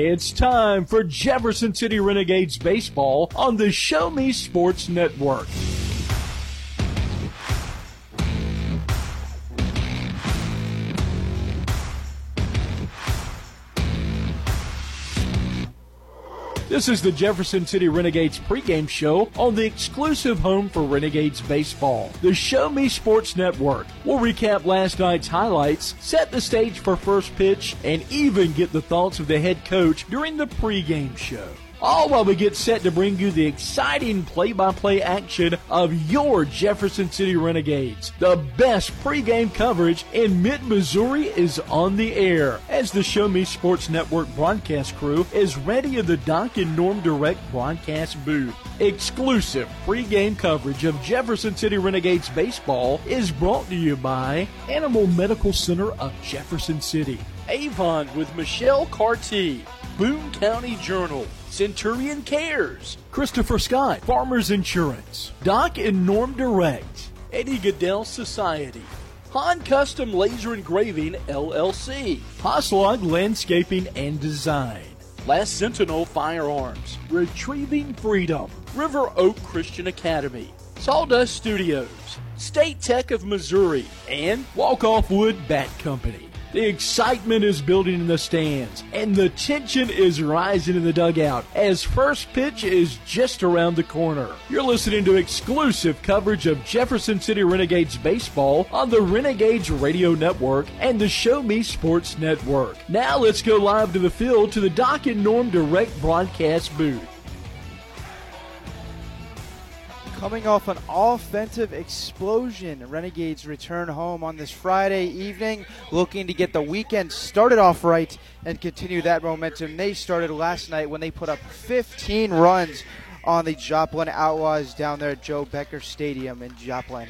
It's time for Jefferson City Renegades baseball on the Show Me Sports Network. This is the Jefferson City Renegades pregame show on the exclusive home for Renegades baseball, the Show Me Sports Network. We'll recap last night's highlights, set the stage for first pitch, and even get the thoughts of the head coach during the pregame show all while we get set to bring you the exciting play by play action of your Jefferson City Renegades. The best pregame coverage in mid Missouri is on the air as the Show Me Sports Network broadcast crew is ready at the Doc and Norm Direct broadcast booth. Exclusive pregame coverage of Jefferson City Renegades baseball is brought to you by Animal Medical Center of Jefferson City, Avon with Michelle Carty, Boone County Journal, Centurion Cares, Christopher Scott, Farmers Insurance, Doc and Norm Direct, Eddie Gaedel Society, Han Custom Laser Engraving LLC, Hoslog Landscaping and Design, Last Sentinel Firearms, Retrieving Freedom, River Oak Christian Academy, Sawdust Studios, State Tech of Missouri, and Walk Off Wood Bat Company. The excitement is building in the stands, and the tension is rising in the dugout as first pitch is just around the corner. You're listening to exclusive coverage of Jefferson City Renegades baseball on the Renegades Radio Network and the Show Me Sports Network. Now let's go live to the field to the Doc and Norm Direct broadcast booth. Coming off an offensive explosion, Renegades return home on this Friday evening, looking to get the weekend started off right and continue that momentum they started last night when they put up 15 runs on the Joplin Outlaws down there at Joe Becker Stadium in Joplin.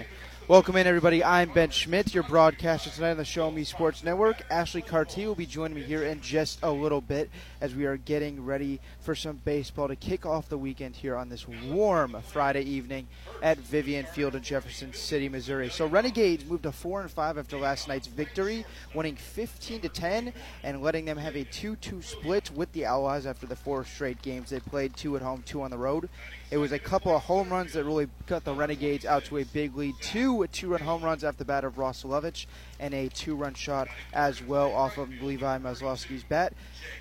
Welcome in, everybody. I'm Ben Schmidt, your broadcaster tonight on the Show Me Sports Network. Ashley Carty will be joining me here in just a little bit as we are getting ready for some baseball to kick off the weekend here on this warm Friday evening at Vivian Field in Jefferson City, Missouri. So Renegades moved to four and five after last night's victory, winning 15 to 10 and letting them have a 2-2 split with the Outlaws after the four straight games they played, two at home, two on the road. It was a couple of home runs that really cut the Renegades out to a big lead. Two two-run home runs off the bat of Ross and a two-run shot as well off of Levi Maslowski's bat.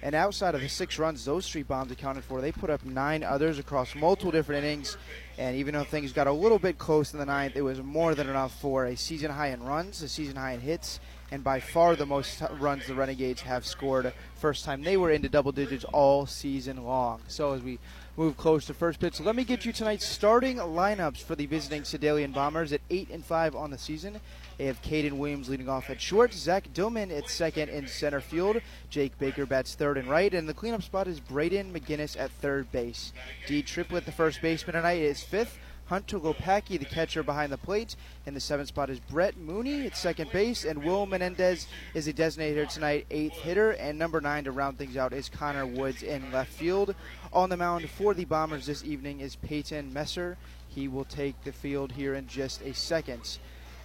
And outside of the six runs those three bombs accounted for, they put up nine others across multiple different innings. And even though things got a little bit close in the ninth, it was more than enough for a season high in runs, a season high in hits, and by far the most runs the Renegades have scored. First time they were into double digits all season long. So as we move close to first pitch. Let me get you tonight's starting lineups for the visiting Sedalian Bombers at 8 and 5 on the season. They have Caden Williams leading off at short, Zach Dillman at second in center field, Jake Baker bats third and right, and the cleanup spot is Braden McGinnis at third base. D Triplett, the first baseman tonight, is fifth. Hunter Lopacki, the catcher behind the plate. In the seventh spot is Brett Mooney at second base, and Will Menendez is a designated tonight, eighth hitter. And number nine to round things out is Connor Woods in left field. On the mound for the Bombers this evening is Peyton Messer. He will take the field here in just a second.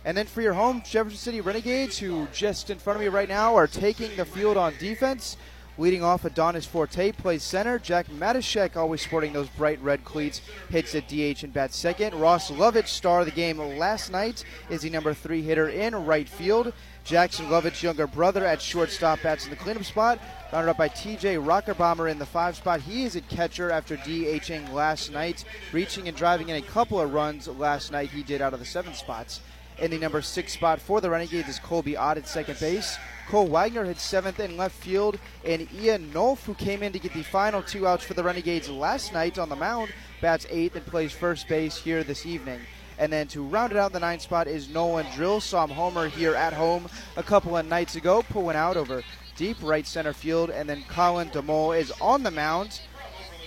And then for your home, Jefferson City Renegades, who just in front of me right now are taking the field on defense. Leading off, Adonis Forte plays center. Jack Matashek, always sporting those bright red cleats, hits at DH and bats second. Ross Lovich, star of the game last night, is the number three hitter in right field. Jackson Lovich's younger brother at shortstop bats in the cleanup spot. Rounded up by TJ Rockerbomber in the five spot. He is at catcher after DHing last night, reaching and driving in a couple of runs last night. He did out of the seven spots. In the number six spot for the Renegades is Colby Ott at second base. Cole Wagner hit seventh in left field, and Ian Nolf, who came in to get the final two outs for the Renegades last night on the mound, bats eighth and plays first base here this evening. And then to round it out the ninth spot is Nolan Drill. Saw him homer here at home a couple of nights ago, pulling out over deep right center field, and then Colin DeMol is on the mound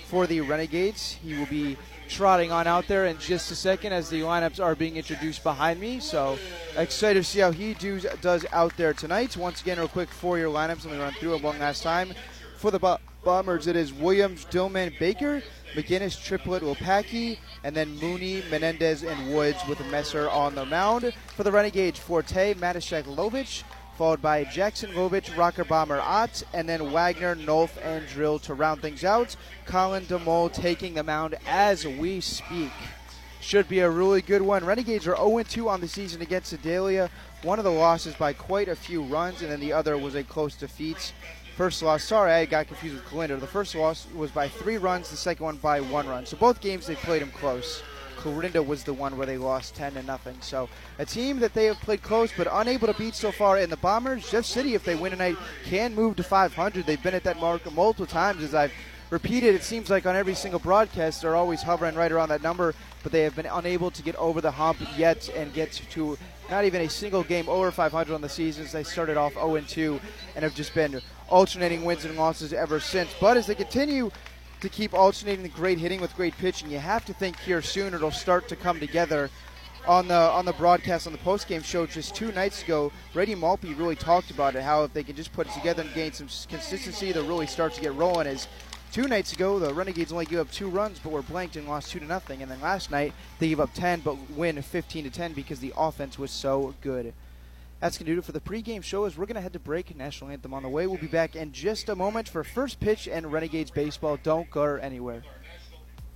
for the Renegades. He will be trotting on out there in just a second as the lineups are being introduced behind me. So excited to see how he do, does out there tonight. Once again, real quick four-year lineups. Let me run through them one last time. For the Bombers, it is Williams, Dillman, Baker, McGinnis, Triplett, Wilpacki, and then Mooney, Menendez, and Woods with Messer on the mound. For the Renegades, Forte, Matashek, Lovich, followed by Jackson Lovich, Rocker Bomber Ott, and then Wagner, Nolf, and Drill to round things out. Colin DeMol taking the mound as we speak. Should be a really good one. Renegades are 0 2 on the season against Sedalia. One of the losses by quite a few runs, and then the other was a close defeat. First loss, sorry, I got confused with Clarinda. The first loss was by three runs, the second one by one run. So both games they played them close. Clarinda was the one where they lost 10 to nothing. So a team that they have played close but unable to beat so far. And the Bombers, Jeff City, if they win tonight, can move to 500. They've been at that mark multiple times as I've repeated. It seems like on every single broadcast they're always hovering right around that number, but they have been unable to get over the hump yet and get to not even a single game over 500 on the season. They started off 0 2 and have just been alternating wins and losses ever since. But as they continue to keep alternating the great hitting with great pitching, you have to think here soon it'll start to come together. On the on the broadcast on the post game show just two nights ago, Brady Maltby really talked about it. How if they can just put it together and gain some consistency, they'll really start to get rolling. As two nights ago, the Renegades only gave up two runs, but were blanked and lost two to nothing. And then last night, they gave up ten, but win 15 to 10 because the offense was so good. That's to do it for the pregame show as we're to head to break. National Anthem on the way. We'll be back in just a moment for first pitch and Renegades baseball. Don't go anywhere.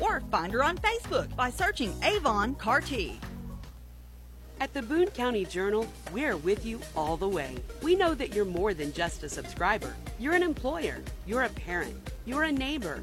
or find her on Facebook by searching Avon Carty. At the Boone County Journal, we're with you all the way. We know that you're more than just a subscriber. You're an employer, you're a parent, you're a neighbor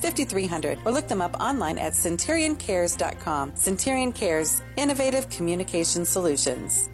5300 or look them up online at centurioncares.com. Centurion Cares, innovative communication solutions.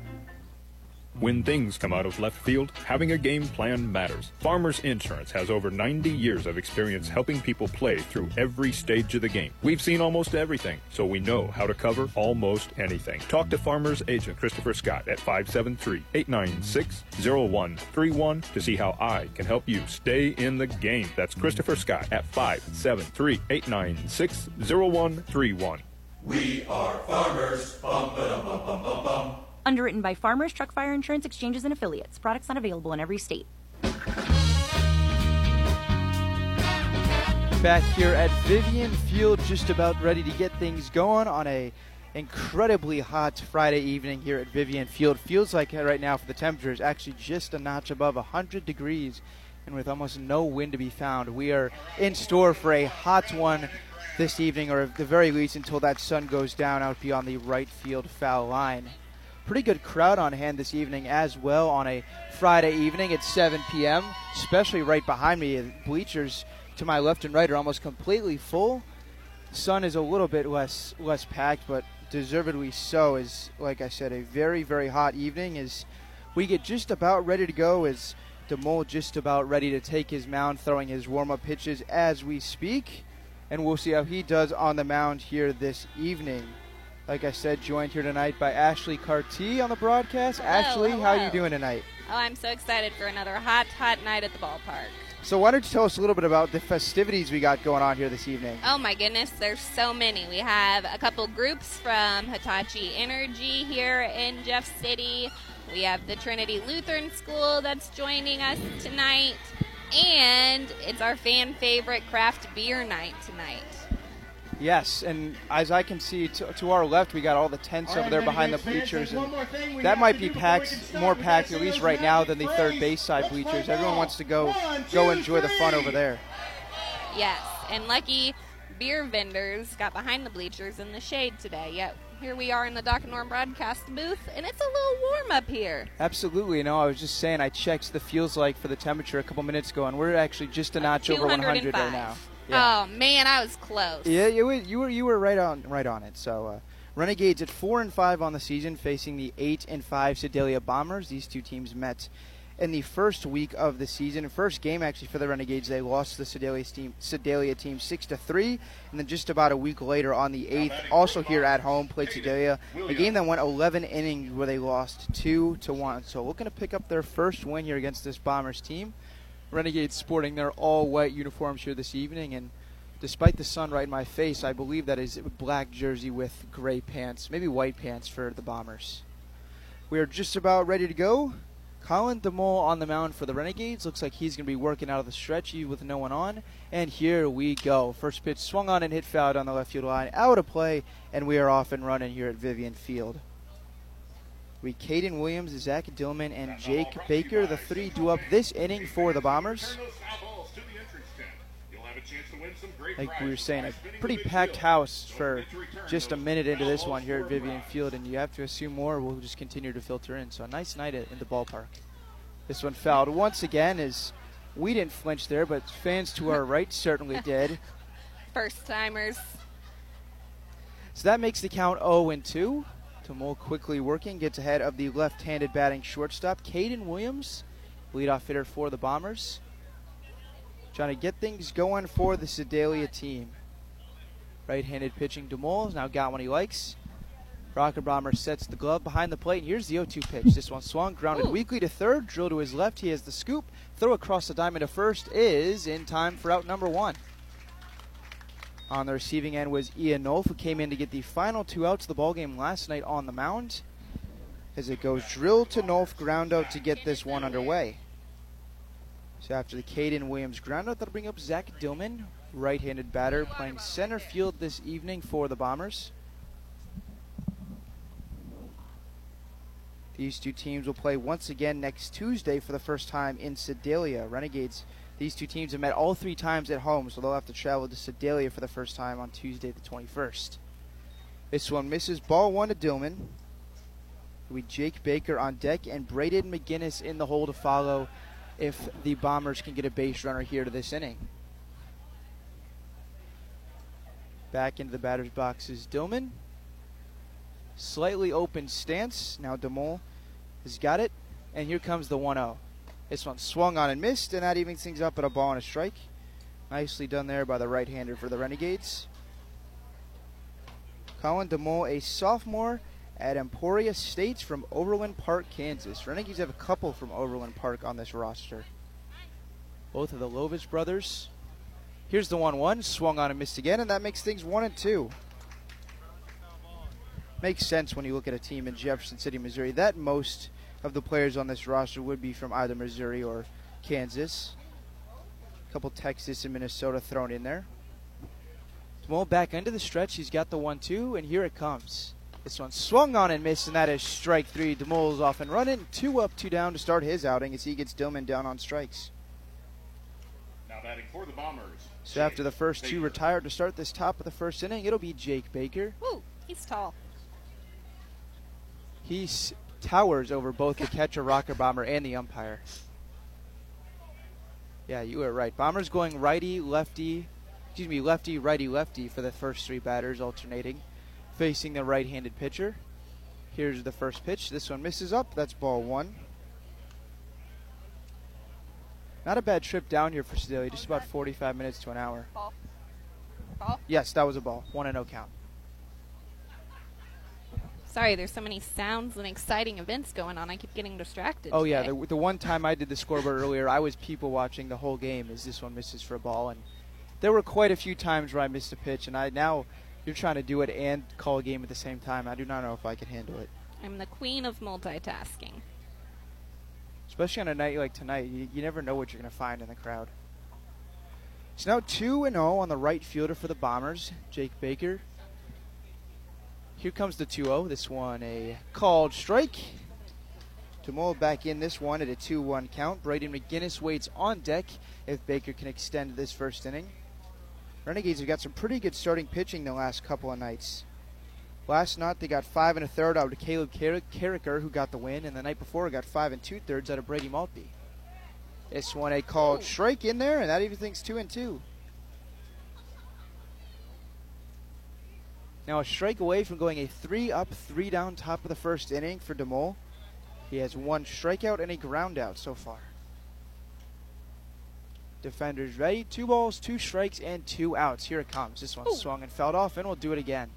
When things come out of left field, having a game plan matters. Farmers Insurance has over 90 years of experience helping people play through every stage of the game. We've seen almost everything, so we know how to cover almost anything. Talk to Farmers Agent Christopher Scott at 573-896-0131 to see how I can help you stay in the game. That's Christopher Scott at 573-896-0131. We are farmers. Bum, bum, bum, bum, bum. Underwritten by Farmers Truck Fire Insurance Exchanges and Affiliates. Products not available in every state. Back here at Vivian Field, just about ready to get things going on a incredibly hot Friday evening here at Vivian Field. Feels like right now for the temperature is actually just a notch above 100 degrees, and with almost no wind to be found, we are in store for a hot one this evening, or at the very least until that sun goes down out beyond the right field foul line pretty good crowd on hand this evening as well on a Friday evening at 7 p.m., especially right behind me. Bleachers to my left and right are almost completely full. Sun is a little bit less less packed, but deservedly so. Is like I said, a very very hot evening. As we get just about ready to go, as DeMol just about ready to take his mound, throwing his warm up pitches as we speak. And we'll see how he does on the mound here this evening. Like I said, joined here tonight by Ashley Carty on the broadcast. Hello, Ashley, how are you doing tonight? Oh, I'm so excited for another hot, hot night at the ballpark. So why don't you tell us a little bit about the festivities we got going on here this evening? Oh my goodness, there's so many. We have a couple groups from Hitachi Energy here in Jeff City. We have the Trinity Lutheran School that's joining us tonight. And it's our fan favorite craft beer night tonight. Yes, and as I can see to, to our left, we got all the tents All over right, there behind the bleachers. and more thing we that might be do packed, more packed at least right now than the third base side Let's bleachers. Everyone wants to go One, go two, enjoy the fun over there. Yes, and lucky beer vendors got behind the bleachers in the shade today. Yet here we are in the Doc and Norm broadcast booth, and it's a little warm up here. Absolutely. You know, I was just saying, I checked the feels like for the temperature a couple minutes ago, and we're actually just a uh, notch over 100 right 205. Now. Oh man, I was close. Yeah, you were you were you were right on right on it. So uh, Renegades at four and five on the season, facing the eight and five Sedalia Bombers. These two teams met in the first week of the season. First game actually for the Renegades, they lost the Sedalia team Sedalia team six to three, and then just about a week later on the eighth, also here at home, played Sedalia. A game that went 11 innings where they lost two to one. So looking to pick up their first win here against this Bombers team. Renegades sporting their all white uniforms here this evening, and despite the sun right in my face, I believe that is a black jersey with gray pants, maybe white pants for the Bombers. We are just about ready to go. Colin DeMol on the mound for the Renegades. Looks like he's going to be working out of the stretch with no one on. And here we go. First pitch swung on and hit foul down the left field line. Out of play, and we are off and running here at Vivian Field. We Caden Williams, Zach Dillman, and Jake Baker. The three do up this inning for the Bombers. Like we were saying, a pretty packed house for just a minute into this one here at Vivian Field, and you have to assume more will just continue to filter in. So a nice night in the ballpark. This one fouled once again as we didn't flinch there, but fans to our right certainly did. First timers. So that makes the count 0 and 2. DeMol quickly working, gets ahead of the left handed batting shortstop, Caden Williams, leadoff hitter for the Bombers. Trying to get things going for the Sedalia team. Right handed pitching, DeMol has now got one he likes. Rocker Bomber sets the glove behind the plate, and here's the 0 2 pitch. This one swung, grounded Ooh. weakly to third, drill to his left. He has the scoop. Throw across the diamond to first is in time for out number one. On the receiving end was Ian Nolf, who came in to get the final two outs of the ballgame last night on the mound. As it goes drill to Nolf, ground out to get this one underway. So after the Caden Williams ground out, that'll bring up Zach Dillman, right-handed batter, playing center field this evening for the Bombers. These two teams will play once again next Tuesday for the first time in Sedalia. Renegades these two teams have met all three times at home, so they'll have to travel to Sedalia for the first time on Tuesday, the 21st. This one misses. Ball one to Dillman. We Jake Baker on deck and Braden McGinnis in the hole to follow if the Bombers can get a base runner here to this inning. Back into the batter's box is Dillman. Slightly open stance. Now DeMol has got it. And here comes the 1 0. This one swung on and missed, and that evens things up at a ball and a strike. Nicely done there by the right hander for the Renegades. Colin DeMol, a sophomore at Emporia State from Overland Park, Kansas. Renegades have a couple from Overland Park on this roster. Both of the Lovich brothers. Here's the 1 1, swung on and missed again, and that makes things 1 and 2. Makes sense when you look at a team in Jefferson City, Missouri, that most of the players on this roster would be from either Missouri or Kansas. A couple Texas and Minnesota thrown in there. Well, back into the stretch. He's got the one two, and here it comes. This one swung on and missed, and that is strike three. DeMol's off and running. Two up, two down to start his outing as he gets Dillman down on strikes. Now batting for the Bombers. So after the first two retired to start this top of the first inning, it'll be Jake Baker. Woo, he's tall. He s- towers over both the catcher, rocker bomber, and the umpire. Yeah, you were right. Bombers going righty, lefty, excuse me, lefty, righty, lefty for the first three batters, alternating, facing the right-handed pitcher. Here's the first pitch. This one misses up. That's ball one. Not a bad trip down here for Sedalia, just about 45 minutes to an hour. Ball. Ball? Yes, that was a ball. One and no count. Sorry, there's so many sounds and exciting events going on. I keep getting distracted. Oh yeah, the, the one time I did the scoreboard earlier, I was people watching the whole game as this one misses for a ball, and there were quite a few times where I missed a pitch, and I now you're trying to do it and call a game at the same time. I do not know if I can handle it, I'm the queen of multitasking. especially on a night like tonight. You, you never know what you're going to find in the crowd. It's now two and zero on the right fielder for the Bombers, Jake Baker. Here comes the 2-0. This one a called strike. Demol back in this one at a 2-1 count. Braden McGinnis waits on deck if Baker can extend this first inning. Renegades have got some pretty good starting pitching the last couple of nights. Last night they got five and a third out of Caleb Car- Carricker, who got the win, and the night before got five and two thirds out of Brady Maltby. This one a called oh. strike in there, and that even thinks two and two. Now a strike away from going a three up, three down top of the first inning for DeMol. He has one strikeout and a ground out so far. Defenders ready. Two balls, two strikes, and two outs. Here it comes. This one swung and fell off, and we'll do it again.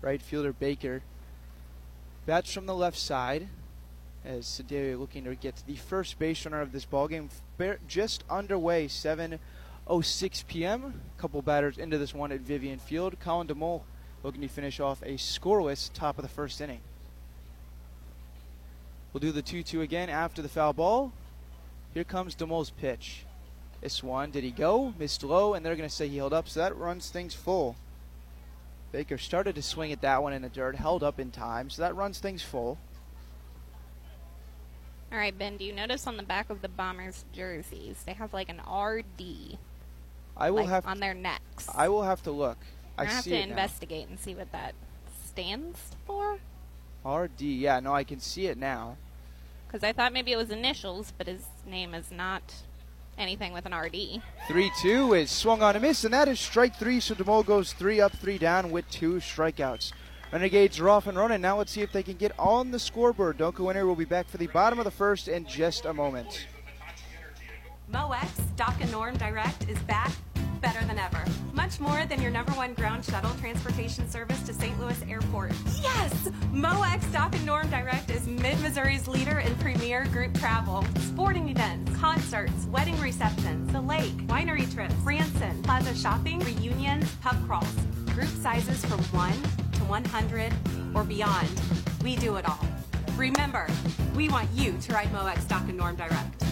Right fielder Baker bats from the left side as Sedalia looking to get the first base runner of this ballgame. Just underway, 7:06 p.m. A Couple batters into this one at Vivian Field. Colin DeMol looking to finish off a scoreless top of the first inning. We'll do the 2-2 again after the foul ball. Here comes DeMol's pitch. This one, did he go? Missed low, and they're going to say he held up, so that runs things full. Baker started to swing at that one in the dirt, held up in time, so that runs things full. All right, Ben, do you notice on the back of the Bombers jerseys, they have like an RD I will like, have on their necks? I will have to look. I I have see to it now. investigate and see what that stands for. RD, yeah, no, I can see it now. Because I thought maybe it was initials, but his name is not anything with an RD. 3 2 is swung on a miss, and that is strike three. So DeMol goes three up, three down with two strikeouts. Renegades are off and running. Now let's see if they can get on the scoreboard. Don't go in here. We'll be back for the bottom of the first in just a moment. MoEx Doc and Norm Direct is back better than ever. Much more than your number one ground shuttle transportation service to St. Louis Airport. Yes! MoEx Doc and Norm Direct is Mid Missouri's leader in premier group travel, sporting events, concerts, wedding receptions, the lake, winery trips, Branson, plaza shopping, reunions, pub crawls. Group sizes from 1 to 100 or beyond. We do it all. Remember, we want you to ride MoEx Doc and Norm Direct.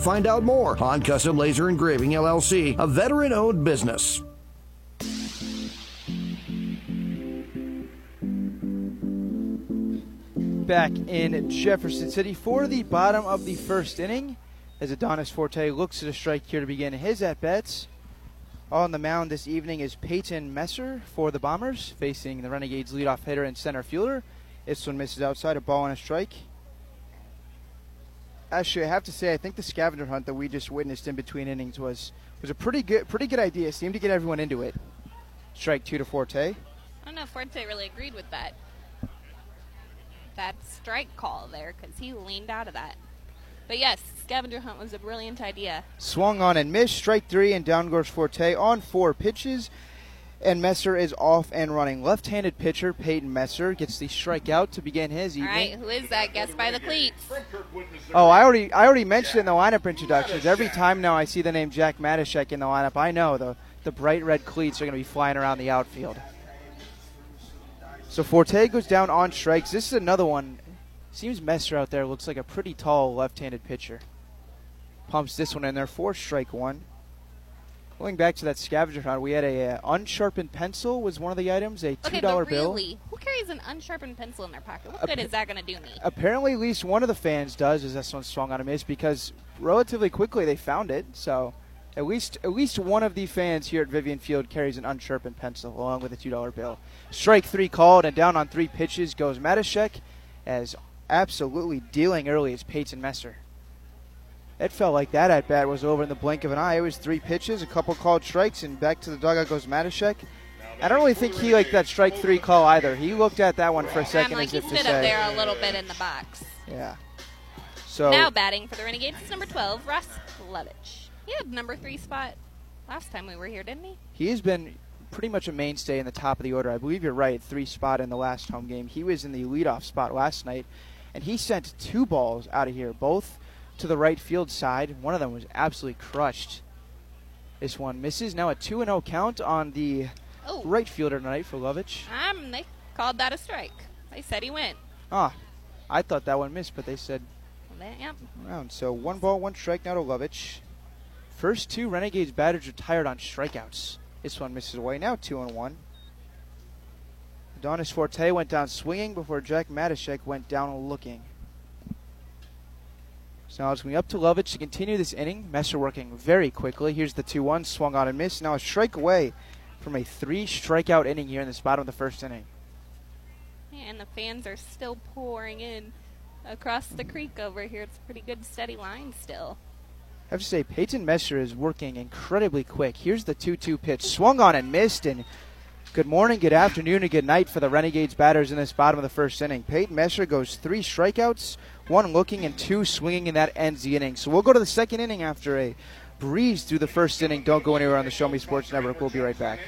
find out more. Han Custom Laser Engraving LLC, a veteran owned business. Back in Jefferson City for the bottom of the first inning as Adonis Forte looks at a strike here to begin his at bats. On the mound this evening is Peyton Messer for the Bombers, facing the Renegades leadoff hitter and center fielder. This one misses outside, a ball and a strike. Actually, I have to say, I think the scavenger hunt that we just witnessed in between innings was was a pretty good pretty good idea. Seemed to get everyone into it. Strike two to Forte. I don't know if Forte really agreed with that that strike call there because he leaned out of that. But yes, scavenger hunt was a brilliant idea. Swung on and missed. Strike three, and down goes Forte on four pitches. And Messer is off and running. Left-handed pitcher Peyton Messer gets the strikeout to begin his evening. right, who is that? Guess by the cleats. Oh, I already I already mentioned it in the lineup introductions. Every time now I see the name Jack Matashek in the lineup, I know the the bright red cleats are going to be flying around the outfield. So Forte goes down on strikes. This is another one. Seems Messer out there looks like a pretty tall left-handed pitcher. Pumps this one in there for strike one. Going back to that scavenger hunt, we had a uh, unsharpened pencil was one of the items, a two dollar Okay, bill. really, who carries an unsharpened pencil in their pocket? What good is that going to do me? Apparently, at least one of the fans does. Is this one strong on a miss because relatively quickly they found it. So, at least at least one of the fans here at Vivian Field carries an unsharpened pencil along with a two dollar bill. Strike three called and down on three pitches goes Matashek, as absolutely dealing early is Peyton Messer. It felt like that at bat was over in the blink of an eye. It was three pitches, a couple called strikes, and back to the dugout goes Matashek. I don't really think he liked that strike three call either. He looked at that one for a second like, as he stood up there a little bit in the box. "Yeah." So now batting for the Renegades is number 12, Ross Lovich. He had number three spot last time we were here, didn't he? he has been pretty much a mainstay in the top of the order. I believe you're right, three spot in the last home game. He was in the leadoff spot last night, and he sent two balls out of here, both to the right field side. One of them was absolutely crushed. This one misses. Now a 2 0 count on the Oh. right fielder tonight for Lovich. Um, they called that a strike. They said he went. Ah, I thought that one missed, but they said Yep. round. So one ball, one strike now to Lovich. First two Renegades batters retired on strikeouts. This one misses away. Now two and one. Adonis Forte went down swinging before Jack Matashek went down looking. So now it's going up to Lovich to continue this inning. Messer working very quickly. Here's the 2 1, swung on and missed. Now a strike away from a three strikeout inning here in the bottom of the first inning. And the fans are still pouring in across the creek over here. It's a pretty good steady line still. I have to say, Peyton Messer is working incredibly quick. Here's the 2 2 pitch. Swung on and missed. And good morning, good afternoon, and good night for the Renegades batters in this bottom of the first inning. Peyton Messer goes three strikeouts, one looking, and two swinging, and that ends the inning. So we'll go to the second inning after a breeze through the first inning. Don't go anywhere on the Show Me Sports Network. We'll be right back.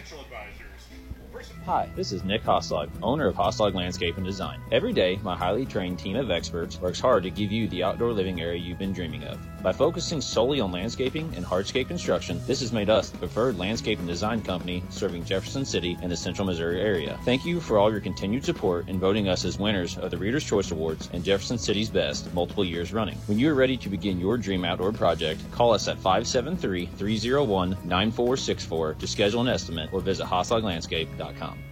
Hi, this is Nick Hoslog, owner of Hoslog Landscape and Design. Every day, my highly trained team of experts works hard to give you the outdoor living area you've been dreaming of. By focusing solely on landscaping and hardscape construction, this has made us the preferred landscape and design company serving Jefferson City and the central Missouri area. Thank you for all your continued support in voting us as winners of the Reader's Choice Awards and Jefferson City's Best multiple years running. When you are ready to begin your dream outdoor project, call us at 573 301 9464 to schedule an estimate or visit hosloglandscape.com.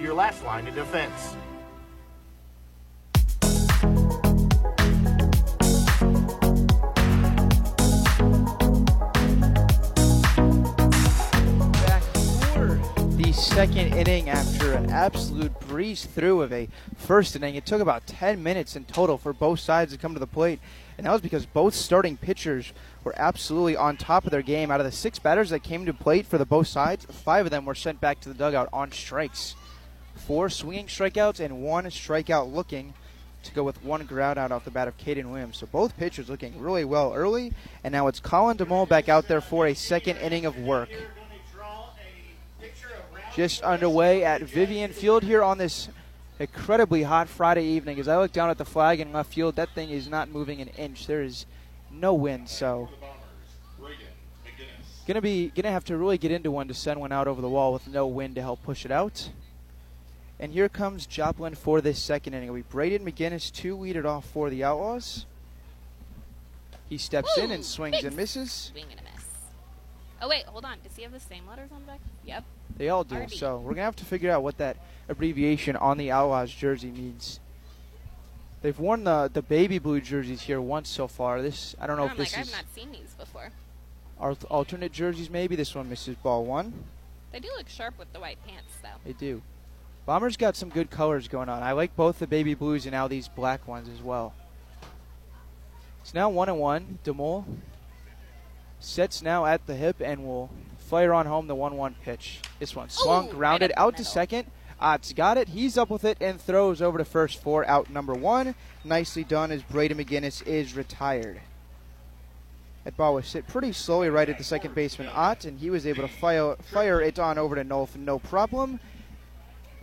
your last line of defense. The second inning after an absolute breeze through of a first inning. It took about 10 minutes in total for both sides to come to the plate, and that was because both starting pitchers were absolutely on top of their game. Out of the six batters that came to plate for the both sides, five of them were sent back to the dugout on strikes. Four swinging strikeouts and one strikeout looking to go with one ground out off the bat of Caden Williams. So both pitchers looking really well early, and now it's Colin DeMol back out there for a second inning of work. Just underway at Vivian Field here on this incredibly hot Friday evening. As I look down at the flag in left field, that thing is not moving an inch. There is no wind, so gonna be gonna have to really get into one to send one out over the wall with no wind to help push it out. And here comes Joplin for this second inning. It'll be Braden McGinnis to lead it off for the Outlaws. He steps in and swings big and misses. Swing and a miss. Oh wait, hold on. Does he have the same letters on the back? Yep. They all do. RD. So we're gonna have to figure out what that abbreviation on the Outlaws jersey means. They've worn the the baby blue jerseys here once so far. This I don't know I'm if this like, is. I've not seen these before. Our alternate jerseys, maybe. This one misses ball one. They do look sharp with the white pants, though. They do. Bombers got some good colors going on. I like both the baby blues and now these black ones as well. It's now one and one. DeMol sets now at the hip and will fire on home the one-one pitch. This one swung, Ooh, grounded right out to second. Ott's got it. He's up with it and throws over to first for out number one. Nicely done as Braden McGinnis is retired. That ball was hit pretty slowly right at the second baseman Ott, and he was able to fire, fire it on over to Nolf, no problem.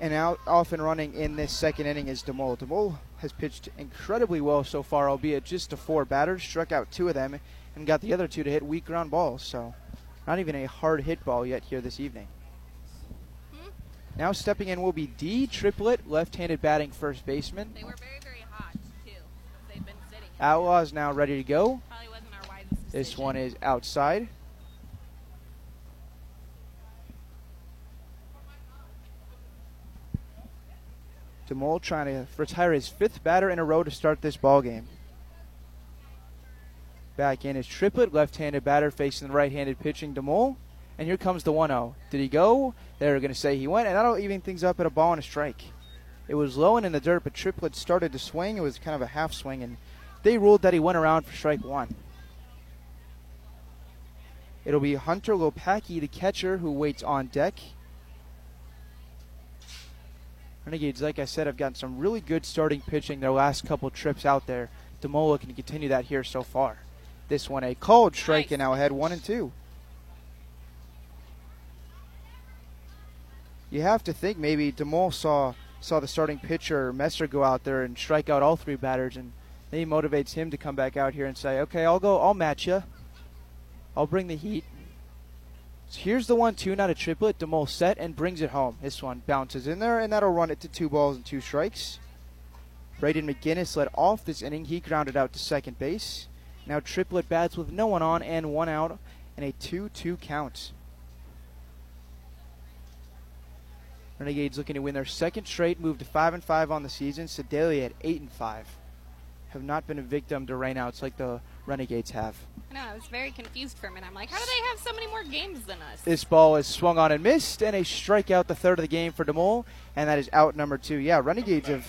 And out off and running in this second inning is DeMol. DeMol has pitched incredibly well so far, albeit just to four batters, struck out two of them, and got the other two to hit weak ground balls. So, not even a hard hit ball yet here this evening. Now stepping in will be D Triplett, left-handed batting first baseman. They were very, very hot, too. They've been sitting. Outlaw is now ready to go. Probably wasn't our wisest This one is outside. DeMol trying to retire his fifth batter in a row to start this ball game. Back in is Triplett, left-handed batter facing the right-handed pitching DeMol. And here comes the 1-0. Did he go? They're going to say he went, and that'll even things up at a ball and a strike. It was low and in the dirt, but Triplett started to swing. It was kind of a half swing, and they ruled that he went around for strike one. It'll be Hunter Lopacki, the catcher, who waits on deck. Renegades, like I said, have gotten some really good starting pitching their last couple trips out there. Demola can continue that here so far. This one a called strike and now ahead one and two. You have to think maybe DeMol saw saw the starting pitcher Messer go out there and strike out all three batters, and maybe motivates him to come back out here and say, "Okay, I'll go. I'll match you. I'll bring the heat." So here's the one-two, not a triplet. DeMol set and brings it home. This one bounces in there, and that'll run it to two balls and two strikes. Braden McGinnis led off this inning. He grounded out to second base. Now Triplett bats with no one on and one out, and a 2-2 count. Renegades looking to win their second straight, move to five and five on the season. Sedalia at eight and five. Have not been a victim to rainouts like the Renegades have. I know, I was very confused for a minute. I'm like, how do they have so many more games than us? This ball is swung on and missed, and a strikeout, the third of the game for DeMol, and that is out number two. Yeah, Renegades have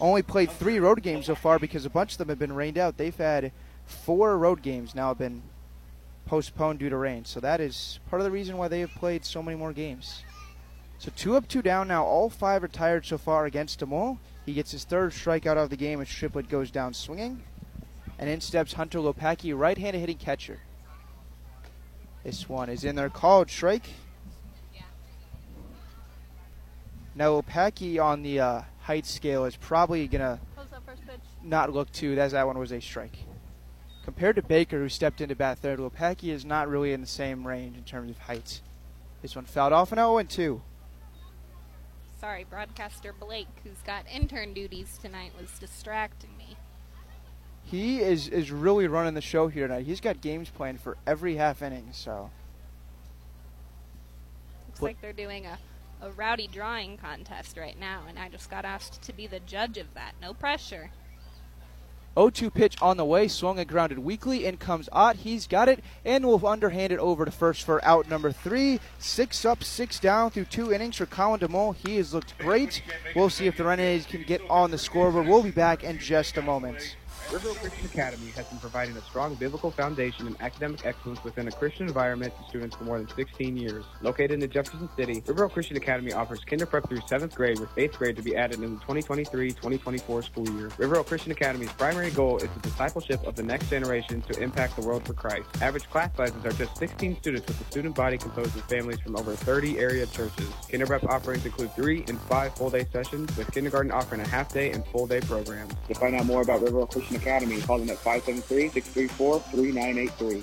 only played three road games so far because a bunch of them have been rained out. They've had four road games now have been postponed due to rain, so that is part of the reason why they have played so many more games. So two up, two down now. All five are tired so far against DeMol. He gets his third strikeout of the game as Triplett goes down swinging. And in steps Hunter Lopacki, right-handed hitting catcher. This one is in there, called strike. Now Lopacki on the uh, height scale is probably gonna Close up first pitch. not look too. As that one was a strike. Compared to Baker, who stepped into bat third, Lopacki is not really in the same range in terms of height. This one fouled off and 0 2. Sorry, broadcaster Blake, who's got intern duties tonight, was distracting me. He is, is really running the show here tonight. He's got games planned for every half inning, so. Looks What- like they're doing a, a rowdy drawing contest right now, and I just got asked to be the judge of that. No pressure. 0 2 pitch on the way, swung and grounded weakly. In comes Ott. He's got it and we'll underhand it over to first for out number three. Six up, six down through two innings for Colin DeMol. He has looked great. We'll see if the Renegades can get on the scoreboard. We'll be back in just a moment. Riverville Christian Academy has been providing a strong biblical foundation and academic excellence within a Christian environment to students for more than 16 years. Located in Jefferson City, Riverville Christian Academy offers kinder prep through 7th grade with 8th grade to be added in the 2023-2024 school year. Riverville Christian Academy's primary goal is the discipleship of the next generation to impact the world for Christ. Average class sizes are just 16 students with a student body composed of families from over 30 area churches. Kinder prep offerings include 3 and 5 full-day sessions with kindergarten offering a half-day and full-day programs. To find out more about Riverville Christian Academy, call them at 573-634-3983.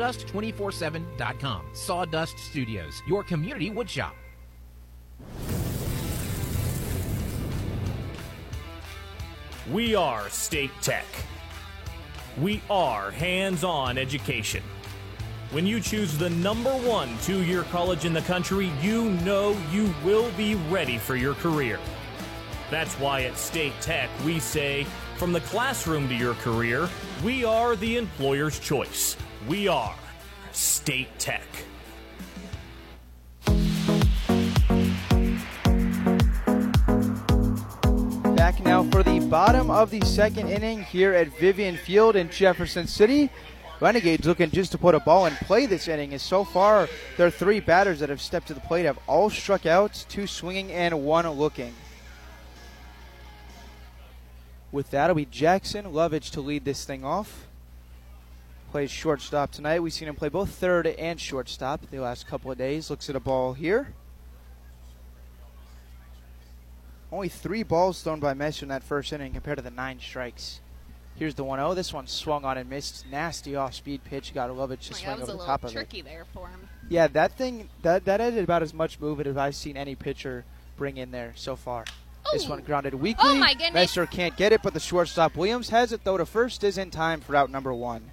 sawdust247.com. Sawdust Studios, your community woodshop. We are State Tech. We are hands on education. When you choose the number one two year college in the country, you know you will be ready for your career. That's why at State Tech we say, from the classroom to your career, we are the employer's choice. We are State Tech. Back now for the bottom of the second inning here at Vivian Field in Jefferson City. Renegades looking just to put a ball in play this inning. As so far, their three batters that have stepped to the plate have all struck out, two swinging and one looking. With that, it'll be Jackson Lovich to lead this thing off. Plays shortstop tonight. We've seen him play both third and shortstop the last couple of days. Looks at a ball here. Only three balls thrown by Messer in that first inning compared to the nine strikes. Here's the 1 0. This one swung on and missed. Nasty off speed pitch. Got to love it. Just Oh God, over that the was a top little of it. tricky there for him. Yeah, that thing, that, that added about as much movement as I've seen any pitcher bring in there so far. This one oh! grounded oh weakly. Oh, my goodness. Messer can't get it, but the shortstop Williams has it, though, to first is in time for out number one.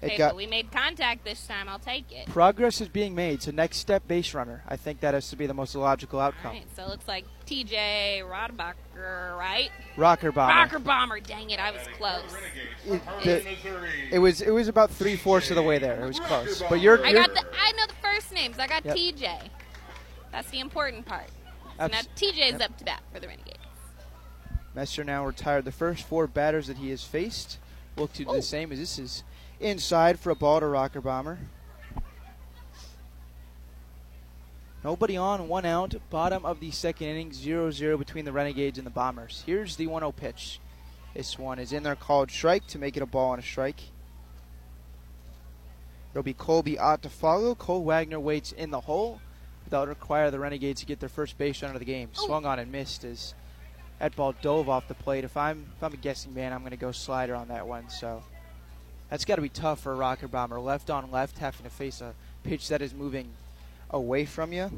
It Okay, got but we made contact this time. I'll take it. progress is being made. So next step, base runner. I think that has to be the most logical outcome. All right, so it looks like TJ Rodbacher, right? Rocker bomber. Rocker bomber. Dang it, I was close. It, the- it was it was about three fourths of the way there. It was close, but you're, I you're got the. I know the first names. I got Yep. TJ. That's the important part. So Abs- now TJ's yep. up to bat for the Renegades. Messer now retired. The first four batters that he has faced look to do Oh. the same as this is inside for a ball to Rocker Bomber. Nobody on, one out. Bottom of the second inning, 0 0 between the Renegades and the Bombers. Here's the 1 0 pitch. This one is in there called strike to make it a ball and a strike. It'll be Colby Ott to follow. Cole Wagner waits in the hole. That would require the Renegades to get their first base run of the game. Oh. Swung on and missed as that ball dove off the plate. If I'm if I'm a guessing man, I'm going to go slider on that one. So that's got to be tough for a rocker bomber. Left on left, having to face a pitch that is moving away from you.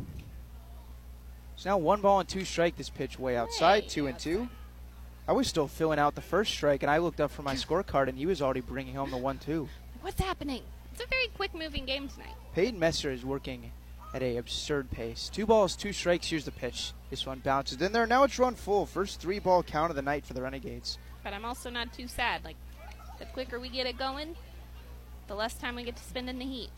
So now one ball and two strike. This pitch way outside, two and two. I was still filling out the first strike, and I looked up for my scorecard, and he was already bringing home the one-two. What's happening? It's a very quick moving game tonight. Peyton Messer is working at a absurd pace. Two balls, two strikes. Here's the pitch. This one bounces in there. Now it's run full. First three ball count of the night for the Renegades. But I'm also not too sad. Like, the quicker we get it going, the less time we get to spend in the heat.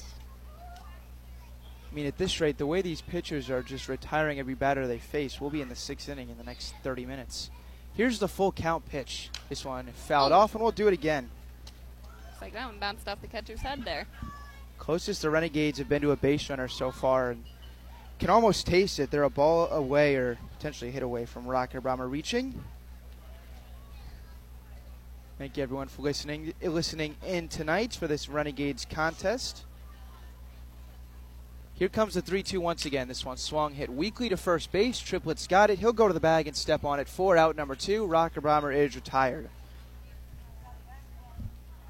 I mean, at this rate, the way these pitchers are just retiring every batter they face, we'll be in the sixth inning in the next 30 minutes. Here's the full count pitch. This one fouled off, and we'll do it again. It's like that one bounced off the catcher's head there. Closest the Renegades have been to a base runner so far, and can almost taste it. They're a ball away or potentially hit away from Rocker Bomber reaching. Thank you everyone for listening listening in tonight for this Renegades contest. Here comes the 3 2 once again. This one swung, hit weakly to first base. Triplett's got it. He'll go to the bag and step on it. Four out, number two. Rocker Bomber is retired.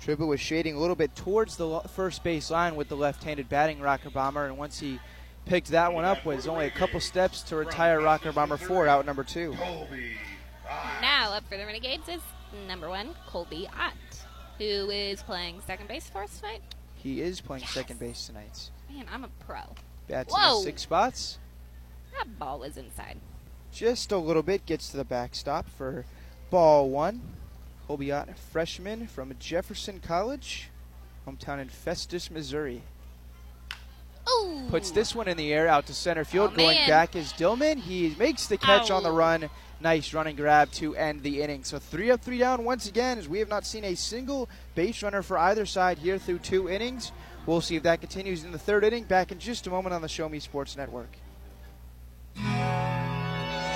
Triplett was shading a little bit towards the first base line with the left handed batting Rocker Bomber, and once he picked that one up, was only a couple steps to retire Rocker Bomber four out, number two. Now up for the Renegades is number one, Colby Ott, who is playing second base for us tonight. He is playing second base tonight. Man, I'm a pro. Bats Whoa! the six spots. That ball is inside. Just a little bit, gets to the backstop for ball one. Colby Ott, freshman from Jefferson College, hometown in Festus, Missouri. Ooh. Puts this one in the air out to center field. Oh, Going man. back is Dillman. He makes the catch on the run. Nice running grab to end the inning. So three up, three down once again, as we have not seen a single base runner for either side here through two innings. We'll see if that continues in the third inning. Back in just a moment on the Show Me Sports Network.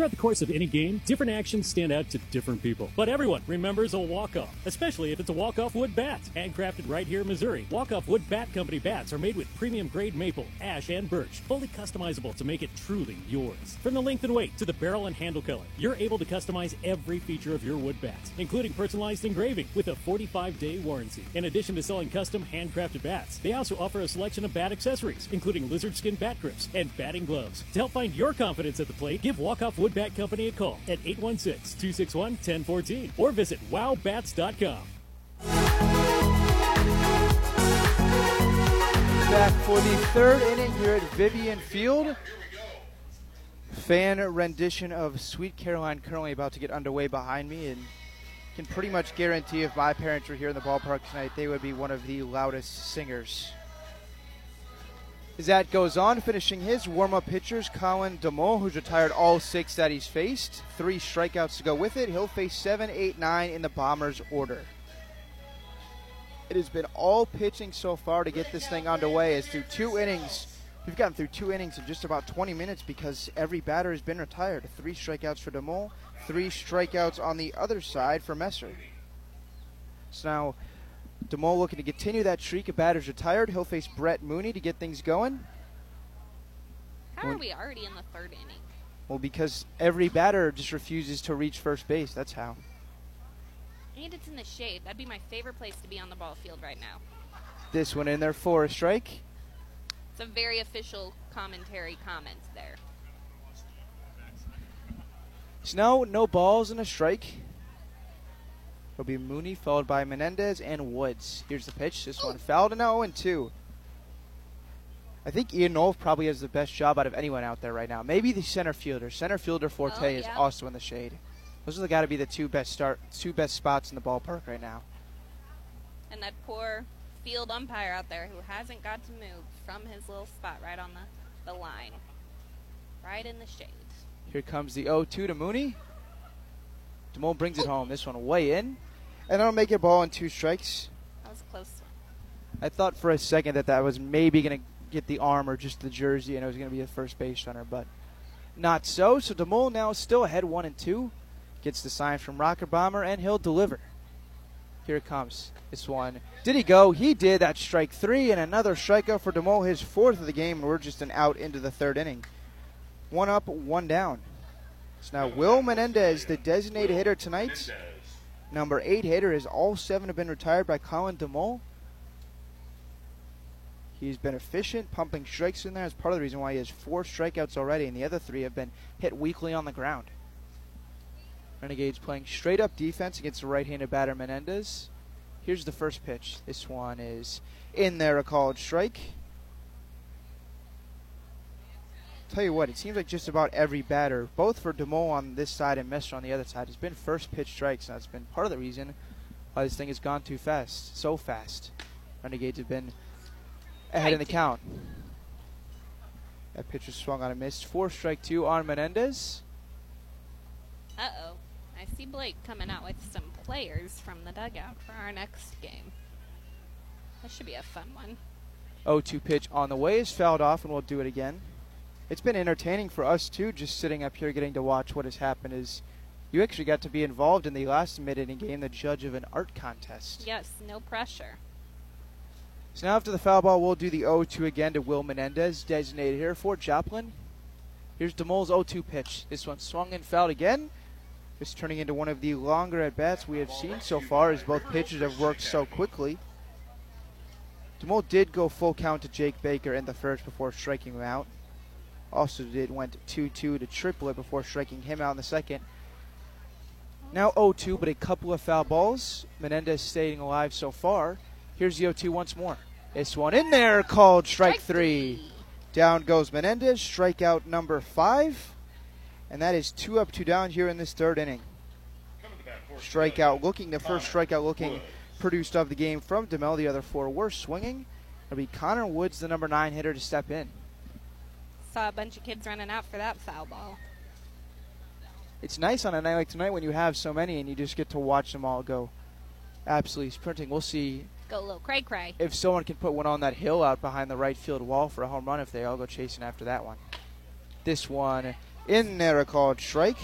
Throughout the course of any game, different actions stand out to different people. But everyone remembers a walk-off, especially if it's a walk-off wood bat. Handcrafted right here in Missouri, walk-off wood bat company bats are made with premium grade maple, ash, and birch, fully customizable to make it truly yours. From the length and weight to the barrel and handle color, you're able to customize every feature of your wood bat, including personalized engraving with a 45-day warranty. In addition to selling custom handcrafted bats, they also offer a selection of bat accessories, including lizard skin bat grips and batting gloves. To help find your confidence at the plate, give Walk Off Wood Bat Company a call at 816-261-1014 or visit wowbats.com. Back for the third inning here at Vivian Field. Fan rendition of Sweet Caroline currently about to get underway behind me, and can pretty much guarantee if my parents were here in the ballpark tonight, they would be one of the loudest singers. That goes on, finishing his warm up pitchers, Colin DeMol, who's retired all six that he's faced. Three strikeouts to go with it. He'll face seven, eight, nine in the Bombers' order. It has been all pitching so far to get this thing underway. As through two innings, we've gotten through two innings in just about 20 minutes because every batter has been retired. Three strikeouts for DeMol, three strikeouts on the other side for Messer. So now DeMol looking to continue that streak of batters retired. He'll face Brett Mooney to get things going. How are we already in the third inning? Well, because every batter just refuses to reach first base. That's how. And it's in the shade. That'd be my favorite place to be on the ball field right now. This one in there for a strike. It's a very official commentary comment there. Snow, no balls and a strike. It'll be Mooney followed by Menendez and Woods. Here's the pitch. This one fouled and 0 and 2. I think Ian Nolf probably has the best job out of anyone out there right now. Maybe the center fielder. Center fielder Forte Oh, is also in the shade. Those are the got to be the two best start, two best spots in the ballpark right now. And that poor field umpire out there who hasn't got to move from his little spot right on the, the line. Right in the shade. Here comes the 0-2 to Mooney. DeMol brings it home. This one way in, and that'll make it a ball and two strikes. That was close. I thought for a second that that was maybe going to get the arm or just the jersey, and it was going to be a first base runner, but not so. So DeMol now still ahead one and two. Gets the sign from Rocker Bomber, and he'll deliver. Here it comes. This one. Did he go? He did. That's strike three, and another strikeout for DeMol, his fourth of the game, and we're just an out into the third inning. One up, one down. So now Will Menendez, the designated hitter tonight. Number eight hitter, is all seven have been retired by Colin DeMol. He's been efficient, pumping strikes in there. Is part of the reason why he has four strikeouts already, and the other three have been hit weakly on the ground. Renegades playing straight up defense against the right-handed batter Menendez. Here's the first pitch. This one is in there, a called strike. Tell you what, it seems like just about every batter, both for DeMol on this side and Messer on the other side, has been first pitch strikes. And that's been part of the reason why this thing has gone too fast, so fast. Renegades have been ahead in the count. That pitch was swung on a miss. Four strike two on Menendez. Uh oh. I see Blake coming out with some players from the dugout for our next game. That should be a fun one. 0-2 pitch on the way is fouled off, and we'll do it again. It's been entertaining for us too, just sitting up here getting to watch what has happened. Is you actually got to be involved in the last mid-inning game, the judge of an art contest. Yes, no pressure. So now after the foul ball, we'll do the 0-2 again to Will Menendez, designated here for Joplin. Here's DeMol's 0-2 pitch. This one swung and fouled again. It's turning into one of the longer at bats we have seen so far, as both pitchers have worked so quickly. DeMol did go full count to Jake Baker in the first before striking him out. Also did went 2-2 to Triplett before striking him out in the second. Now 0-2, but a couple of foul balls. Menendez staying alive so far. Here's the 0-2 once more. This one in there called strike, strike three. three. Down goes Menendez, strikeout number five. And that is two up, two down here in this third inning. Strikeout looking, the first strikeout looking produced of the game from DeMol. The other four were swinging. It'll be Connor Woods, the number nine hitter, to step in. Saw a bunch of kids running out for that foul ball. It's nice on a night like tonight when you have so many and you just get to watch them all go absolutely sprinting. We'll see. Go a little cray cray. If someone can put one on that hill out behind the right field wall for a home run, if they all go chasing after that one. This one in there, a called strike.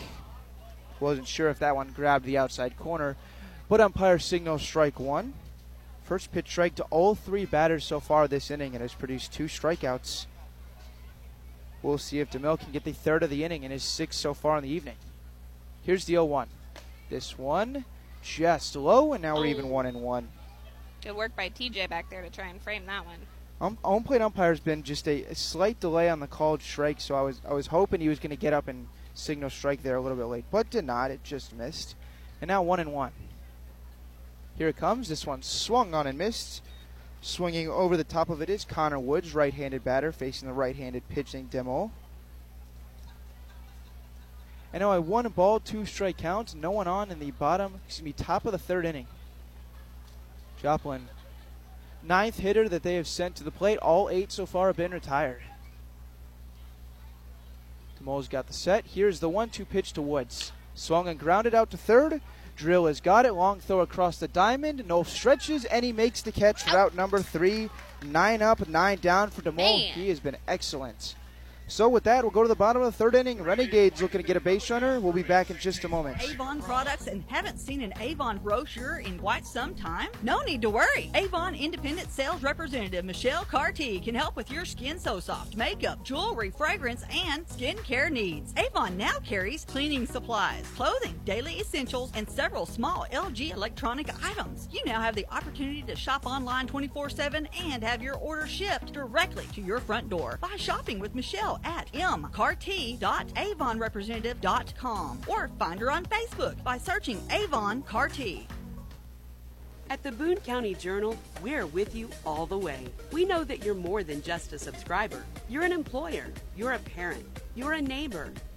Wasn't sure if that one grabbed the outside corner, but umpire signals strike one. First pitch strike to all three batters so far this inning and has produced two strikeouts. We'll see if DeMol can get the third of the inning in his sixth so far in the evening. Here's the 0 1. This one just low, and now we're even 1 and 1. Good work by TJ back there to try and frame that one. Um, home plate umpire's been just a, a, slight delay on the called strike, so I was I was hoping he was going to get up and signal strike there a little bit late, but did not. It just missed, and now one and one. Here it comes. This one swung on and missed. Swinging over the top of it is Connor Woods, right-handed batter, facing the right-handed pitching DeMol. And now a one ball, two strike counts. No one on in the bottom, excuse me, top of the third inning. Joplin, ninth hitter that they have sent to the plate. All eight so far have been retired. DeMol's got the set. Here's the one two pitch to Woods. Swung and grounded out to third. Drill has got it. Long throw across the diamond. No stretches, and he makes the catch. Route number three. Nine up, nine down for DeMol. He has been excellent. So with that, we'll go to the bottom of the third inning. Renegades looking to get a base runner. We'll be back in just a moment. Avon products and haven't seen an Avon brochure in quite some time? No need to worry. Avon Independent Sales Representative Michelle Carty can help with your skin so soft, makeup, jewelry, fragrance, and skincare needs. Avon now carries cleaning supplies, clothing, daily essentials, and several small LG electronic items. You now have the opportunity to shop online 24-7 and have your order shipped directly to your front door by shopping with Michelle at mcarty.avonrepresentative.com or find her on Facebook by searching Avon Carty. At the Boone County Journal, we're with you all the way. We know that you're more than just a subscriber. You're an employer, you're a parent, you're a neighbor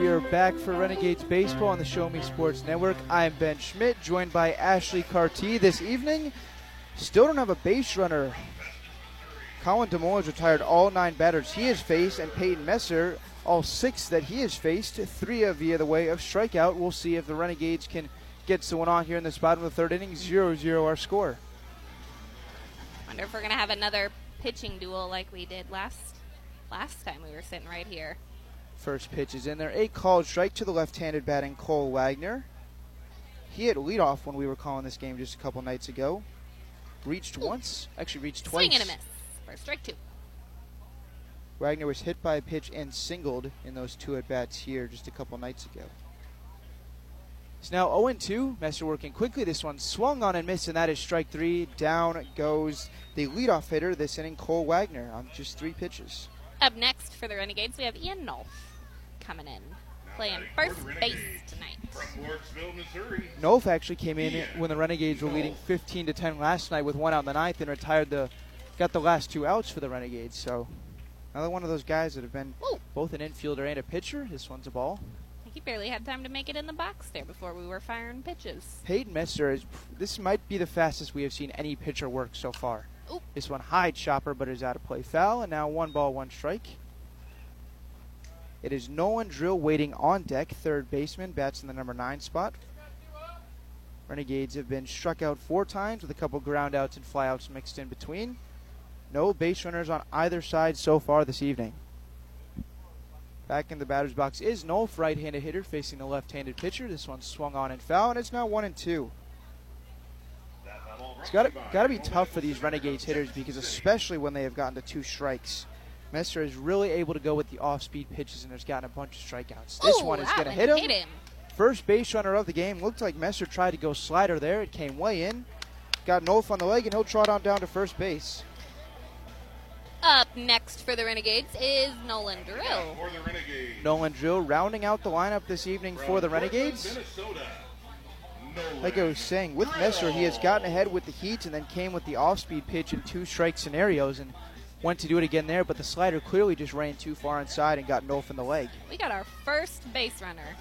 We are back for Renegades Baseball on the Show Me Sports Network. I'm Ben Schmidt, joined by Ashley Carty this evening. Still don't have a base runner. Colin DeMol has retired all nine batters he has faced, and Peyton Messer, all six that he has faced, three of via the way of strikeout. We'll see if the Renegades can get someone on here in this bottom of the third inning. 0 0 our score. Wonder if we're going to have another pitching duel like we did last last time we were sitting right here. First pitch is in there. A called strike to the left-handed batting Cole Wagner. He had leadoff when we were calling this game just a couple nights ago. Reached Ooh. once, actually reached twice. Swing and a miss for strike two. Wagner was hit by a pitch and singled in those two at bats here just a couple nights ago. It's now 0 2. Messer working quickly. This one swung on and missed, and that is strike three. Down goes the leadoff hitter this inning, Cole Wagner, on just three pitches. Up next for the Renegades, we have Ian Nolf coming in, playing first base tonight. From Lawrenceville, Missouri. Nolf actually came in when the Renegades were leading 15 to 10 last night with one out in the ninth and retired the, got the last two outs for the Renegades. So another one of those guys that have been Ooh. both an infielder and a pitcher. This one's a ball. He barely had time to make it in the box there before we were firing pitches. Peyton Messer is. This might be the fastest we have seen any pitcher work so far. Oop. This one high chopper, but is out of play foul, and now one ball, one strike. It is Nolan Drill waiting on deck, third baseman, bats in the number nine spot. Renegades have been struck out four times with a couple ground outs and flyouts mixed in between. No base runners on either side so far this evening. Back in the batter's box is Nolf, right-handed hitter facing the left-handed pitcher. This one swung on and foul, and it's now one and two. It's got to be tough for these Renegades hitters because especially when they have gotten to two strikes. Messer is really able to go with the off-speed pitches and has gotten a bunch of strikeouts. This Ooh, one is going to hit him. him. First base runner of the game. Looked like Messer tried to go slider there. It came way in. Got Nolf on the leg, and he'll trot on down to first base. Up next for the Renegades is Nolan Drill. Nolan Drill rounding out the lineup this evening for the Renegades. Like I was saying, with Messer, he has gotten ahead with the heat and then came with the off-speed pitch in two strike scenarios and went to do it again there, but the slider clearly just ran too far inside and got Nolf in the leg. We got our first base runner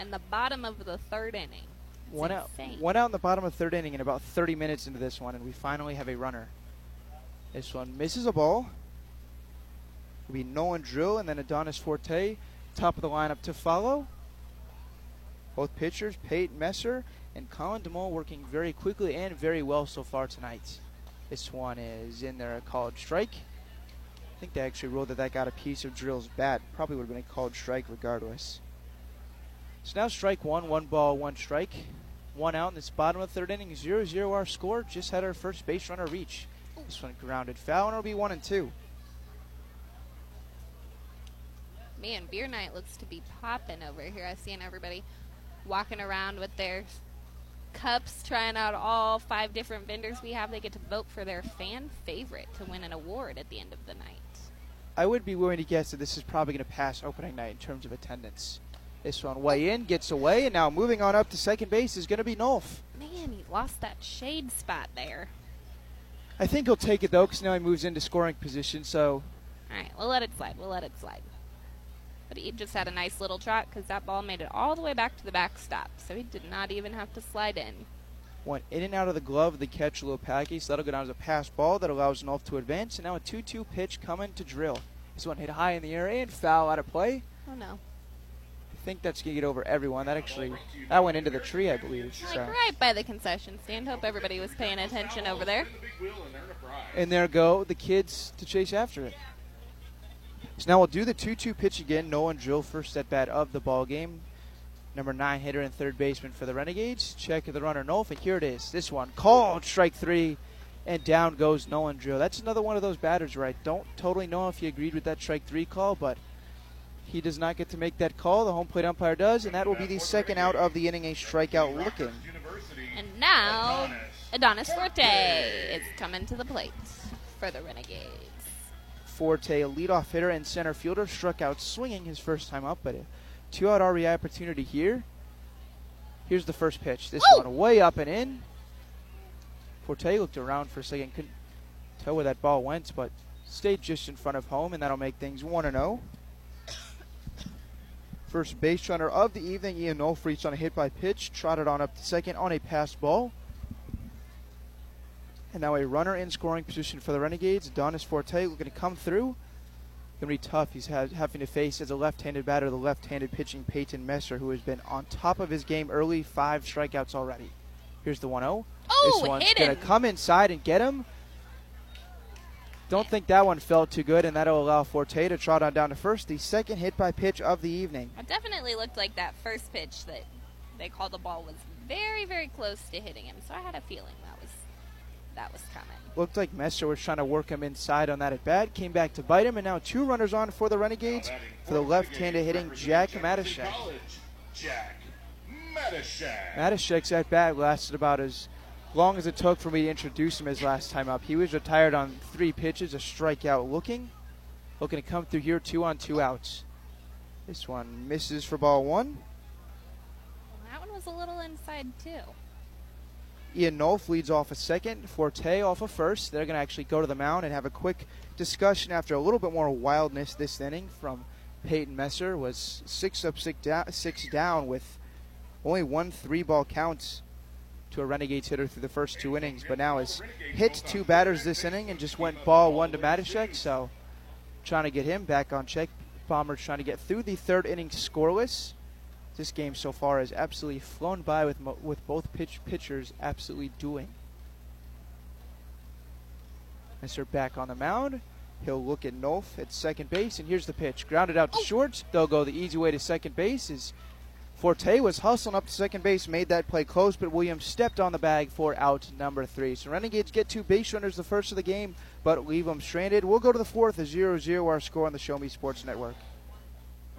in the bottom of the third inning. It's One out, one out in the bottom of third inning and about 30 minutes into this one, and we finally have a runner. This one misses a ball. It'll be Nolan Drill and then Adonis Forte, top of the lineup to follow. Both pitchers, Peyton Messer and Colin DeMol, working very quickly and very well so far tonight. This one is in there, a called strike. I think they actually ruled that that got a piece of Drill's bat. Probably would have been a called strike regardless. So now strike one, one ball, one strike. One out in this bottom of the third inning, 0 0 our score. Just had our first base runner reach. This one grounded foul, and it'll be one and two. Man, beer night looks to be popping over here. I seen everybody walking around with their cups, trying out all five different vendors we have. They get to vote for their fan favorite to win an award at the end of the night. I would be willing to guess that this is probably going to pass opening night in terms of attendance. This one way in, gets away, and now moving on up to second base is going to be Nolf. Man, he lost that shade spot there. I think he'll take it though, because now he moves into scoring position. So All right, we'll let it slide. We'll let it slide. But he just had a nice little trot because that ball made it all the way back to the backstop, so he did not even have to slide in. Went in and out of the glove of the catcher Lopaki, so that'll go down as a pass ball that allows Nolf to advance. And now a 2-2 pitch coming to drill. This one hit high in the air and foul out of play. Oh no! I think that's gonna get over everyone. That actually that went into the tree, I believe. Like So. right by the concession stand. Hope everybody was paying attention over there. And there go the kids to chase after it. So now we'll do the 2-2 pitch again. No Nolan Drill first at bat of the ball game. Number nine hitter and third baseman for the Renegades. Check of the runner Nolf, and here it is. This one called strike three, and down goes Nolan Drill. That's another one of those batters where I don't totally know if he agreed with that strike three call, but he does not get to make that call. The home plate umpire does, and that will be the second out of the inning. A strikeout looking. And now Adonis Forte is coming to the plate for the Renegades. Forte, a leadoff hitter and center fielder, struck out swinging his first time up, but a two out RBI opportunity here. Here's the first pitch. This one way up and in. Forte looked around for a second, couldn't tell where that ball went, but stayed just in front of home, and that'll make things 1 0. First base runner of the evening, Ian Nolf reached on a hit by pitch, trotted on up to second on a pass ball. And now a runner in scoring position for the Renegades. Adonis Forte looking to come through. Gonna be tough. He's having to face as a left-handed batter the left-handed pitching Peyton Messer, who has been on top of his game early. Five strikeouts already. Here's the 1-0. Oh, this one's gonna come inside and get him. Don't think that one felt too good, and that'll allow Forte to trot on down to first. The second hit by pitch of the evening. It definitely looked like that first pitch that they called the ball was very, very close to hitting him. So I had a feeling that that was coming. Looked like Messer was trying to work him inside on that at bat. Came back to bite him, and now two runners on for the Renegades for the left-handed hitting Jack Matashek. Jack. Matashek's at bat lasted about as long as it took for me to introduce him his last time up. He was retired on three pitches, a strikeout looking. Looking to come through here, two on, two outs. This one misses for ball one. That one was a little inside too. Ian Nolf leads off a second. Forte off a first. They're going to actually go to the mound and have a quick discussion after a little bit more wildness this inning from Peyton Messer was six up, six down, six down with only one three ball count to a Renegades hitter through the first two innings, but now has hit two batters this inning and just went ball one to Matashek. So trying to get him back on check. Bombers trying to get through the third inning scoreless. This game so far has absolutely flown by with mo- with both pitch pitchers absolutely doing. Messer back on the mound. He'll look at Nolf at second base, and here's the pitch. Grounded out to oh. short. They'll go the easy way to second base. Is Forte was hustling up to second base, made that play close, but Williams stepped on the bag for out number three. So Renegades get two base runners the first of the game, but leave them stranded. We'll go to the fourth, a 0-0 our score on the Show Me Sports Network.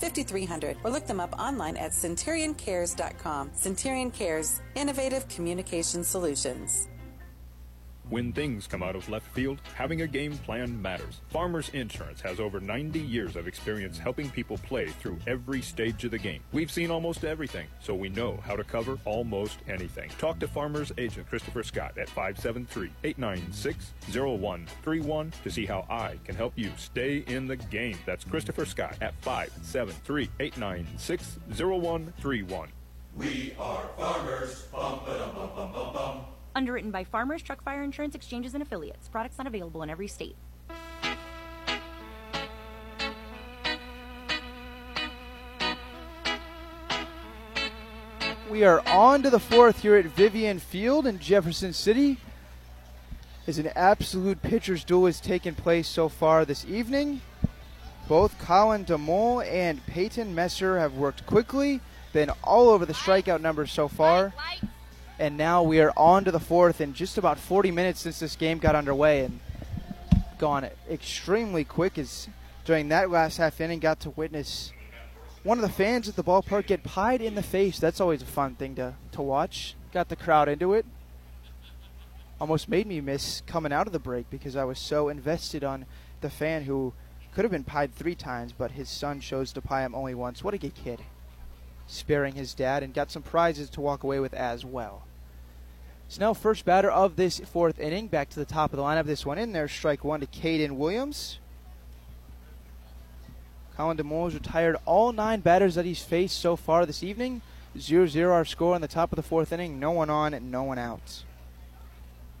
5300 or look them up online at centurioncares.com. Centurion Cares, innovative communication solutions. When things come out of left field, having a game plan matters. Farmers Insurance has over 90 years of experience helping people play through every stage of the game. We've seen almost everything, so we know how to cover almost anything. Talk to Farmers agent Christopher Scott at 573-896-0131 to see how I can help you stay in the game. That's Christopher Scott at 573-896-0131. We are farmers. Bum, bum, bum, bum, bum. Underwritten by Farmers Truck Fire Insurance Exchanges and Affiliates. Products not available in every state. We are on to the fourth here at Vivian Field in Jefferson City. As an absolute pitcher's duel has taken place so far this evening. Both Colin DeMol and Peyton Messer have worked quickly, been all over the strikeout numbers so far. And now we are on to the fourth in just about 40 minutes since this game got underway and gone extremely quick as during that last half inning got to witness one of the fans at the ballpark get pied in the face. That's always a fun thing to, to watch. Got the crowd into it. Almost made me miss coming out of the break because I was so invested on the fan who could have been pied three times, but his son chose to pie him only once. What a good kid. Sparing his dad and got some prizes to walk away with as well. So now first batter of this fourth inning. Back to the top of the lineup. This one in there. Strike one to Caden Williams. Colin DeMol retired all nine batters that he's faced so far this evening. 0-0 our score in the top of the fourth inning. No one on no one out.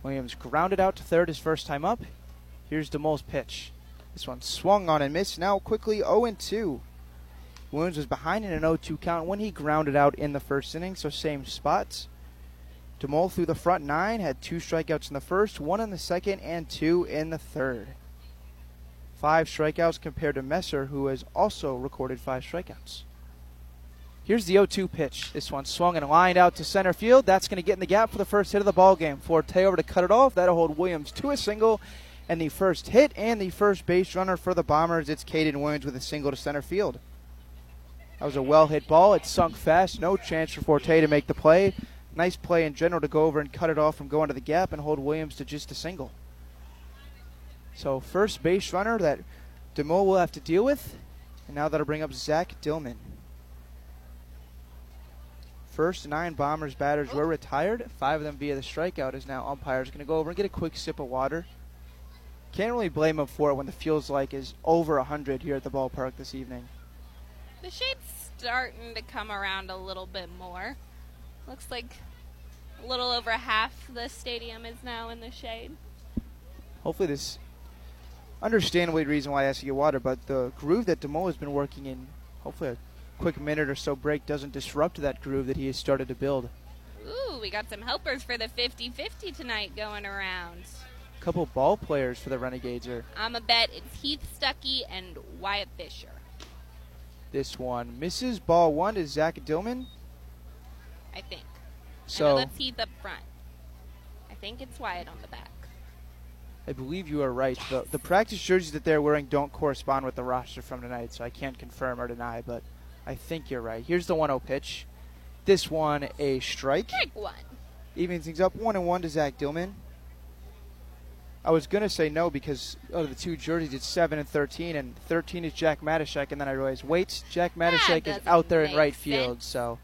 Williams grounded out to third his first time up. Here's DeMol's pitch. This one swung on and missed. Now quickly 0-2. Williams was behind in an 0-2 count when he grounded out in the first inning, so same spots. DeMol through the front nine had two strikeouts in the first, one in the second, and two in the third. Five strikeouts compared to Messer, who has also recorded five strikeouts. Here's the 0-2 pitch. This one swung and lined out to center field. That's going to get in the gap for the first hit of the ball game. Forte over to cut it off. That'll hold Williams to a single. And the first hit and the first base runner for the Bombers, it's Caden Williams with a single to center field. That was a well hit ball. It sunk fast. No chance for Forte to make the play. Nice play in general to go over and cut it off from going to the gap and hold Williams to just a single. So first base runner that DeMol will have to deal with. And now that'll bring up Zach Dillman. First nine Bombers batters were retired. Five of them via the strikeout is now umpires going to go over and get a quick sip of water. Can't really blame him for it when the feels like is over 100 here at the ballpark this evening. The shade's starting to come around a little bit more. Looks like a little over half the stadium is now in the shade. Hopefully this understandably the reason why I asked you to get water, but the groove that DeMol has been working in, hopefully a quick minute or so break doesn't disrupt that groove that he has started to build. Ooh, we got some helpers for the 50-50 tonight going around. A couple ball players for the Renegades are. I'm a bet it's Heath Stuckey and Wyatt Fisher. This one misses ball one to Zach Dillman. I think. So I that's Heath up front. I think it's Wyatt on the back. I believe you are right. The, the practice jerseys that they're wearing don't correspond with the roster from tonight, so I can't confirm or deny, but I think you're right. Here's the 1 0 pitch. This one, a strike. Strike one. Even things up 1 and 1 to Zach Dillman. I was going to say no because of the two jerseys, it's 7 and 13, and 13 is Jack Matashek, and then I realized, wait, Jack Matashek is out there in right field, so.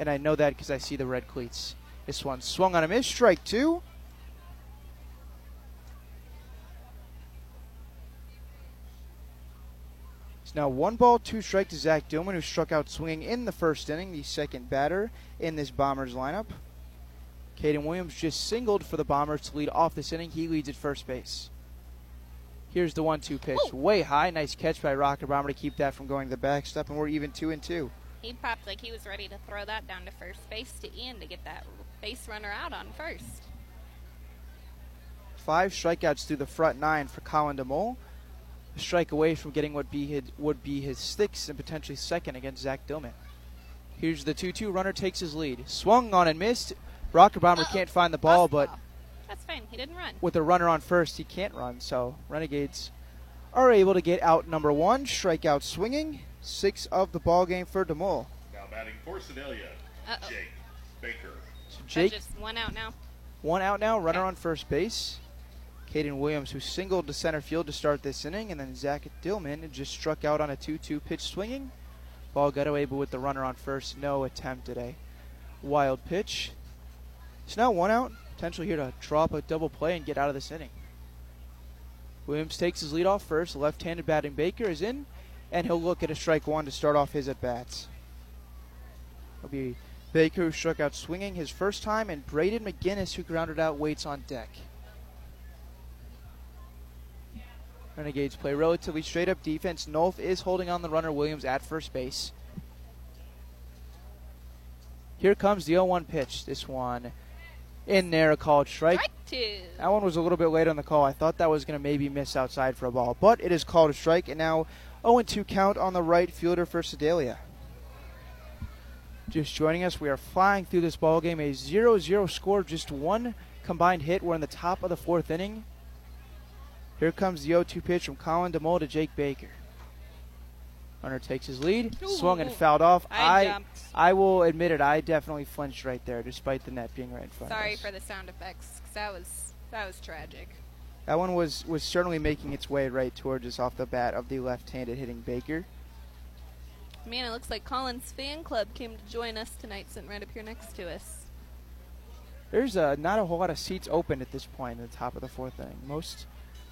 And I know that because I see the red cleats. This one swung on a miss, strike two. It's now one ball, two strike to Zach Dillman, who struck out swinging in the first inning, the second batter in this Bombers lineup. Caden Williams just singled for the Bombers to lead off this inning. He leads at first base. Here's the one-two pitch, way high. Nice catch by Rocker Bomber to keep that from going to the backstop, and we're even two and two. He popped like he was ready to throw that down to first base to Ian to get that base runner out on first. Five strikeouts through the front nine for Colin DeMol. A strike away from getting what be his, would be his sixth and potentially second against Zach Dillman. Here's the 2 2. Runner takes his lead. Swung on and missed. Rocker Bomber can't find the ball, but That's fine. He didn't run. with a runner on first, he can't run. So Renegades are able to get out number one. Strikeout swinging. Six of the ball game for DeMol. Now batting for Sedalia, Uh-oh. Jake Baker. So That's Jake, just one out now. one out now. Runner on first base. Caden Williams, who singled to center field to start this inning, and then Zach Dillman just struck out on a 2 2 pitch swinging. Ball got away, but with the runner on first, no attempt at a wild pitch. It's now one out. Potential here to drop a double play and get out of this inning. Williams takes his lead off first. Left handed batting Baker is in, and he'll look at a strike one to start off his at bats. It'll be Baker who struck out swinging his first time, and Braden McGinnis who grounded out waits on deck. Renegades play relatively straight up defense. Nolf is holding on the runner Williams at first base. Here comes the 0 1 pitch. This one in there, a called strike. Strike. That one was a little bit late on the call. I thought that was going to maybe miss outside for a ball, but it is called a strike, and now 0 2 count on the right fielder for Sedalia. Just joining us, we are flying through this ball game. A 0 0 score, just one combined hit. We're in the top of the fourth inning. Here comes the 0 2 pitch from Colin DeMol to Jake Baker. Runner takes his lead, swung and fouled off. I I, jumped. I will admit it. I definitely flinched right there, despite the net being right in front Sorry of us. for the sound effects, 'cause that was that was tragic. That one was was certainly making its way right towards us off the bat of the left-handed hitting Baker. Man, it looks like Colin's fan club came to join us tonight, sitting right up here next to us. There's uh, not a whole lot of seats open at this point in the top of the fourth inning. Most,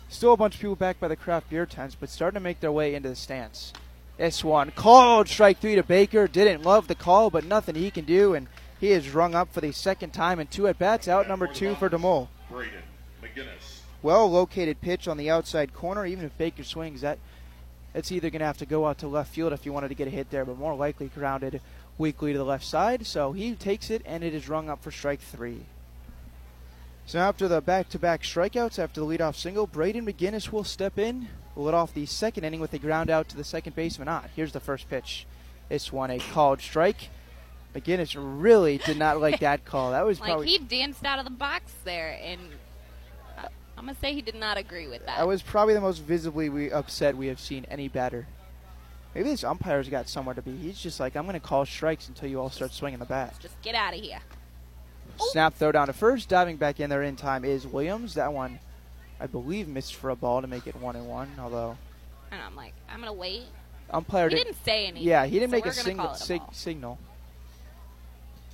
still a bunch of people back by the craft beer tents, but starting to make their way into the stands. This one called strike three to Baker. Didn't love the call, but nothing he can do, and he is rung up for the second time in two at bats. Out number two for DeMol. Braden McGinnis. Well located pitch on the outside corner. Even if Baker swings, that it's either going to have to go out to left field if you wanted to get a hit there, but more likely grounded weakly to the left side. So he takes it, and it is rung up for strike three. So after the back-to-back strikeouts, after the leadoff single, Braden McGinnis will step in, let off the second inning with a ground out to the second baseman. Ah, here's the first pitch. This one a called strike. McGinnis really did not like that call. That was Like probably he danced out of the box there, and I'm gonna say he did not agree with that. That was probably the most visibly we upset we have seen any batter. Maybe this umpire's got somewhere to be. He's just like, I'm going to call strikes until you all start swinging the bat. Just get out of here. Snap throw down to first. Diving back in there in time is Williams. That one, I believe, missed for a ball to make it one and one. Although And I'm like, I'm gonna wait. umpire He did- didn't say anything, Yeah, he didn't so make a gonna signal. a sig- signal.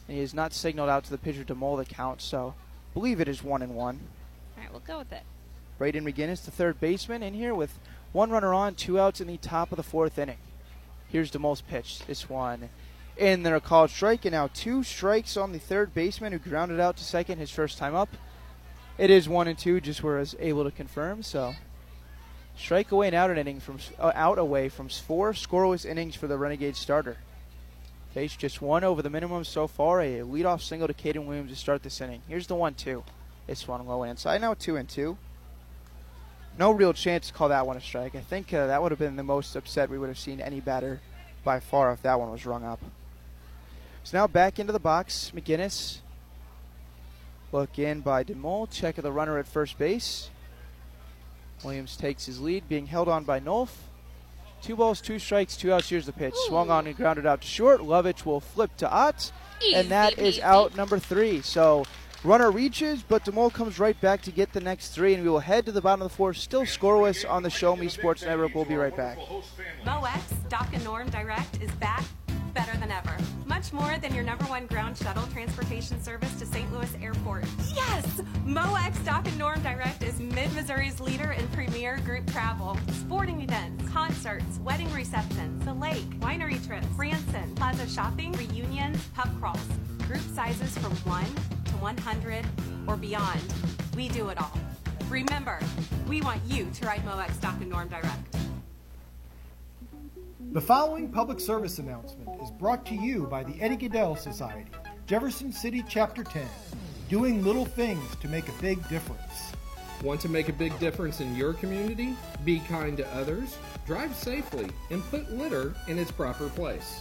And he has not signaled out to the pitcher to mull the count. So, believe it is one and one. Go with it. Braden McGinnis, the third baseman, in here with one runner on, two outs in the top of the fourth inning. Here's DeMol's pitch. This one in there, called strike, and now two strikes on the third baseman who grounded out to second his first time up. It is one and two, just were as able to confirm. So, strike away and out an inning from uh, out away from four scoreless innings for the Renegade starter. Face just one over the minimum so far. A leadoff single to Caden Williams to start this inning. Here's the one-two. This one low and inside. Now two and two. No real chance to call that one a strike. I think uh, that would have been the most upset we would have seen any batter by far if that one was rung up. So now back into the box, McGinnis. Look in by DeMol. Check of the runner at first base. Williams takes his lead, being held on by Nolf. Two balls, two strikes, two outs. Here's the pitch. Swung on and grounded out to short. Lovich will flip to Ott, and that is out number three. So runner reaches, but DeMol comes right back to get the next three, and we will head to the bottom of the fourth, still scoreless on the Show Me Sports Network. We'll be right back. MoEx Doc and Norm Direct is back better than ever. Much more than your number one ground shuttle transportation service to St. Louis Airport. Yes! MoEx Doc and Norm Direct is Mid Missouri's leader in premier group travel. Sporting events, concerts, wedding receptions, the lake, winery trips, Branson, plaza shopping, reunions, pub crawls. Group sizes from 1 to 100 or beyond. We do it all. Remember, we want you to ride MoEx Doc and Norm Direct. The following public service announcement is brought to you by the Eddie Gaedel Society, Jefferson City Chapter 10, doing little things to make a big difference. Want to make a big difference in your community? Be kind to others, drive safely, and put litter in its proper place.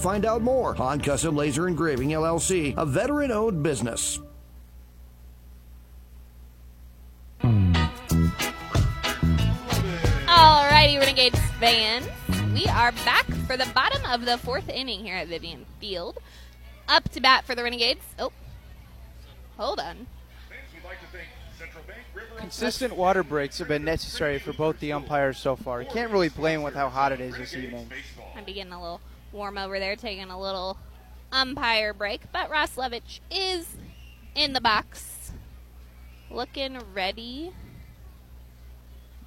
find out more. Han Custom Laser Engraving LLC, a veteran owned business. Alrighty, Renegades fans. We are back for the bottom of the fourth inning here at Vivian Field. Up to bat for the Renegades. Oh, hold on. Consistent water breaks have been necessary for both the umpires so far. You can't really blame with how hot it is this evening. I'm getting a little warm over there, taking a little umpire break. But Ross Lovich is in the box, looking ready.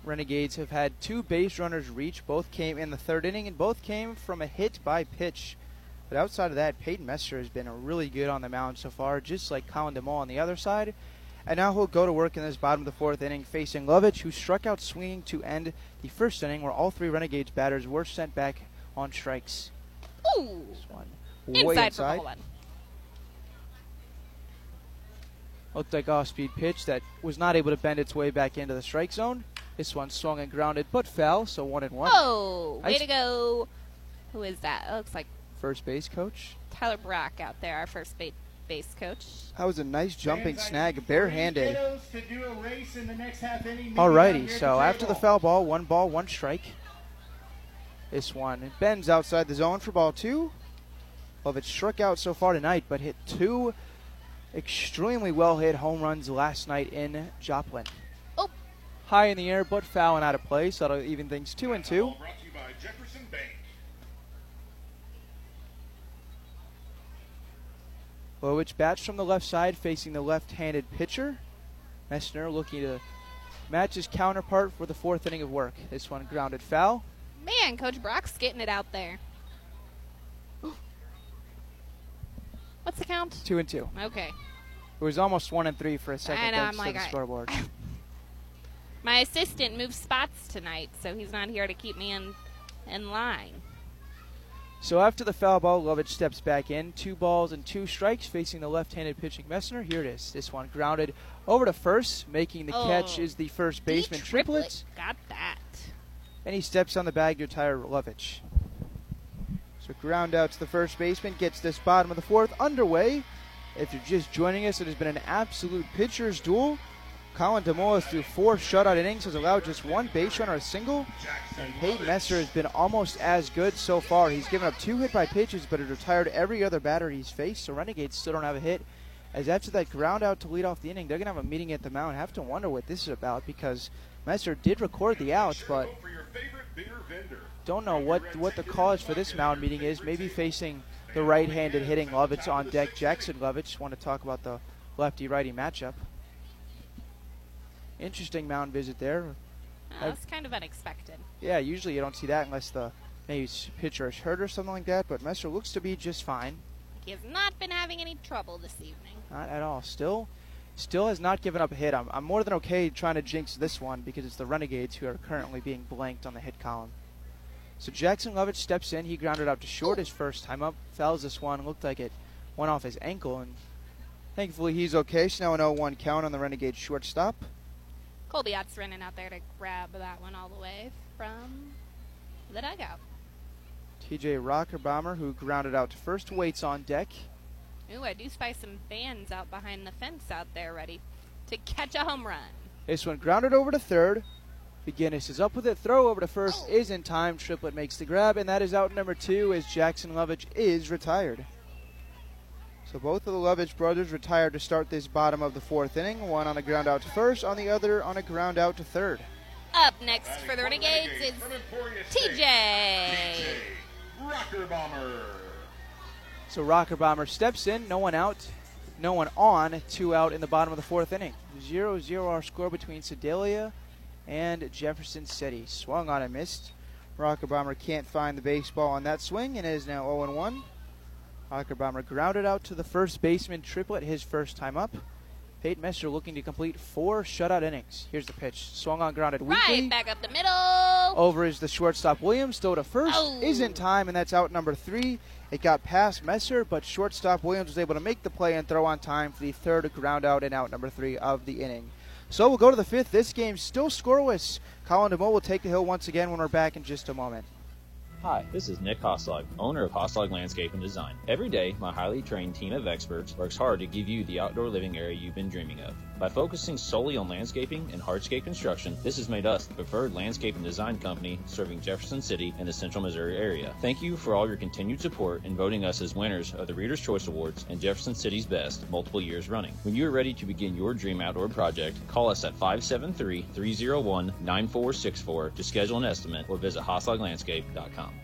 Renegades have had two base runners reach. Both came in the third inning, and both came from a hit by pitch. But outside of that, Peyton Messer has been really good on the mound so far, just like Colin DeMol on the other side. And now he'll go to work in this bottom of the fourth inning, facing Lovich, who struck out swinging to end the first inning, where all three Renegades batters were sent back on strikes. Ooh. This one. Inside, Way for inside. ball one. Looked like off-speed pitch that was not able to bend its way back into the strike zone. This one swung and grounded, but fell, so one and one. Oh, way Nice to go. Who is that? That looks like First base coach. Tyler Brock out there, our first ba- base coach. That was a nice jumping snag, barehanded. Kiddos to do a race in the next half inning. Meet Alrighty, so after the foul ball, one ball, one strike. This one it bends outside the zone for ball two. Well, Lovich struck out so far tonight, but hit two extremely well hit home runs last night in Joplin. Oh. High in the air, but foul and out of play, so that'll even things two and two. Brought to you by Jefferson Bank. Lovich bats from the left side, facing the left-handed pitcher. Messer looking to match his counterpart for the fourth inning of work. This one grounded foul. Man, Coach Brock's getting it out there. What's the count? Two and two. Okay. It was almost one and three for a second. I know, I'm like, the I- scoreboard. My assistant moved spots tonight, so he's not here to keep me in in line. so after the foul ball, Lovich steps back in. Two balls and two strikes facing the left-handed pitching Messner. Here it is. This one grounded over to first. Making the oh. catch Oh. is the first baseman Triplett. Triplett's. Got that. And he steps on the bag to retire Lovich. So ground out to the first baseman gets this bottom of the fourth underway. If you're just joining us, it has been an absolute pitcher's duel. Colin DeMola through four shutout innings has allowed just one base runner a single. And Peyton Messer has been almost as good so far. He's given up two hit by pitches, but has retired every other batter he's faced. So Renegades still don't have a hit. As after that ground out to lead off the inning, they're going to have a meeting at the mound. Have to wonder what this is about because Messer did record the outs, but For your favorite beer vendor. don't know what what the cause for this mound meeting is. Maybe facing the right-handed hitting Lovich on deck. Jackson Lovich. Want to talk about the lefty-righty matchup. Interesting mound visit there. Uh, that's kind of unexpected. Yeah, usually you don't see that unless the maybe pitcher is hurt or something like that. But Messer looks to be just fine. He has not been having any trouble this evening. Not at all. Still, still has not given up a hit. I'm, I'm more than okay trying to jinx this one because it's the Renegades who are currently being blanked on the hit column. So Jackson Lovich steps in. He grounded out to short his first time up. Fouls this one. Looked like it went off his ankle, and thankfully he's okay. So now an 0-1 count on the Renegade shortstop. Colby Ott's running out there to grab that one all the way from the dugout. TJ Rocker Bomber, who grounded out to first, waits on deck. Ooh, I do spy some fans out behind the fence out there ready to catch a home run. This one grounded over to third. McGinnis is up with it. Throw over to first is in time. Triplett makes the grab, and that is out number two as Jackson Lovich is retired. So both of the Lovich brothers retired to start this bottom of the fourth inning. One on a ground out to first, on the other on a ground out to third. Up next for the Renegades is TJ. Rocker Bomber. So Rocker Bomber steps in, no one out, no one on, two out in the bottom of the fourth inning. 0 0 our score between Sedalia and Jefferson City. Swung on and missed. Rocker Bomber can't find the baseball on that swing and is now 0 1. Rocker Bomber grounded out to the first baseman Triplett his first time up. Peyton Messer looking to complete four shutout innings. Here's the pitch. Swung on grounded weakly. Right back up the middle. Over is the shortstop Williams. Throw to first. Oh. Is in time, and that's out number three. It got past Messer, but shortstop Williams was able to make the play and throw on time for the third ground out and out number three of the inning. So we'll go to the fifth. This game still scoreless. Colin DeMoe will take the hill once again when we're back in just a moment. Hi, this is Nick Hoslag, owner of Hoslag Landscape and Design. Every day, my highly trained team of experts works hard to give you the outdoor living area you've been dreaming of. By focusing solely on landscaping and hardscape construction, this has made us the preferred landscape and design company serving Jefferson City and the central Missouri area. Thank you for all your continued support in voting us as winners of the Reader's Choice Awards and Jefferson City's Best multiple years running. When you are ready to begin your dream outdoor project, call us at 573 301 9464 to schedule an estimate or visit hosloglandscape.com.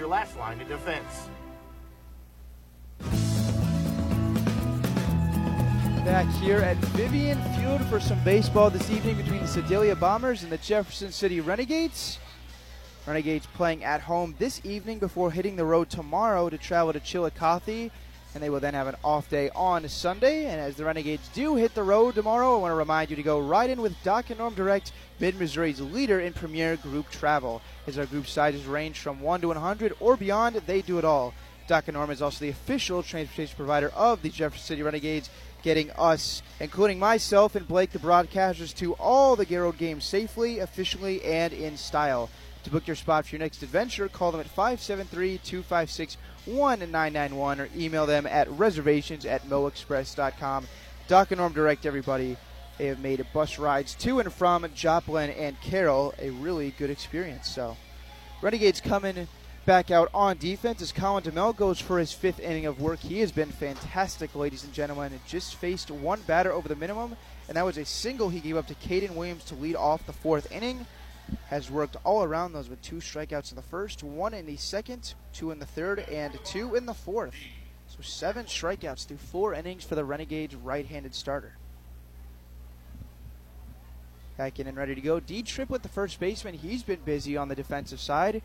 last line of defense. Back here at Vivian Field for some baseball this evening between the Sedalia Bombers and the Jefferson City Renegades. Renegades playing at home this evening before hitting the road tomorrow to travel to Chillicothe, and they will then have an off day on Sunday. And as the Renegades do hit the road tomorrow, I want to remind you to go right in with Doc and Norm Direct, Mid Missouri's leader in premier group travel. As our group sizes range from 1 to 100 or beyond, they do it all. Doc and Norm is also the official transportation provider of the Jefferson City Renegades, getting us, including myself and Blake, the broadcasters, to all the Garrow games safely, efficiently, and in style. To book your spot for your next adventure, call them at 573 256 1991 or email them at reservations at moexpress.com. Doc and Norm Direct, everybody. They have made bus rides to and from Joplin and Carroll a really good experience. So, Renegades coming back out on defense as Colin DeMol goes for his fifth inning of work. He has been fantastic, ladies and gentlemen. Just faced one batter over the minimum, and that was a single he gave up to Caden Williams to lead off the fourth inning. Has worked all around those with two strikeouts in the first, one in the second, two in the third, and two in the fourth. So seven strikeouts through four innings for the Renegades right-handed starter. Back in and ready to go. D Triplett, the first baseman, he's been busy on the defensive side,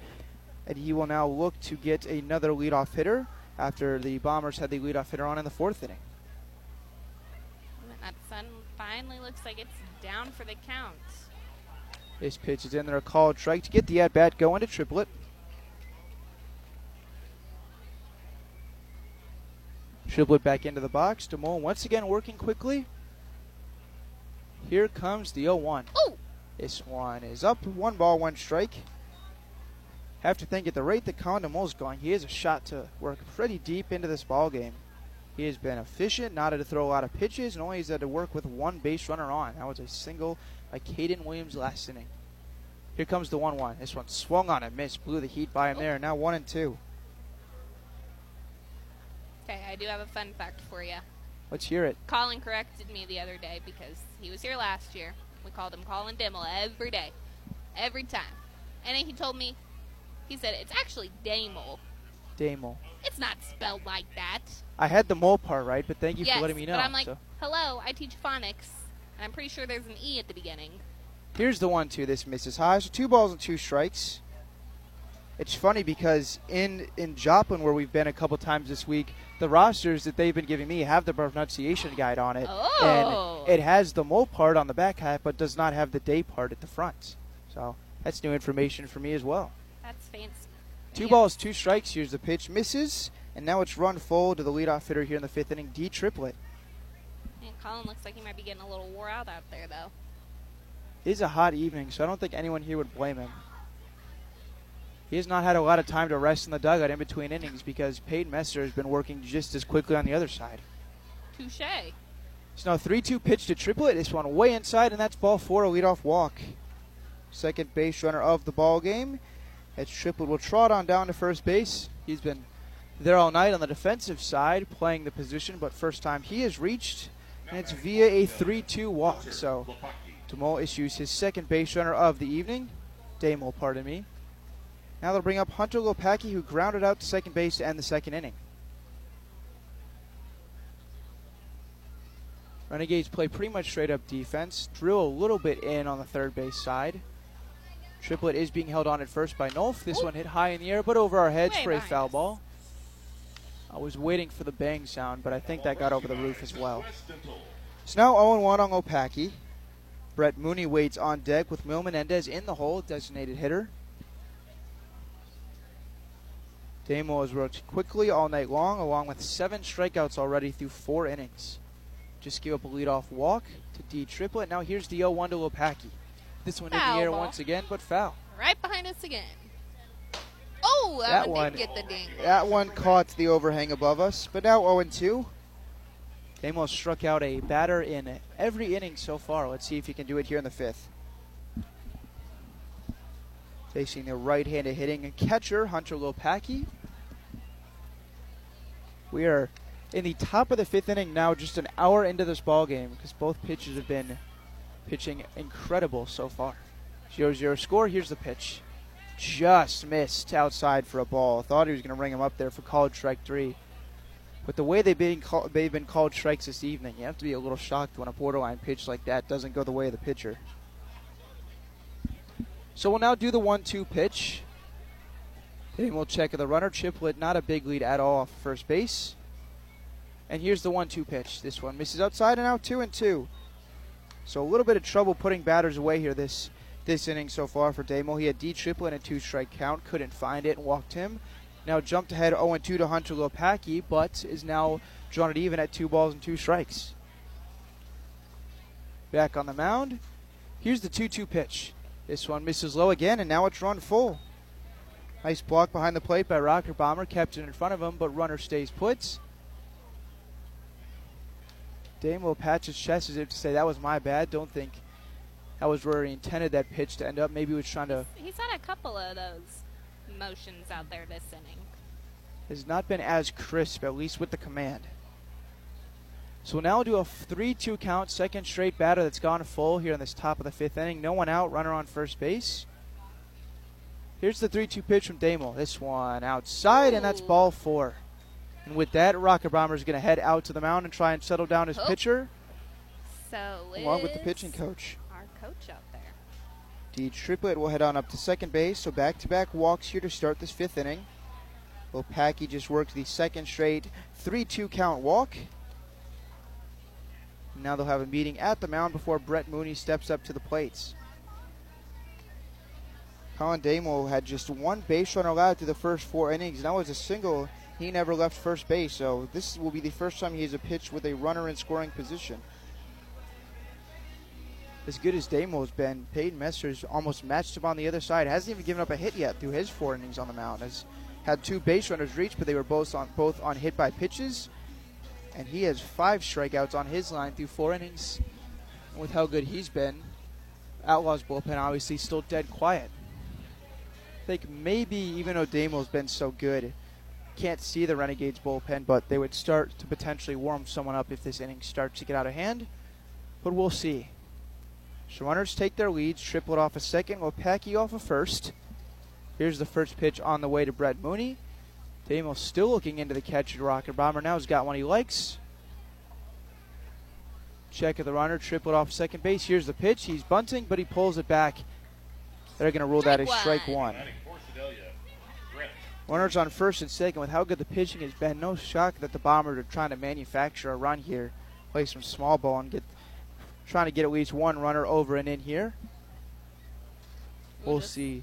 and he will now look to get another leadoff hitter after the Bombers had the leadoff hitter on in the fourth inning. That sun finally looks like it's down for the count. This pitch is in there, a called strike to get the at bat going to Triplett. Triplett back into the box. DeMol once again working quickly. Here comes the 0 1. This one is up. One ball, one strike. Have to think at the rate that Colin DeMol's going, he has a shot to work pretty deep into this ball game. He has been efficient, not had to throw a lot of pitches, and only has had to work with one base runner on. That was a single by Caden Williams last inning. Here comes the 1 1. This one swung on and missed, blew the heat by him there. Now 1 and 2. Okay, I do have a fun fact for you. Let's hear it. Colin corrected me the other day because he was here last year. We called him Colin Dimmel every day, every time. And then he told me, he said, it's actually Damel. Damel. It's not spelled like that. I had the mole part right, but thank you yes, for letting me know. But I'm like, so. hello, I teach phonics, and I'm pretty sure there's an E at the beginning. Here's the one two. This misses high. So two balls and two strikes. It's funny because in in Joplin, where we've been a couple times this week, the rosters that they've been giving me have the pronunciation guide on it, oh. and it has the mole part on the back half, but does not have the day part at the front. So that's new information for me as well. That's fancy. Two Yeah. balls, two strikes. Here's the pitch, misses, and now it's run full to the leadoff hitter here in the fifth inning, D Triplett. Man, Colin looks like he might be getting a little wore out out there, though. It is a hot evening, so I don't think anyone here would blame him. He has not had a lot of time to rest in the dugout in between innings because Peyton Messer has been working just as quickly on the other side. Touche. So now 3 2 pitch to Triplett. This one way inside, and that's ball four, a leadoff walk. Second base runner of the ball game. As Triplett will trot on down to first base. He's been there all night on the defensive side, playing the position, but first time he has reached, and it's via a 3 2 walk. So Demol issues his second base runner of the evening. Damol, pardon me. Now they'll bring up Hunter Lopacki, who grounded out to second base to end the second inning. Renegades play pretty much straight up defense, drill a little bit in on the third base side. Triplett is being held on at first by Nolf. This one hit high in the air, but over our heads Way for a foul us. ball. I was waiting for the bang sound, but I think that got over the roof as well. So now 0 1 on Opaki. Brett Mooney waits on deck with Will Menendez in the hole, designated hitter. Damo has worked quickly all night long, along with seven strikeouts already through four innings. Just gave up a leadoff walk to D Triplett. Now here's the 0 1 to Lopaki. This one in the air ball. once again, but foul. Right behind us again. Oh, that, That one, one- did get the ding. That one caught the overhang above us, but now 0 2. Damo struck out a batter in every inning so far. Let's see if he can do it here in the fifth. Facing the right handed hitting catcher, Hunter Lopaki. We are in the top of the fifth inning now, just an hour into this ball game, because both pitchers have been pitching incredible so far. 0 0 score. Here's the pitch. Just missed outside for a ball. Thought he was going to ring him up there for called strike three. But the way they've been, call, they've been called strikes this evening, you have to be a little shocked when a borderline pitch like that doesn't go the way of the pitcher. So we'll now do the one-two pitch. Then we'll check the runner. Triplett, not a big lead at all off first base. And here's the one-two pitch. This one misses outside, and now two and two. So a little bit of trouble putting batters away here this this inning so far for Damo. He had D Triplett and a two-strike count, couldn't find it and walked him. Now jumped ahead 0-2 to Hunter Lopaki, but is now drawn it even at two balls and two strikes. Back on the mound. Here's the 2-2 pitch. This one misses low again, and now it's run full. Nice block behind the plate by Rocker Bomber, kept it in front of him, but runner stays put. Dame will patch his chest as if to say, that was my bad. Don't think that was where he intended that pitch to end up. Maybe he was trying to He's had a couple of those motions out there this inning. has not been as crisp, at least with the command. So we'll now do a 3 2 count, second straight batter that's gone full here in this top of the fifth inning. No one out, runner on first base. Here's the 3 2 pitch from Damo. This one outside, and that's ball four. And with that, Rocker Bomber is going to head out to the mound and try and settle down his Oh. pitcher, So along with the pitching coach. Our coach out there. D Triplett will head on up to second base, so back to back walks here to start this fifth inning. Lopaki just worked the second straight 3 2 count walk. Now they'll have a meeting at the mound before Brett Mooney steps up to the plates. Colin Damo had just one base run allowed through the first four innings, and that was a single. He never left first base, so this will be the first time he has a pitch with a runner in scoring position as good as Damo's been, Peyton Messer's almost matched him on the other side. Hasn't even given up a hit yet through his four innings on the mound. Has had two base runners reach, but they were both on both on hit by pitches. And he has five strikeouts on his line through four innings. With how good he's been, Outlaws bullpen obviously still dead quiet. I think maybe even though Damo's been so good, can't see the Renegades bullpen, but they would start to potentially warm someone up if this inning starts to get out of hand. But we'll see. Runners take their leads. Triplett off a second. Lopacki off a first. Here's the first pitch on the way to Brett Mooney. Damo still looking into the catcher. Rocker Bomber now he's got one he likes. Check of the runner. Triplett off second base. Here's the pitch. He's bunting, but he pulls it back. They're going to rule that as strike one. Runners on first and second. With how good the pitching has been, no shock that the Bombers are trying to manufacture a run here, play some small ball, and get trying to get at least one runner over and in here. We'll see.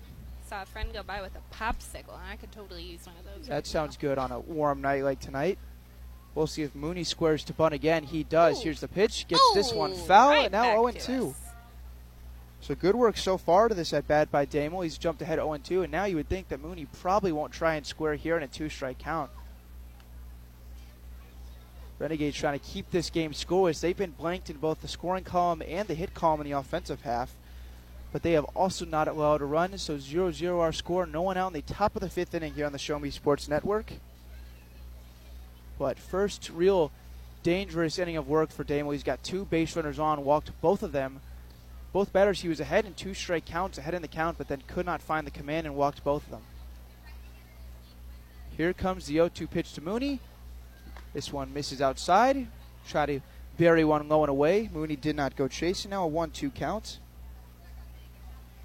Saw a friend go by with a popsicle, and I could totally use one of those. That right sounds good on a warm night like tonight. We'll see if Mooney squares to bunt again. He does. Here's the pitch. Gets this one foul, right and now back 0 to 2. So good work so far to this at bat by Damo. He's jumped ahead 0 2, and now you would think that Mooney probably won't try and square here in a two strike count. Renegades trying to keep this game scoreless. They've been blanked in both the scoring column and the hit column in the offensive half, but they have also not allowed a run. So 0 0 our score. No one out in the top of the fifth inning here on the Show Me Sports Network. But first real dangerous inning of work for Damo. He's got two base runners on, walked both of them. Both batters he was ahead in two straight counts, ahead in the count, but then could not find the command and walked both of them. Here comes the 0 2 pitch to Mooney. This one misses outside. Try to bury one low and away. Mooney did not go chasing. Now a 1 2 count.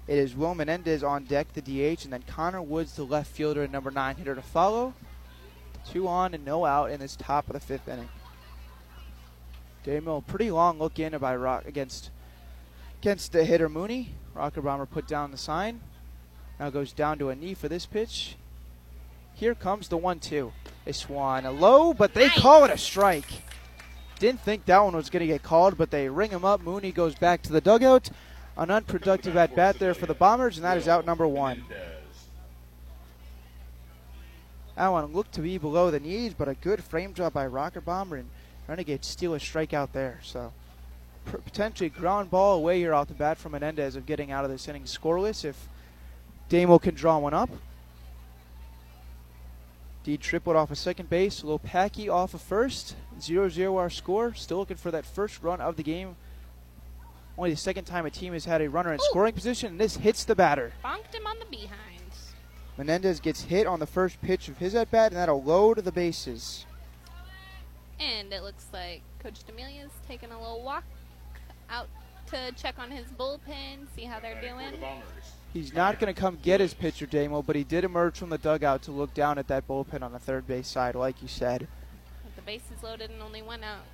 It is Will Menendez on deck, the DH, and then Connor Woods, the left fielder, and number 9 hitter to follow. Two on and no out in this top of the fifth inning. Damo, pretty long look in by Rock against against the hitter Mooney. Rocker Bomber put down the sign. Now goes down to a knee for this pitch. Here comes the one-two. A one a low, but they call it a strike. Didn't think that one was going to get called, but they ring him up. Mooney goes back to the dugout. An unproductive at bat there for the Bombers, and that is out number one. That one looked to be below the knees, but a good frame drop by Rocker Bomber, and Renegades steal a strikeout there. So potentially ground ball away here off the bat from Menendez of getting out of this inning scoreless if Damo can draw one up. D Triplett off a of second base. Lopacki off a of first. 0 0 our score. Still looking for that first run of the game. Only the second time a team has had a runner in scoring position, and this hits the batter. Bonked him on the behind. Menendez gets hit on the first pitch of his at bat, and that'll load the bases. And it looks like Coach D'Amelia's taking a little walk out to check on his bullpen, see how they're doing. He's not going to come get his pitcher, Damo, but he did emerge from the dugout to look down at that bullpen on the third base side, like you said. With the bases loaded and only one out.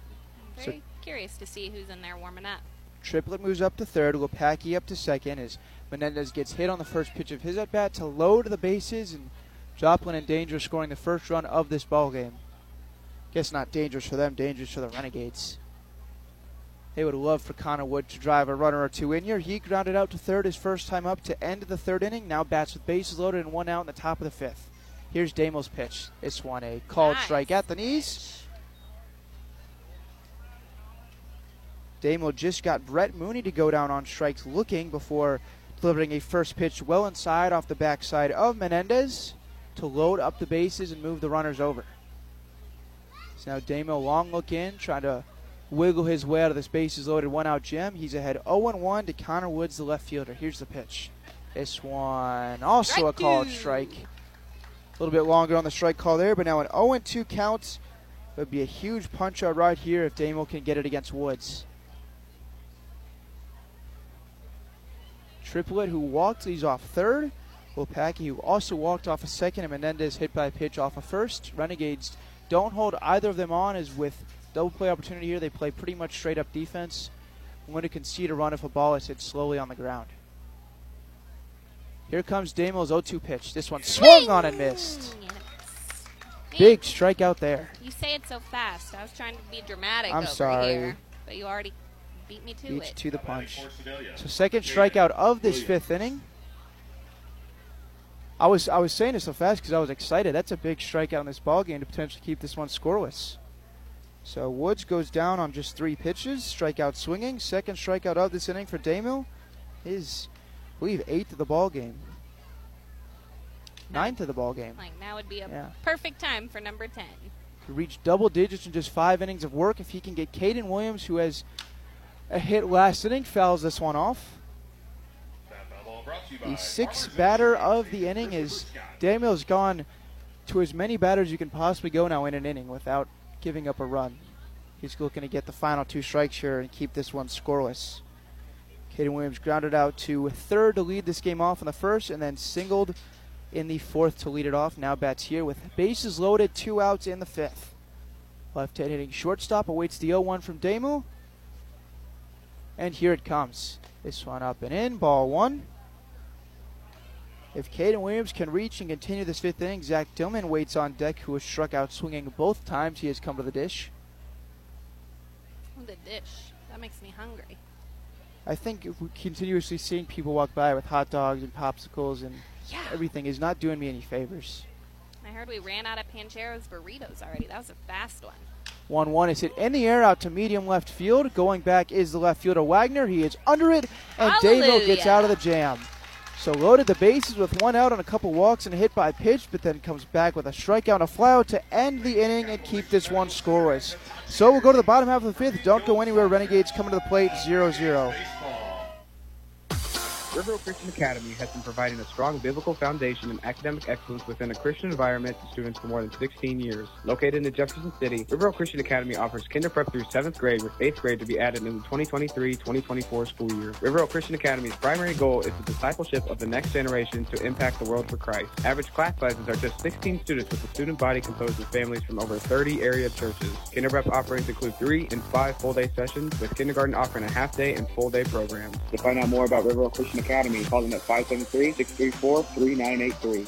I'm So- very curious to see who's in there warming up. Triplett moves up to third, Lopacki up to second as Menendez gets hit on the first pitch of his at bat to load the bases, and Joplin in danger scoring the first run of this ball game. Guess not dangerous for them, dangerous for the Renegades. They would love for Connor Wood to drive a runner or two in here. He grounded out to third his first time up to end the third inning. Now bats with bases loaded and one out in the top of the fifth. Here's Damo's pitch. This one a called strike at the knees. Damo just got Brett Mooney to go down on strikes looking before delivering a first pitch well inside off the backside of Menendez to load up the bases and move the runners over. So now Damo long look in, trying to wiggle his way out of this bases loaded one out Jim. He's ahead 0 1 to Connor Woods, the left fielder. Here's the pitch. This one also a called strike. A little bit longer on the strike call there, but now an 0 2 count. It would be a huge punch out right here if Damo can get it against Woods. Triplett, who walked, he's off third. Lopacki, who also walked off a second, and Menendez hit by a pitch off a first. Renegades don't hold either of them on, as with double play opportunity here, they play pretty much straight up defense. I'm going to concede a run if a ball is hit slowly on the ground. Here comes Damo's 0 2 pitch. This one swung on and missed. Big strikeout there. You say it so fast. I was trying to be dramatic I'm sorry. here, but you already beat me to Beat you it. to the punch. So second strikeout of this fifth inning. I was I was saying it so fast because I was excited. That's a big strikeout in this ball game to potentially keep this one scoreless. So Woods goes down on just three pitches, strikeout swinging. Second strikeout of this inning for Damo. his, I believe, eighth of the ball game. Ninth of the ball game. Like now would be a Yeah. perfect time for number 10. He reached double digits in just five innings of work. If he can get Caden Williams, who has a hit last inning, fouls this one off. The sixth batter of the inning is Daniel's gone to as many batters you can possibly go now in an inning without giving up a run. He's looking to get the final two strikes here and keep this one scoreless. Caden Williams grounded out to third to lead this game off in the first, and then singled in the fourth to lead it off. Now bats here with bases loaded, two outs in the fifth. Left-hand hitting shortstop awaits the 0-1 from Demu. And here it comes. This one up and in, ball one. If Caden Williams can reach and continue this fifth inning, Zach Dillman waits on deck, who was struck out swinging both times he has come to the dish. The dish. That makes me hungry. I think continuously seeing people walk by with hot dogs and popsicles and everything is not doing me any favors. I heard we ran out of Pancheros burritos already. That was a fast one. 1 1 is hit in the air out to medium left field. Going back is the left fielder Wagner. He is under it, and Davo gets out of the jam. So loaded the bases with one out on a couple walks and a hit by pitch, but then comes back with a strikeout and a flyout to end the inning and keep this one scoreless. So we'll go to the bottom half of the fifth. Don't go anywhere. Renegades coming to the plate 0 0. Riverville Christian Academy has been providing a strong biblical foundation and academic excellence within a Christian environment to students for more than 16 years. Located in Jefferson City, Riverville Christian Academy offers kinder prep through 7th grade with 8th grade to be added in the 2023-2024 school year. Riverville Christian Academy's primary goal is the discipleship of the next generation to impact the world for Christ. Average class sizes are just 16 students with a student body composed of families from over 30 area churches. Kinder prep offerings include 3 and 5 full-day sessions, with kindergarten offering a half-day and full-day programs. To find out more about Riverville Christian Academy, call them at 573-634-3983.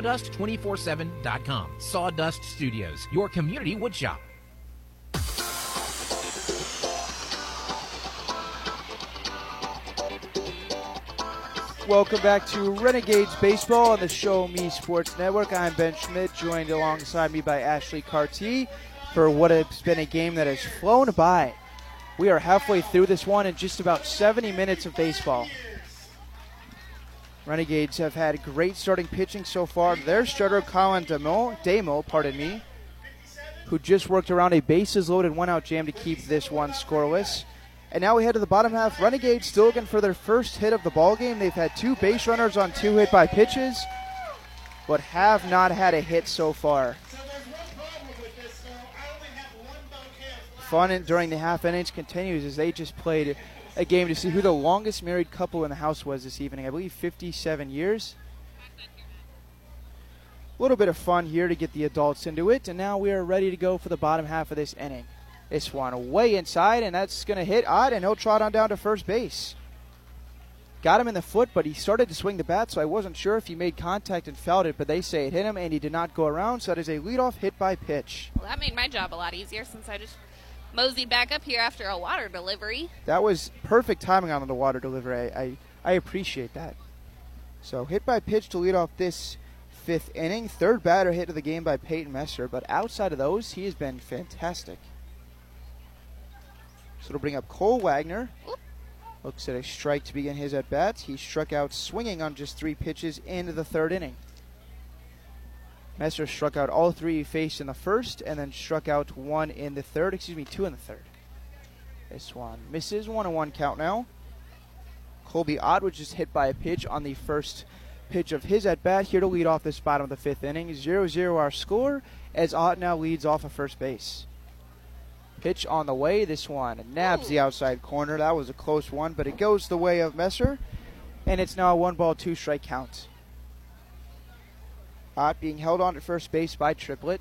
sawdust247.com. Sawdust Studios, your community woodshop. Welcome back to Renegades Baseball on the Show Me Sports Network. I'm Ben Schmidt, joined alongside me by Ashley Carty for what has been a game that has flown by. We are halfway through this one in just about 70 minutes of baseball. Renegades have had great starting pitching so far. Their starter, Colin Demo, Damo, pardon me, who just worked around a bases loaded one out jam to keep this one scoreless. And now we head to the bottom half. Renegades still looking for their first hit of the ball game. They've had two base runners on two hit by pitches, but have not had a hit so far. Fun in- during the half innings continues as they just played a game to see who the longest married couple in the house was this evening. I believe 57 years. A little bit of fun here to get the adults into it, and now we are ready to go for the bottom half of this inning. This one way inside, and that's going to hit odd, and he'll trot on down to first base. Got him in the foot, but he started to swing the bat, so I wasn't sure if he made contact and felt it, but they say it hit him, and he did not go around, so that is a leadoff hit by pitch. Well, that made my job a lot easier since I just moseyed back up here after a water delivery. That was perfect timing on the water delivery. I, I, I appreciate that. So hit by pitch to lead off this fifth inning. Third batter hit of the game by Peyton Messer, but outside of those, he has been fantastic. So it'll bring up Cole Wagner. Looks at a strike to begin his at bat. He struck out swinging on just three pitches into the third inning. Messer struck out all three he faced in the first, and then struck out one in the third. Excuse me, two in the third. This one misses. One and one count now. Colby Ott was just hit by a pitch on the first pitch of his at bat. Here to lead off this bottom of the fifth inning. 0 0 our score as Ott now leads off of first base. Pitch on the way. This one nabs the outside corner. That was a close one, but it goes the way of Messer. And it's now a one ball, two strike count. Ott being held on at first base by Triplett.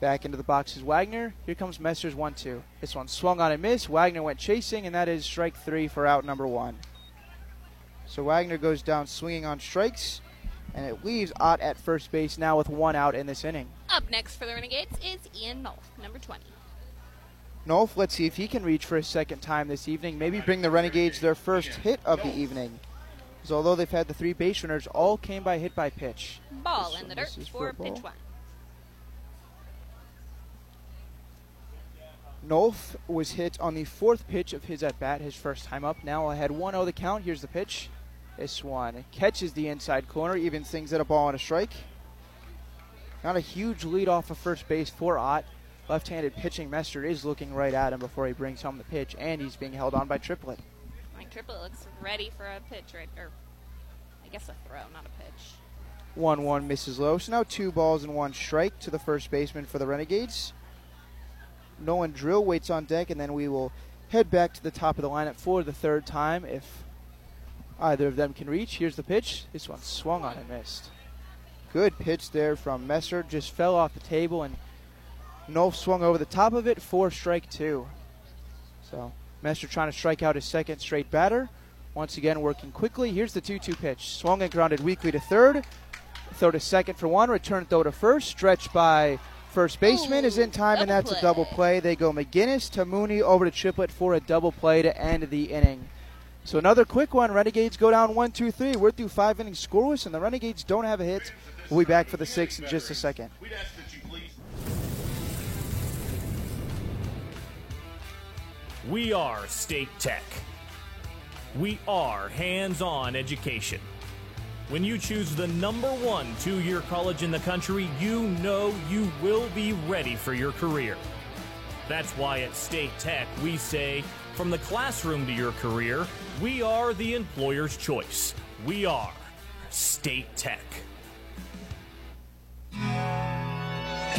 Back into the box is Wagner. Here comes Messer's 1 2. This one swung on and missed. Wagner went chasing, and that is strike three for out number one. So Wagner goes down swinging on strikes, and it leaves Ott at first base now with one out in this inning. Up next for the Renegades is Ian Nolf, number 20. Nolf, let's see if he can reach for his second time this evening. Maybe bring the Renegades their first hit of the evening. Because although they've had the three base runners, all came by hit by pitch. Ball This in the dirt for pitch one. Nolf was hit on the fourth pitch of his at bat, his first time up. Now ahead 1 0 the count. Here's the pitch. This one catches the inside corner, even things at a ball and a strike. Not a huge lead off of first base for Ott. Left handed pitching Messer is looking right at him before he brings home the pitch, and he's being held on by Triplett. Mike Triplett looks ready for a pitch, right? Or I guess a throw, not a pitch. 1 1 misses low. So now two balls and one strike to the first baseman for the Renegades. Nolan Drill waits on deck, and then we will head back to the top of the lineup for the third time if either of them can reach. Here's the pitch. This one swung on and missed. Good pitch there from Messer. Just fell off the table, and Nolf swung over the top of it for strike two. So Messer trying to strike out his second straight batter. Once again, working quickly. Here's the 2 2 pitch. Swung and grounded weakly to third. Throw to second for one. Return throw to first. Stretch by first baseman is in time, and that's a double play. They go McGinnis to Mooney over to Triplett for a double play to end the inning. So another quick one. Renegades go down one, two, three. We're through five innings scoreless, and the Renegades don't have a hit. We'll be back for the sixth in just a second. We are State Tech. We are hands on education. When you choose the number one two year college in the country, you know you will be ready for your career. That's why at State Tech we say, from the classroom to your career, we are the employer's choice. We are State Tech.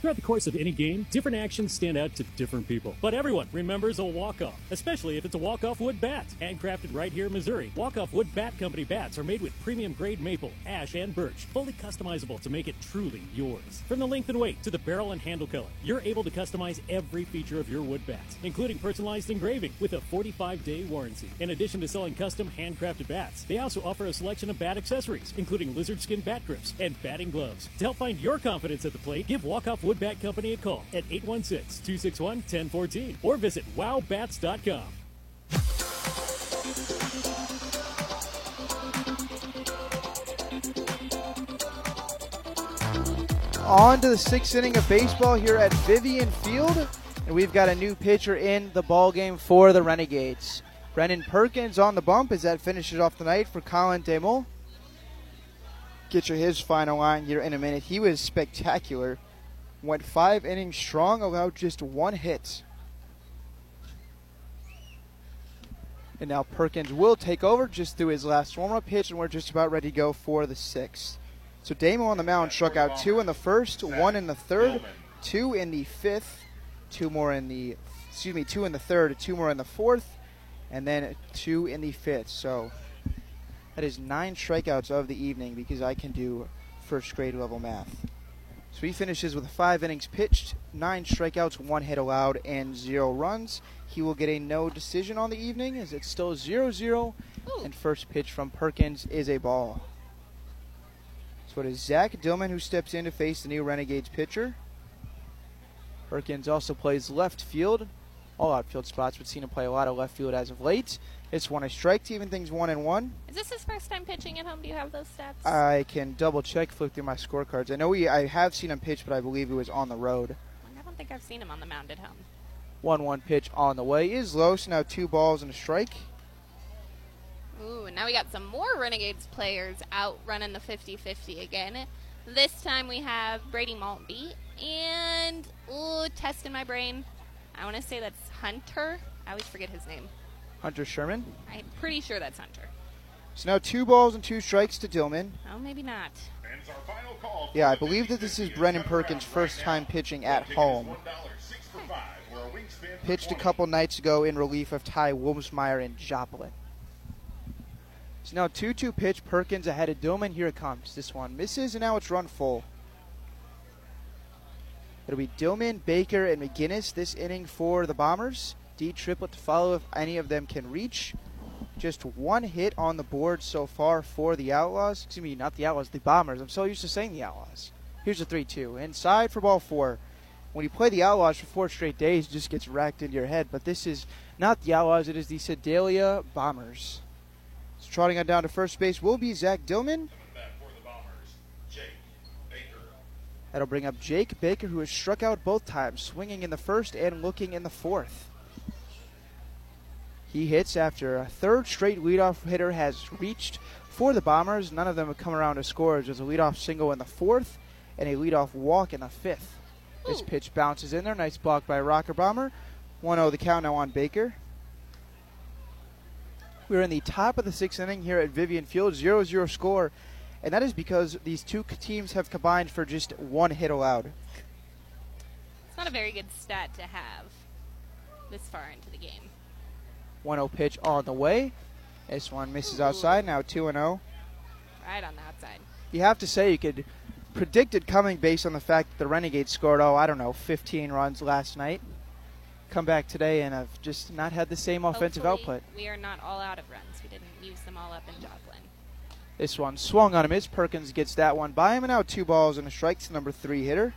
Throughout the course of any game, different actions stand out to different people. But everyone remembers a walk-off, especially if it's a walk-off wood bat. Handcrafted right here in Missouri, walk-off wood bat company bats are made with premium grade maple, ash, and birch, fully customizable to make it truly yours. From the length and weight to the barrel and handle color, you're able to customize every feature of your wood bat, including personalized engraving with a 45-day warranty. In addition to selling custom handcrafted bats, they also offer a selection of bat accessories, including lizard skin bat grips and batting gloves. To help find your confidence at the plate, give Walk-Off Wood Bat Company a call at 816-261-1014 or visit wowbats.com. On to the sixth inning of baseball here at Vivian Field, and we've got a new pitcher in the ball game for the Renegades. Brennan Perkins on the bump as that finishes off the night for Colin Demol. Get you his final line here in a minute. He was spectacular. Went five innings strong, allowed just one hit. And now Perkins will take over just through his last warm up pitch, and we're just about ready to go for the sixth. So Damo on the mound struck out two in the first, one in the third, two in the fifth, two more in the, excuse me, two in the third, two more in the fourth, and then two in the fifth. So that is nine strikeouts of the evening because I can do first grade level math. So he finishes with five innings pitched, nine strikeouts, one hit allowed, and zero runs. He will get a no decision on the evening as it's still 0 0, and first pitch from Perkins is a ball. So it is Zach Dillman who steps in to face the new Renegades pitcher. Perkins also plays left field. All outfield spots, but seen him play a lot of left field as of late. It's one a strike to even things one and one. Is this his first time pitching at home? Do you have those stats? I can double check, flip through my scorecards. I know he, I have seen him pitch, but I believe he was on the road. I don't think I've seen him on the mound at home. 1 1 pitch on the way is low, so now two balls and a strike. Ooh, and now we got some more Renegades players out running the 50 50 again. This time we have Brady Maltby and, ooh, test in my brain. I want to say that's Hunter. I always forget his name. Hunter Sherman. I'm pretty sure that's Hunter. So now two balls and two strikes to Dillman. Oh, maybe not. Yeah, I believe that this is Brennan Perkins' first time pitching at home. Pitched a couple nights ago in relief of Ty Wilmsmeyer and Joplin. So now 2 2 pitch, Perkins ahead of Dillman. Here it comes. This one misses, and now it's run full. It'll be Dillman, Baker, and McGinnis this inning for the Bombers. D Triplett to follow if any of them can reach. Just one hit on the board so far for the Outlaws. Excuse me, not the Outlaws, the Bombers. I'm so used to saying the Outlaws. Here's a 3 2. Inside for ball four. When you play the Outlaws for four straight days, it just gets racked into your head. But this is not the Outlaws, it is the Sedalia Bombers. So trotting on down to first base will be Zach Dillman. That'll bring up Jake Baker, who has struck out both times, swinging in the first and looking in the fourth. He hits after a third straight leadoff hitter has reached for the Bombers. None of them have come around to score. There's a leadoff single in the fourth and a leadoff walk in the fifth. This pitch bounces in there. Nice block by Rocker Bomber. 1 0 the count now on Baker. We're in the top of the sixth inning here at Vivian Field, 0 0 score, and that is because these two teams have combined for just one hit allowed. It's not a very good stat to have this far into the game. 1 0 pitch on the way. This one misses outside, now 2 0. Right on the outside. You have to say you could predict it coming based on the fact that the Renegades scored, oh, I don't know, 15 runs last night. Come back today and have just not had the same offensive Hopefully output. We are not all out of runs. We didn't use them all up in Joplin. This one swung on him. Is Perkins gets that one by him, and now two balls and a strike to number three hitter.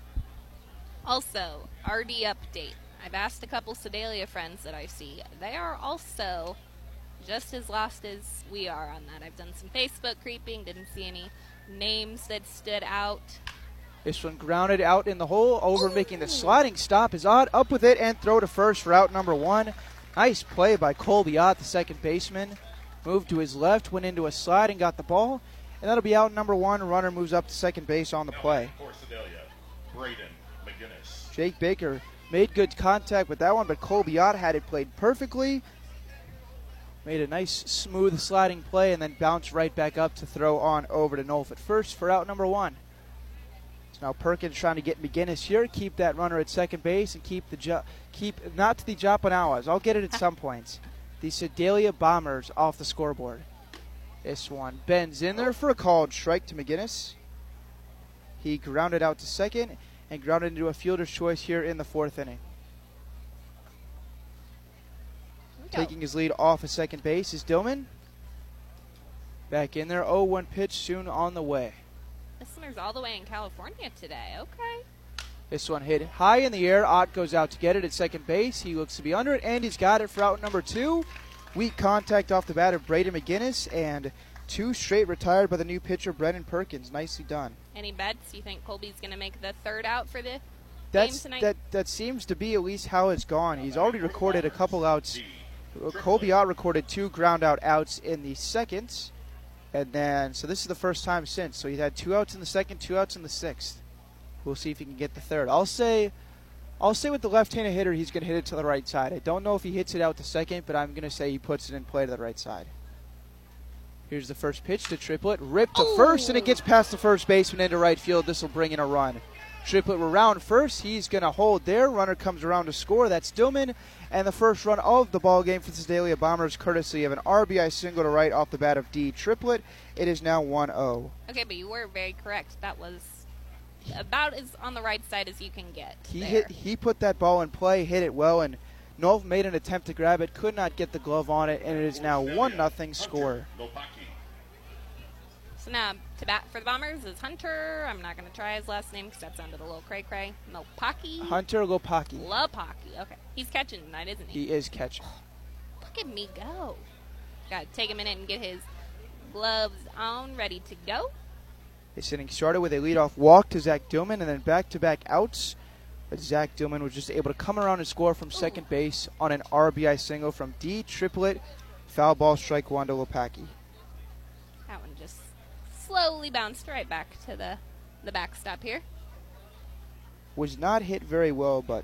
Also, RD update. I've asked a couple Sedalia friends that I see. They are also just as lost as we are on that. I've done some Facebook creeping, didn't see any names that stood out. This one grounded out in the hole, over making the sliding stop is odd. Up with it and throw to first route number one. Nice play by Colby Ott, the second baseman. Moved to his left, went into a slide and got the ball. And that'll be out number one. Runner moves up to second base on the play. For Sedalia, Braden McGinnis. Jake Baker made good contact with that one, but Colby Ott had it played perfectly. Made a nice, smooth sliding play and then bounced right back up to throw on over to Nolf at first for out number one. So now Perkins trying to get McGinnis here, keep that runner at second base, and keep the jo- keep not to the Japanawas. I'll get it at some points. The Sedalia Bombers off the scoreboard. This one bends in there for a called strike to McGinnis. He grounded out to second and grounded into a fielder's choice here in the fourth inning. Taking his lead off of second base is Dillman. Back in there, 0 1 pitch soon on the way. Listeners all the way in California today. Okay. This one hit high in the air. Ott goes out to get it at second base. He looks to be under it, and he's got it for out number two. Weak contact off the bat of Braden McGinnis, and two straight retired by the new pitcher, Brennan Perkins. Nicely done. Any bets? You think Colby's going to make the third out for the That's game tonight? that. That seems to be at least how it's gone. He's already recorded a couple outs. Colby Ott recorded two ground out outs in the second, and then so this is the first time since. So he's had two outs in the second, two outs in the sixth. We'll see if he can get the third. I'll say, I'll say with the left-handed hitter, he's going to hit it to the right side. I don't know if he hits it out to second, but I'm going to say he puts it in play to the right side. Here's the first pitch to Triplett, ripped to first, and it gets past the first baseman into right field. This will bring in a run. Triplett will round first. He's going to hold there. Runner comes around to score. That's Dillman. And the first run of the ball game for the Sedalia Bombers, courtesy of an RBI single to right off the bat of D Triplett. It is now 1 0. Okay, but you were very correct. That was about as on the right side as you can get. He there. hit. He put that ball in play, hit it well, and Nolf made an attempt to grab it, could not get the glove on it, and it is now one nothing score. So now to bat for the Bombers is Hunter. I'm not going to try his last name because that sounded a little cray cray. Mopaki. Hunter Lopaki. Lopaki. Okay, he's catching tonight, isn't he? He is catching. Look at me go. Got to take a minute and get his gloves on, ready to go. This inning started with a leadoff walk to Zach Dillman, and then back-to-back outs But Zach Dillman was just able to come around and score from second base on an RBI single from D Triplett. Foul ball strike one to Lopaki. Slowly bounced right back to the, the backstop here. Was not hit very well, but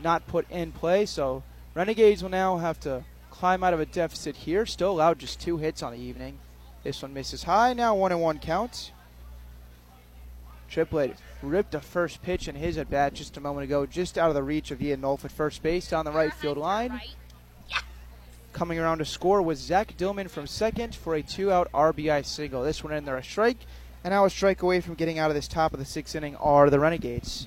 not put in play. So Renegades will now have to climb out of a deficit here. Still allowed just two hits on the evening. This one misses high. Now one and one count. Triplett ripped a first pitch in his at bat just a moment ago, just out of the reach of Ian Nolf at first base down the right field line. Coming around to score was Zach Dillman from second for a two out RBI single. This one in there a strike, and now a strike away from getting out of this top of the sixth inning are the Renegades.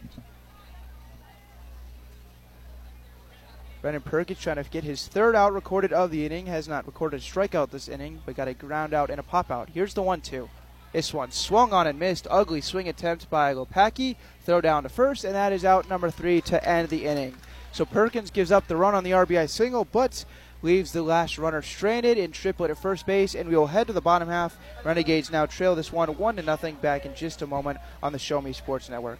Brennan Perkins trying to get his third out recorded of the inning. Has not recorded a strikeout this inning, but got a ground out and a pop out. Here's the one two. This one swung on and missed. Ugly swing attempt by Lopaki. Throw down to first, and that is out number three to end the inning. So Perkins gives up the run on the RBI single, but leaves the last runner stranded in Triplett at first base, and we will head to the bottom half. Renegades now trail this one one to nothing. Back in just a moment on the Show Me Sports Network.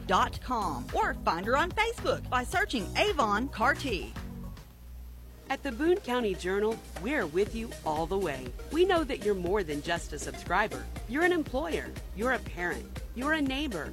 mcarty.avonrepresentative.com or find her on Facebook by searching Avon Carty. At the Boone County Journal, we're with you all the way. We know that you're more than just a subscriber. You're an employer, you're a parent, you're a neighbor.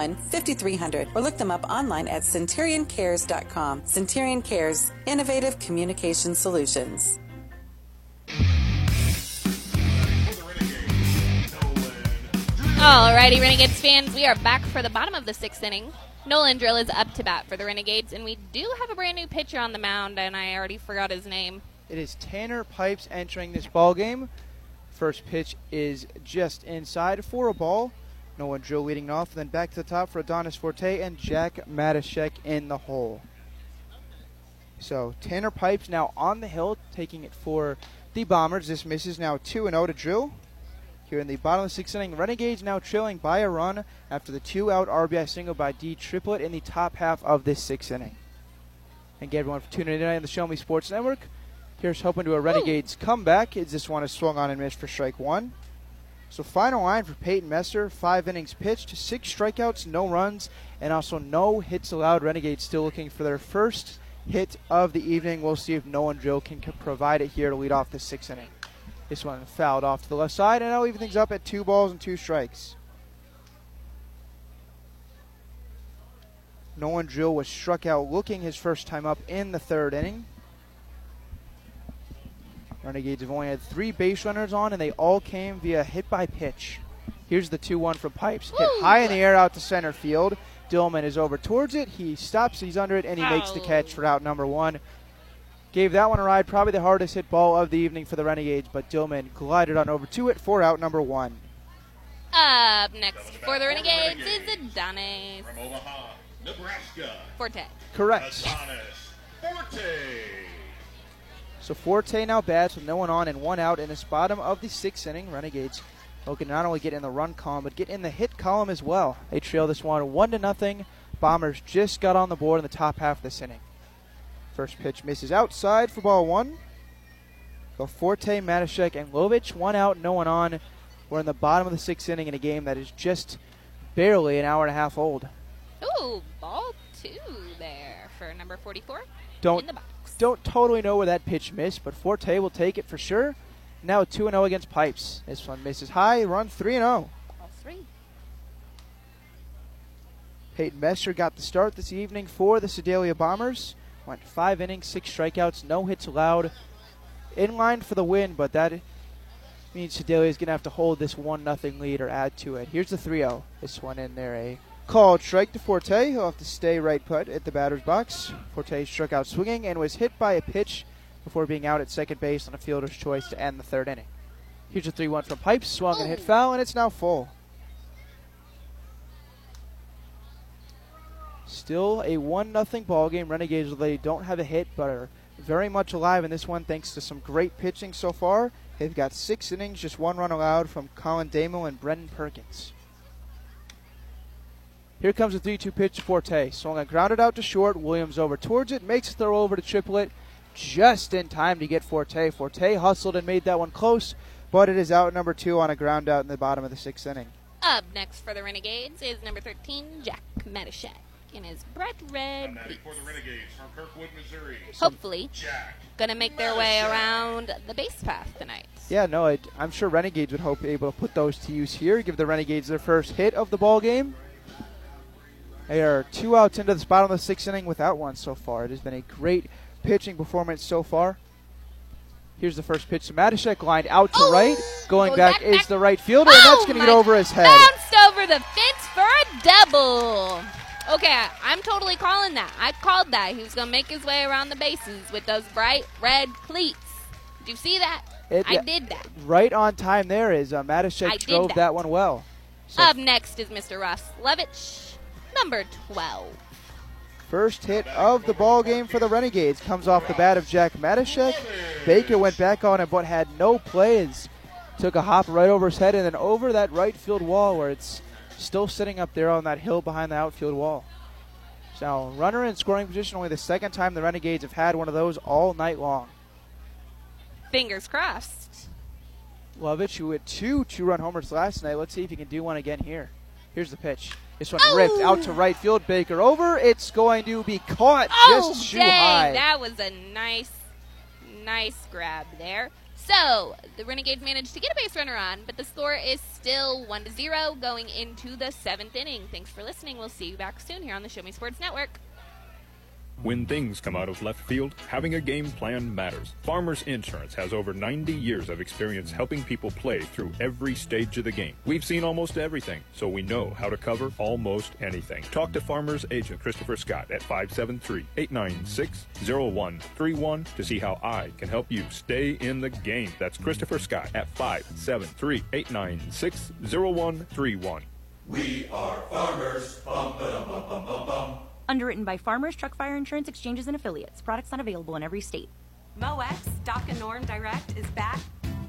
5300 or look them up online at centurioncares.com. Centurion Cares, innovative communication solutions. Alrighty, Renegades fans, we are back for the bottom of the sixth inning. Nolan Drill is up to bat for the Renegades, and we do have a brand new pitcher on the mound, and I already forgot his name. It is Tanner Pipes entering this ball game. First pitch is just inside for a ball. Nolan Drill leading off, then back to the top for Adonis Forte and Jack Matashek in the hole. So Tanner Pipes now on the hill, taking it for the Bombers. This misses now 2 0 to Drill. Here in the bottom of the sixth inning, Renegades now trailing by a run after the two out RBI single by D Triplett in the top half of this sixth inning. Thank you everyone for tuning in tonight on the Show Me Sports Network. Here's hoping to a Renegades comeback. Is this one is swung on and missed for strike one. So final line for Peyton Messer, five innings pitched, six strikeouts, no runs, and also no hits allowed. Renegades still looking for their first hit of the evening. We'll see if Nolan Drill can provide it here to lead off the sixth inning. This one fouled off to the left side, and I'll even things up at two balls and two strikes. Nolan Drill was struck out looking his first time up in the third inning. Renegades have only had three base runners on, and they all came via hit by pitch. Here's the 2 1 from Pipes. Hit high in the air out to center field. Dillman is over towards it. He stops, he's under it, and he Ow. makes the catch for out number one. Gave that one a ride, probably the hardest hit ball of the evening for the Renegades, but Dillman glided on over to it for out number one. Up next for the Renegades is Adonis. From Omaha, Nebraska. Forte. Correct. Adonis Forte. So Forte now bats with no one on and one out in this bottom of the sixth inning. Renegades looking to not only get in the run column, but get in the hit column as well. They trail this one one to nothing. Bombers just got on the board in the top half of this inning. First pitch misses outside for ball one. Go Forte, Matashek, and Lovich. One out, no one on. We're in the bottom of the sixth inning in a game that is just barely an hour and a half old. Ooh, ball two there for number 44. Don't don't totally know where that pitch missed, but Forte will take it for sure. Now 2 0 against Pipes. This one misses high, run 3 0. Ball three. Peyton Messer got the start this evening for the Sedalia Bombers. Went five innings, six strikeouts, no hits allowed. In line for the win, but that means Sedalia is going to have to hold this 1 0 lead or add to it. Here's the 3 0. This one in there, a called strike to Forte. He'll have to stay right put at the batter's box. Forte struck out swinging and was hit by a pitch before being out at second base on a fielder's choice to end the third inning. Here's a 3 1 from Pipes, swung and hit foul, and it's now full. Still a 1 0 ball game. Renegades, they don't have a hit, but are very much alive in this one thanks to some great pitching so far. They've got six innings, just one run allowed from Colin DeMol and Brendan Perkins. Here comes the 3 2 pitch to Forte. Swung and grounded out to short. Williams over towards it, makes a throw over to Triplett just in time to get Forte. Forte hustled and made that one close, but it is out number two on a ground out in the bottom of the sixth inning. Up next for the Renegades is number 13, Jack Matashek. In his bright red Batting for the Renegades from Kirkwood, Missouri. Hopefully, Jack. gonna make their way around the base path tonight. Yeah, no, I, I'm sure Renegades would hope able to put those to use here. Give the Renegades their first hit of the ball game. They are two outs into the bottom of the sixth inning without one so far. It has been a great pitching performance so far. Here's the first pitch to Matashek, lined out to Oh, right. Going goes back, back, is the right fielder, and that's Oh going to get over his head. Bounced over the fence for a double. Okay, I'm totally calling that. I called that. He was gonna make his way around the bases with those bright red cleats. Did you see that? It- I did that. Right on time there is uh, Matashek drove that. that one well. So Up next is Mr. Ross Lovich, number 12. First hit of the ball game for the Renegades comes off the bat of Jack Matashek. Baker went back on him but had no plays. Took a hop right over his head and then over that right field wall where it's still sitting up there on that hill behind the outfield wall. So runner in scoring position, only the second time the Renegades have had one of those all night long. Fingers crossed. Lovich, who hit two two-run homers last night. Let's see if he can do one again here. Here's the pitch. This one ripped out to right field. Baker over. It's going to be caught Oh, just too dang. high. That was a nice, nice grab there. So the Renegades managed to get a base runner on, but the score is still one to zero going into the seventh inning. Thanks for listening. We'll see you back soon here on the Show Me Sports Network. When things come out of left field, having a game plan matters. Farmers Insurance has over 90 years of experience helping people play through every stage of the game. We've seen almost everything, so we know how to cover almost anything. Talk to Farmers agent Christopher Scott at 573-896-0131 to see how I can help you stay in the game. That's Christopher Scott at 573-896-0131. We are farmers. Bum, ba, bum, bum, bum. Underwritten by Farmers Truck Fire Insurance Exchanges and Affiliates. Products not available in every state. MoEx, Doc and Norm Direct is back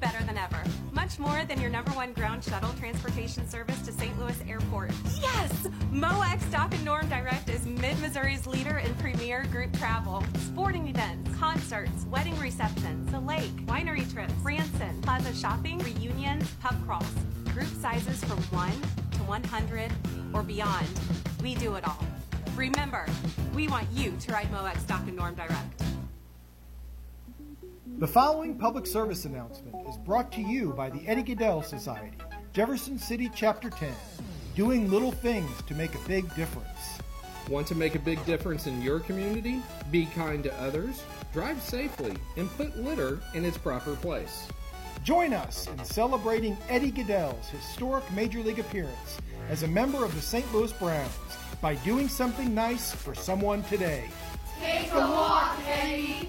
better than ever. Much more than your number one ground shuttle transportation service to St. Louis Airport. Yes! MoEx Doc and Norm Direct is Mid Missouri's leader in premier group travel. Sporting events, concerts, wedding receptions, the lake, winery trips, Branson, plaza shopping, reunions, pub crawls. Group sizes from 1 to 100 or beyond. We do it all. Remember, we want you to ride MoEx Doc and Norm Direct. The following public service announcement is brought to you by the Eddie Gaedel Society, Jefferson City Chapter 10, doing little things to make a big difference. Want to make a big difference in your community? Be kind to others, drive safely, and put litter in its proper place. Join us in celebrating Eddie Gaedel's historic Major League appearance as a member of the St. Louis Browns by doing something nice for someone today. Take a walk, Eddie.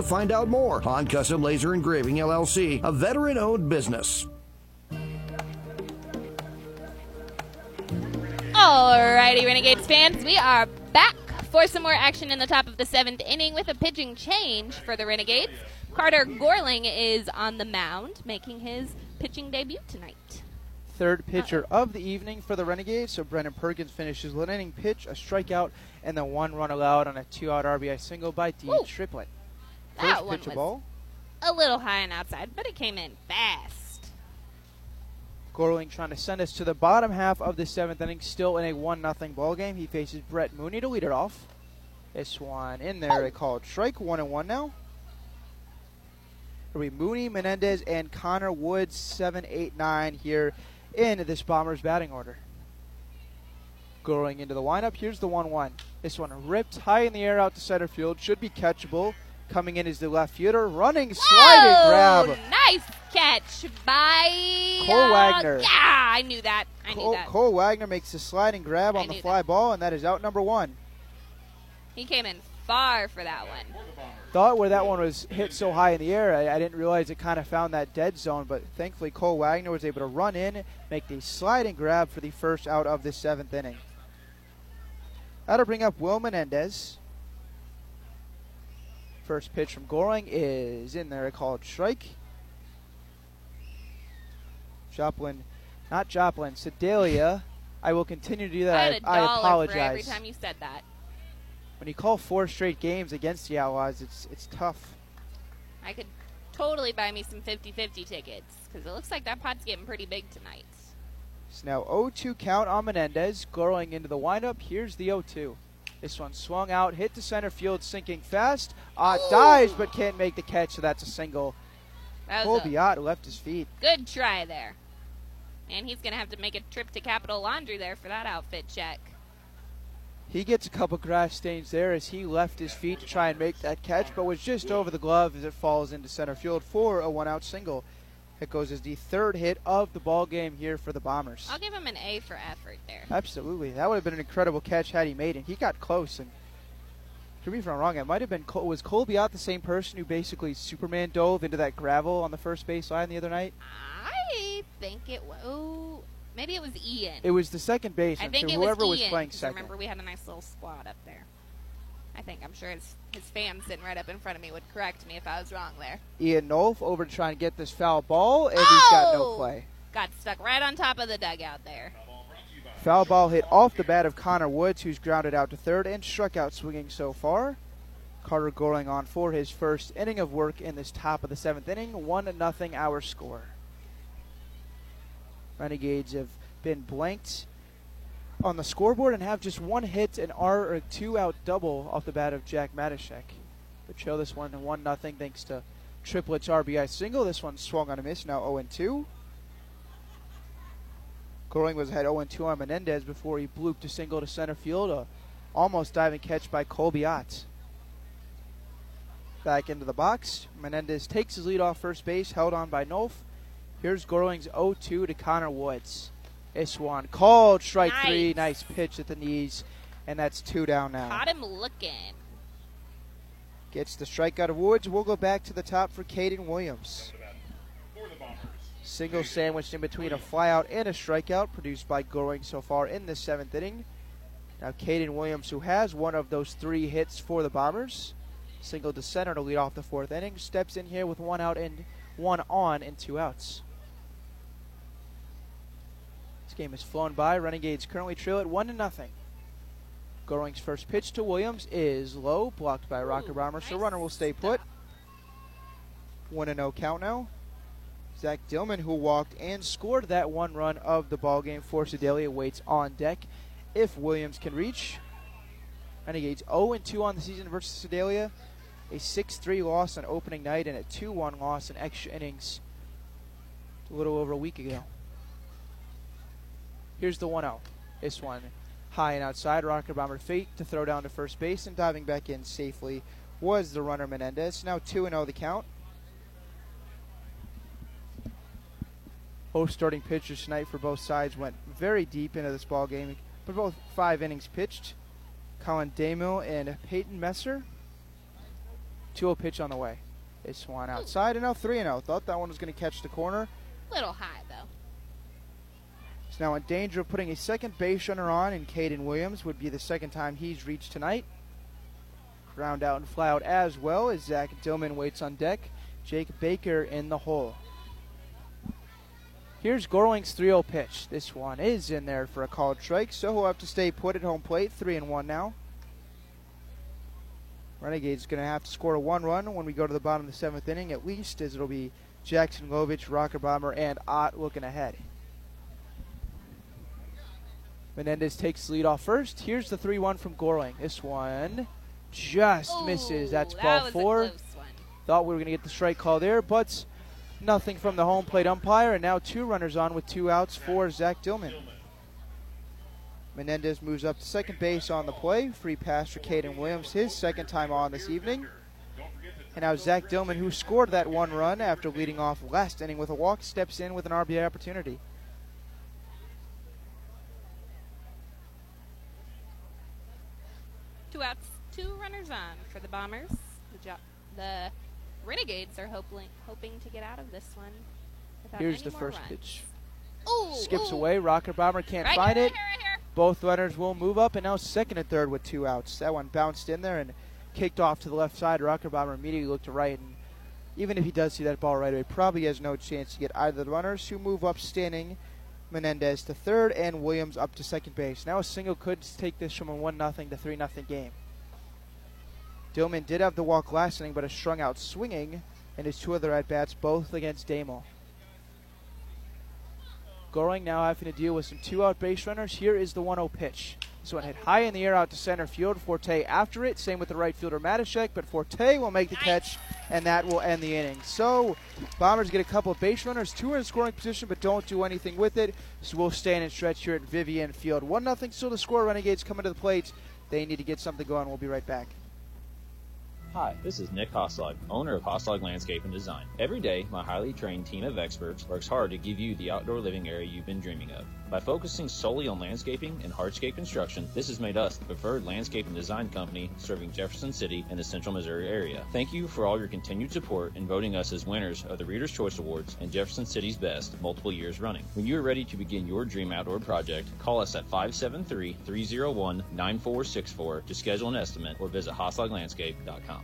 to find out more. Han Custom Laser Engraving LLC, a veteran owned business. Alrighty, Renegades fans, we are back for some more action in the top of the seventh inning with a pitching change for the Renegades. Carter Gorling is on the mound, making his pitching debut tonight. Third pitcher of the evening for the Renegades. So Brendan Perkins finishes one inning pitch, a strikeout, and then one run allowed on a two-out RBI single by D. Ooh. Triplett. That First one pitch of was ball. a little high and outside, but it came in fast. Gorling trying to send us to the bottom half of the seventh inning, still in a one nothing ball game. He faces Brett Mooney to lead it off. This one in there, a called strike, one and one now. It'll be Mooney, Menendez, and Connor Woods, seven, eight, nine here in this Bombers batting order. Going into the lineup, here's the 1 1. This one ripped high in the air out to center field, should be catchable. Coming in is the left fielder, running, sliding Whoa, grab. Nice catch by Cole uh, Wagner. Yeah, I knew that. I knew Cole, that. Cole Wagner makes the sliding grab I on the knew fly ball, and that is out number one. He came in far for that one. Thought where that one was hit so high in the air, I, I didn't realize it kind of found that dead zone, but thankfully Cole Wagner was able to run in, make the sliding grab for the first out of the seventh inning. That'll bring up Will Menendez. First pitch from Gorling is in there, called strike. Joplin, not Joplin, Sedalia. I will continue to do that. I had a I, apologize. every time you said that. When you call four straight games against the Outlaws, it's it's tough. I could totally buy me some 50-50 tickets because it looks like that pot's getting pretty big tonight. It's now 0-2 count on Menendez. Going into the windup. Here's the 0-2. This one swung out, hit to center field, sinking fast. Uh, dives, but can't make the catch, so that's a single. That was a Colby Ott left his feet. good try there. And he's going to have to make a trip to Capital Laundry there for that outfit check. He gets a couple grass stains there as he left his feet to try and make that catch, but was just over the glove as it falls into center field for a one-out single. It goes as the third hit of the ball game here for the Bombers. I'll give him an A for effort there. Absolutely, that would have been an incredible catch had he made it. He got close, and correct me if I'm wrong. It might have been Col- was out the same person who basically Superman dove into that gravel on the first base line the other night? I think it was. Oh, maybe it was Ian. It was the second base, I think it whoever was was, Ian. playing 'cause second. Remember, we had a nice little squad up there. I think I'm sure his his fan sitting right up in front of me would correct me if I was wrong there. Ian Nolf over to try and get this foul ball, and he's got no Oh! play. Got stuck right on top of the dugout there. Foul ball hit off the bat of Connor Woods, who's grounded out to third and struck out swinging so far. Carter going on for his first inning of work in this top of the seventh inning. One nothing our score. Renegades have been blanked on the scoreboard and have just one hit and are a two out double off the bat of Jack Matashek. But show this one one nothing thanks to Triplett's RBI single. This one swung on a miss, now 0 2. Gorling was had 0 2 on Menendez before he blooped a single to center field. A almost diving catch by Colby Ott. Back into the box. Menendez takes his lead off first base, held on by Nolf. Here's Gorling's 0 2 to Connor Woods. One called strike three. Nice pitch at the knees. And that's two down now. Caught him looking. Gets the strikeout of Woods. We'll go back to the top for Caden Williams. Single sandwiched in between a flyout and a strikeout produced by Gorling so far in the seventh inning. Now Caden Williams, who has one of those three hits for the Bombers, single to center to lead off the fourth inning, steps in here with one out and one on and two outs. This game has flown by. Renegades currently trail at one to nothing. Gorling's first pitch to Williams is low, blocked by Rocker Bomber, so runner will stay put. 1 0 count now. Zach Dillman, who walked and scored that one run of the ball game for Sedalia, waits on deck. If Williams can reach, Renegades 0 2 on the season versus Sedalia. a 6 3 loss on opening night and a 2 1 loss in extra innings a little over a week ago. Here's the 1 0. This one high and outside. Rocker Bomber fate to throw down to first base and diving back in safely was the runner Menendez. Now 2 0 the count. Both starting pitchers tonight for both sides went very deep into this ball game, but both five innings pitched. Colin DeMol and Peyton Messer. 2 pitch on the way. This one outside and now 3 0. Thought that one was going to catch the corner. Little high, though. Now in danger of putting a second base runner on, and Caden Williams would be the second time he's reached tonight. Ground out and fly out as well as Zach Dillman waits on deck. Jake Baker in the hole. Here's Gorling's 3 0 pitch. This one is in there for a called strike, so he'll have to stay put at home plate. 3 and 1 now. Renegades going to have to score a one run when we go to the bottom of the seventh inning, at least, as it'll be Jackson Lovich, Rocker Bomber, and Ott looking ahead. Menendez takes the lead off first. Here's the 3 1 from Gorling. This one just Ooh, misses. That's ball that four. Thought we were going to get the strike call there, but nothing from the home plate umpire. And now two runners on with two outs for Zach Dillman. Menendez moves up to second base on the play. Free pass for Caden Williams, his second time on this evening. And now Zach Dillman, who scored that one run after leading off last inning with a walk, steps in with an RBI opportunity. Two outs, two runners on for the Bombers. The, jo- the Renegades are hoping hoping to get out of this one. Here's the first runs. pitch. Ooh, Skips ooh. away. Rocker Bomber can't Right find here, it. right here, right here. Both runners will move up, and now second and third with two outs. That one bounced in there and kicked off to the left side. Rocker Bomber immediately looked to right, and even if he does see that ball right away, probably has no chance to get either of the runners who move up standing. Menendez to third and Williams up to second base. Now a single could take this from a 1 0 to 3 0 game. Dillman did have the walk last inning, but is strung out swinging in his two other at bats, both against DeMol. Gorling now having to deal with some two out base runners. Here is the 1 0 pitch. This one hit high in the air out to center field. Forte after it. Same with the right fielder Matashek, but Forte will make the catch, and that will end the inning. So, Bombers get a couple of base runners, two in scoring position, but don't do anything with it. So we'll stand and stretch here at Vivian Field. 1 0 still to score. Renegades coming to the plate. They need to get something going. We'll be right back. Hi, this is Nick Hoslag, owner of Hoslag Landscape and Design. Every day, my highly trained team of experts works hard to give you the outdoor living area you've been dreaming of. By focusing solely on landscaping and hardscape construction, this has made us the preferred landscape and design company serving Jefferson City and the central Missouri area. Thank you for all your continued support in voting us as winners of the Reader's Choice Awards and Jefferson City's Best multiple years running. When you are ready to begin your dream outdoor project, call us at 573 301 9464 to schedule an estimate or visit hoslaglandscape.com.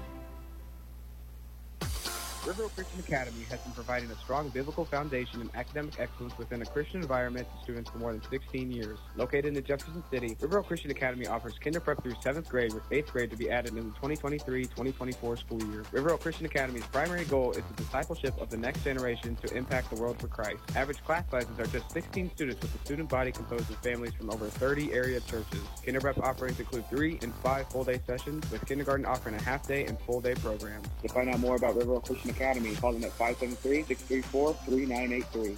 River Oak Christian Academy has been providing a strong biblical foundation and academic excellence within a Christian environment to students for more than 16 years. Located in Jefferson City, River Oak Christian Academy offers kinder prep through 7th grade with 8th grade to be added in the 2023-2024 school year. River Oak Christian Academy's primary goal is the discipleship of the next generation to impact the world for Christ. Average class sizes are just 16 students with a student body composed of families from over 30 area churches. Kinder prep offerings include 3 and 5 full-day sessions, with kindergarten offering a half-day and full-day programs. To find out more about River Oak Christian Academy, call them at 573-634-3983.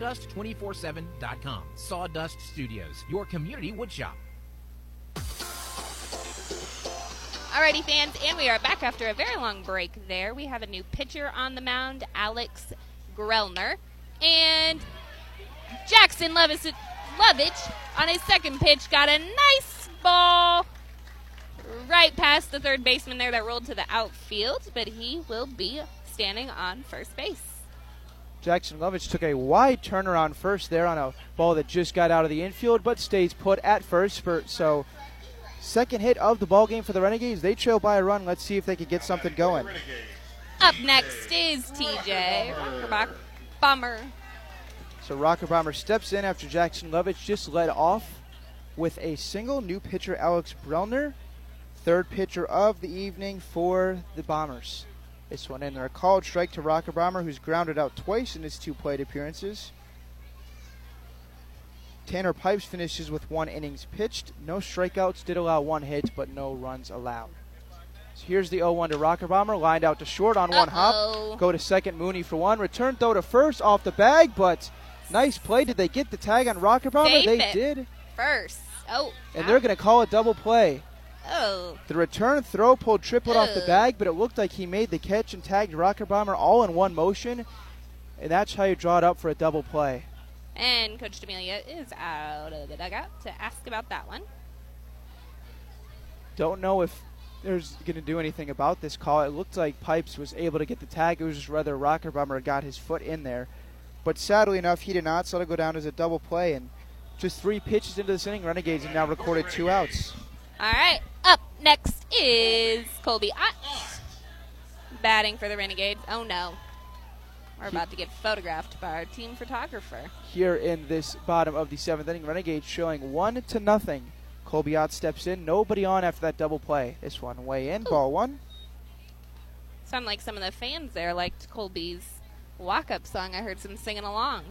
sawdust247.com. Sawdust Studios, your community woodshop. Alrighty, fans, and we are back after a very long break there. We have a new pitcher on the mound, Alex Grellner. And Jackson Levis- Lovich on his second pitch got a nice ball right past the third baseman there that rolled to the outfield, but he will be standing on first base. Jackson Lovich took a wide turnaround first there on a ball that just got out of the infield, but stays put at first. For, so, second hit of the ball game for the Renegades. They trail by a run. Let's see if they can get something going. Up next is TJ Rock Bomber. So Rocker Bomber steps in after Jackson Lovich just led off with a single. New pitcher Alex Grellner, third pitcher of the evening for the Bombers. This one in there. A called strike to Rocker Bomber, who's grounded out twice in his two plate appearances. Tanner Pipes finishes with one innings pitched. No strikeouts, did allow one hit, but no runs allowed. So here's the 0 1 to Rocker Bomber, lined out to short on one Uh-oh. hop. Go to second, Mooney for one. Return throw to first off the bag, but nice play. Did they get the tag on Rocker Bomber? They did. First. Oh. And they're ah. going to call a double play. Oh. The return throw pulled Triplett off the oh. bag, but it looked like he made the catch and tagged Rocker Bomber all in one motion. And that's how you draw it up for a double play. And Coach D'Amelia is out of the dugout to ask about that one. Don't know if there's going to do anything about this call. It looked like Pipes was able to get the tag. It was just whether Rocker Bomber got his foot in there. But sadly enough, he did not, so it'll go down as a double play. And just three pitches into this inning, Renegades have now recorded two outs. All right. Up next is Colby Ott. Batting for the Renegades. Oh no. We're about to get photographed by our team photographer. Here in this bottom of the seventh inning, Renegades showing one to nothing. Colby Ott steps in, nobody on after that double play. This one way in, ball one. Sound like some of the fans there liked Colby's walk-up song. I heard some singing along.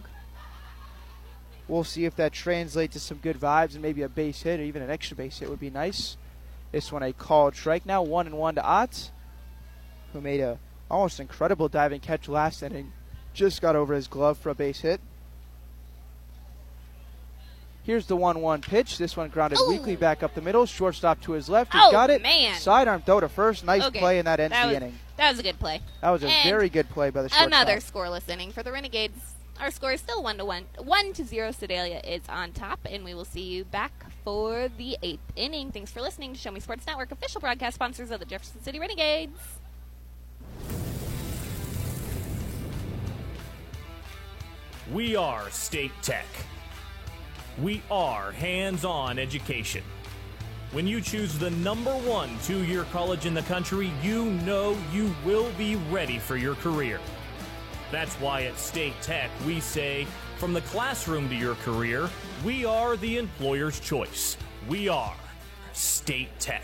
We'll see if that translates to some good vibes and maybe a base hit or even an extra base hit would be nice. This one a called strike now, one and one to Ott, who made a almost incredible diving catch last inning. Just got over his glove for a base hit. Here's the 1 1 pitch. This one grounded oh! weakly back up the middle. Shortstop to his left. He oh, got it. man. Sidearm throw to first. Nice Okay. play, and that ends That the was- inning. That was a good play. That was a And very good play by the shortstop. Another scoreless inning for the Renegades. Our score is still one to one. One to zero. Sedalia is on top, and we will see you back for the eighth inning. Thanks for listening to Show Me Sports Network, official broadcast sponsors of the Jefferson City Renegades. We are State Tech. We are hands on education. When you choose the number one two year college in the country, you know you will be ready for your career. That's why at State Tech we say, from the classroom to your career, we are the employer's choice. We are State Tech.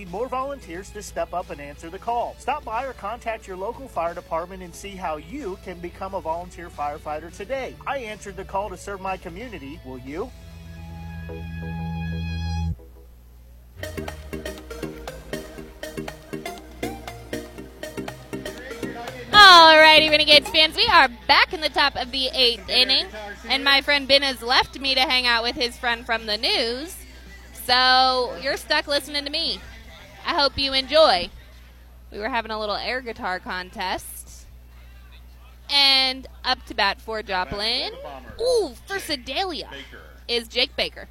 more volunteers to step up and answer the call. Stop by or contact your local fire department and see how you can become a volunteer firefighter today. I answered the call to serve my community. Will you? Alrighty, Renegades fans, we are back in the top of the eighth inning, and my friend Ben has left me to hang out with his friend from the news. So you're stuck listening to me. I hope you enjoy. We were having a little air guitar contest. And up to bat for Joplin. Ooh, for Sedalia is Jake Baker.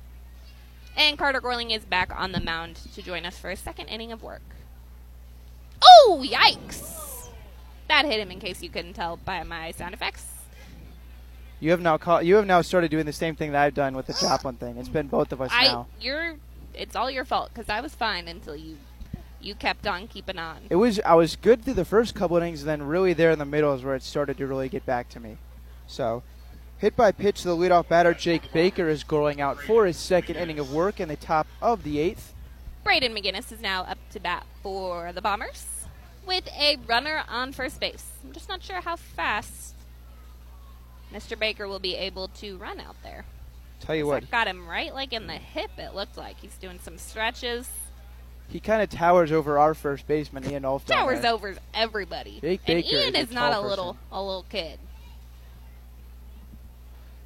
And Carter Gorling is back on the mound to join us for a second inning of work. Oh, yikes! That hit him in case you couldn't tell by my sound effects. You have now call, you have now started doing the same thing that I've done with the Joplin thing. It's been both of us I now. you're it's all your fault because I was fine until you you kept on keeping on. It was I was good through the first couple innings, and then really there in the middle is where it started to really get back to me. So Hit by pitch, the leadoff batter Jake Baker is going out for his second inning of work in the top of the eighth. Braden McGinnis is now up to bat for the Bombers with a runner on first base. I'm just not sure how fast Mr. Baker will be able to run out there. Tell you what, got him right like in the hip. It looked like he's doing some stretches. He kind of towers over our first baseman Ian Nolf. Towers over everybody. Jake and Baker Ian is is, not a little a little kid.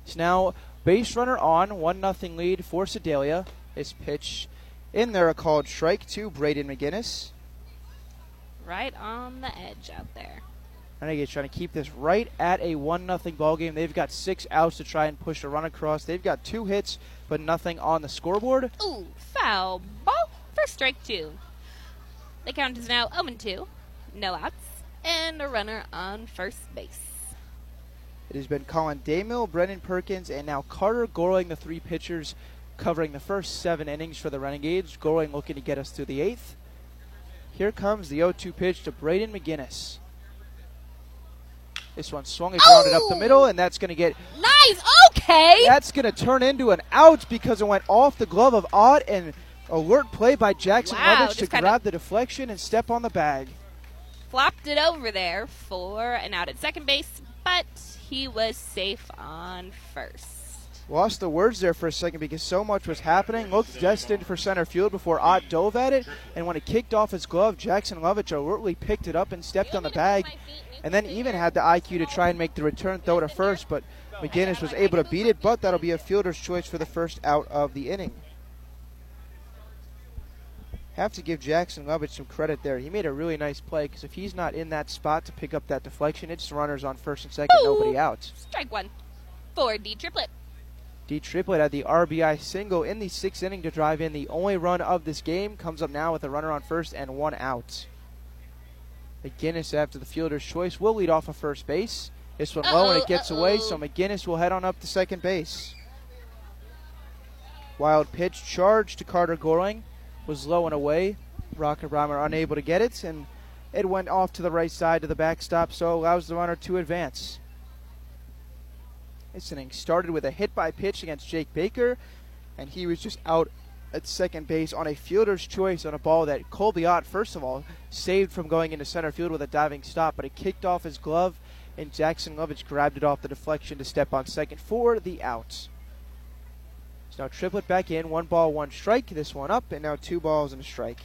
It's now base runner on, one nothing lead for Sedalia. His pitch in there a called strike to Braden McGinnis. Right on the edge out there. Renegades trying to keep this right at a one nothing ball game. They've got six outs to try and push a run across. They've got two hits, but nothing on the scoreboard. Ooh, foul ball for strike two. The count is now 0 2, no outs, and a runner on first base. It has been Colin DeMol, Brennan Perkins, and now Carter Gorling, the three pitchers covering the first seven innings for the Renegades. Gorling looking to get us through the eighth. Here comes the 0 2 pitch to Braden McGinnis. This one swung and grounded up the oh! middle, and that's going to get. Nice! Okay! That's going to turn into an out because it went off the glove of Ott, and alert play by Jackson Wow, Lovich to grab the deflection and step on the bag. Flopped it over there for an out at second base, but he was safe on first. Lost the words there for a second because so much was happening. Looked destined for center field before Ott dove at it, and when it kicked off his glove, Jackson Lovich alertly picked it up and stepped on the bag, and then even had the IQ to try and make the return throw to first, but McGinnis was able to beat it, but that'll be a fielder's choice for the first out of the inning. Have to give Jackson Lovich some credit there. He made a really nice play because if he's not in that spot to pick up that deflection, it's runners on first and second, nobody out. Strike one for D Triplett. D Triplett had the RBI single in the sixth inning to drive in the only run of this game. Comes up now with a runner on first and one out. McGinnis, after the fielder's choice, will lead off of first base. This one low and it gets away, so McGinnis will head on up to second base. Wild pitch charge to Carter Gorling was low and away. Rocker Bomber unable to get it, and it went off to the right side to the backstop, so allows the runner to advance. This inning started with a hit by pitch against Jake Baker, and he was just out at second base on a fielder's choice on a ball that Colby Ott, first of all, saved from going into center field with a diving stop, but it kicked off his glove, and Jackson Lovich grabbed it off the deflection to step on second for the out. So now Triplett back in, one ball, one strike. This one up, and now two balls and a strike.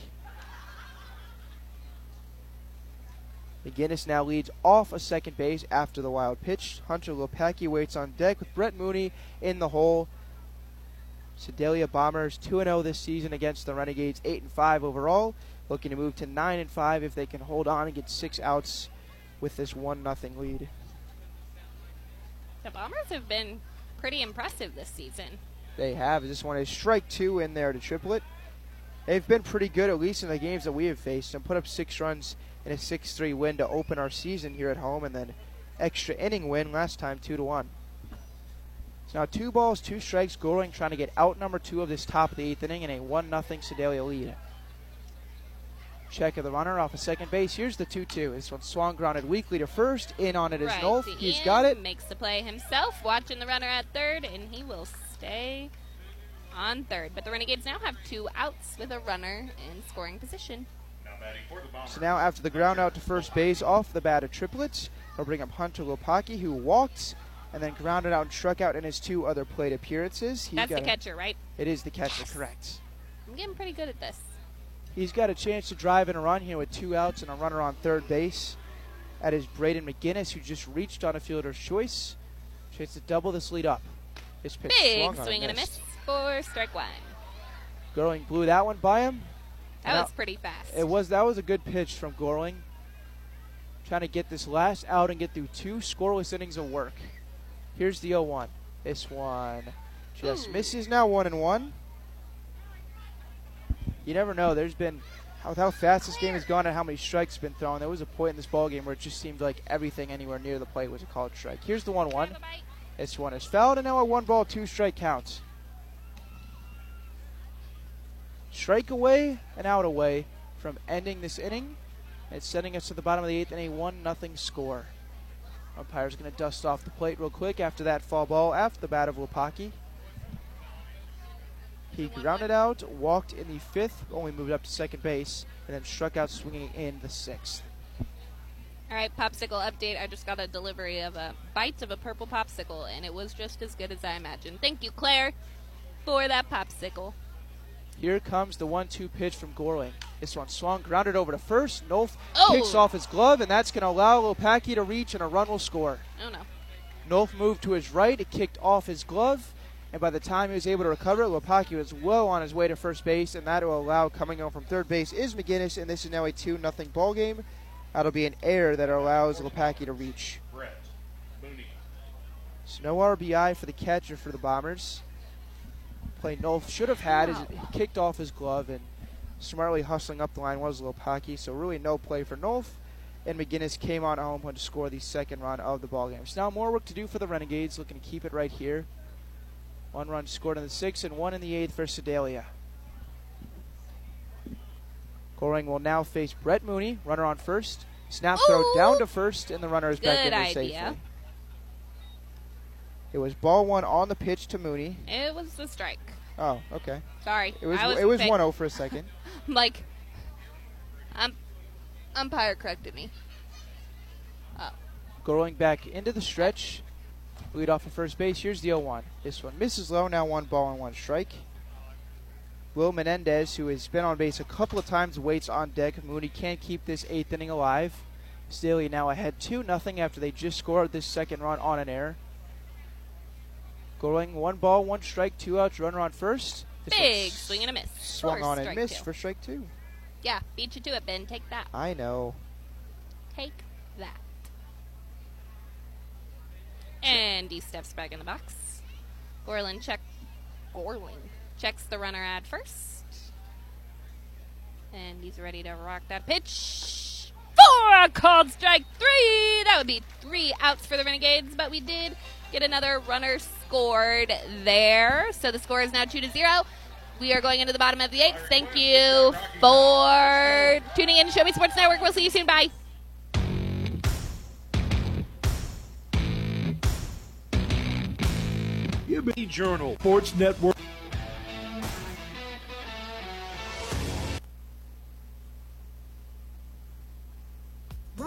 McGinnis now leads off a second base after the wild pitch. Hunter Lopacki waits on deck with Brett Mooney in the hole. Sedalia Bombers 2 0 this season against the Renegades, 8 and 5 overall. Looking to move to 9 and 5 if they can hold on and get six outs with this 1 0 lead. The Bombers have been pretty impressive this season. They have. This one is strike two in there to Triplett. They've been pretty good, at least in the games that we have faced, and put up six runs in a 6 3 win to open our season here at home, and then extra inning win last time, 2 to 1. So now two balls, two strikes. Gorling trying to get out number two of this top of the eighth inning in a 1 0 Sedalia lead. Check of the runner off of second base. Here's the 2 2. This one swung grounded weakly to first. In on it is right Nolf. He's Ian, got it. Makes the play himself, watching the runner at third, and he will stay on third. But the Renegades now have two outs with a runner in scoring position. So now after the ground out to first base off the bat of triplets, they'll bring up Hunter Lopaki, who walked and then grounded out and struck out in his two other plate appearances. He's That's the got a- catcher, right? It is the catcher, correct. I'm getting pretty good at this. He's got a chance to drive in a run here with two outs and a runner on third base. That is Braden McGinnis, who just reached on a fielder's choice. Chance to double this lead up. This pitch Big swing and a miss for strike one. Gorling blew that one by him. That And was pretty fast. It was that was a good pitch from Gorling. Trying to get this last out and get through two scoreless innings of work. Here's the 0-1. This one just misses now one and one. You never know. There's been how, how fast this game has gone and how many strikes have been thrown. There was a point in this ball game where it just seemed like everything anywhere near the plate was a called strike. Here's the 1-1. This one is fouled, and now a one ball, two strike count. Strike away and out away from ending this inning. It's sending us to the bottom of the eighth in a one nothing score. Umpire's going to dust off the plate real quick after that fall ball after the bat of Lopaki. He grounded out, walked in the fifth, only moved up to second base, and then struck out swinging in the sixth. All right, popsicle update. I just got a delivery of a bite of a purple popsicle, and it was just as good as I imagined. Thank you, Claire, for that popsicle. Here comes the one-two pitch from Gorling. This one swung, grounded over to first. Nolf Oh. picks off his glove, and that's going to allow Lopaki to reach, and a run will score. Oh no. Nolf moved to his right. It kicked off his glove, and by the time he was able to recover it, Lopaki was well on his way to first base, and that will allow coming on from third base is McGinnis, and this is now a two-nothing ball game. That'll be an error that allows Lopaki to reach. So no RBI for the catcher for the Bombers. Play Nolf should have had is he kicked off his glove and smartly hustling up the line was Lopaki. So really no play for Nolf. And McGinnis came on home to score the second run of the ball game. So now more work to do for the Renegades, looking to keep it right here. One run scored in the sixth and one in the eighth for Sedalia. Gorling will now face Brett Mooney, runner on first. Snap throw Ooh. down to first, and the runner is back Good in there idea. safely. It was ball one on the pitch to Mooney. It was the strike. Oh, okay. Sorry. It was was it was pick- 1-0 for a second. like, um, umpire corrected me. Oh. Going back into the stretch. Lead off at first base. Here's the 0-1. This one misses low. Now one ball and one strike. Will Menendez, who has been on base a couple of times, waits on deck. Mooney can't keep this eighth inning alive. Sedalia now ahead 2 nothing after they just scored this second run on an error. Going one ball, one strike, two outs, runner on first. This Big swing and a miss. Swung on and missed two. for strike two. Yeah, beat you to it, Ben. Take that. I know. Take that. And he steps back in the box. Gorling check. Gorling checks the runner at first. And he's ready to rock that pitch. For a called strike three. That would be three outs for the Renegades, but we did get another runner scored there. So the score is now two to zero. We are going into the bottom of the eighth. Thank you for tuning in to Show Me Sports Network. We'll see you soon. Bye. Liberty Journal Sports Network.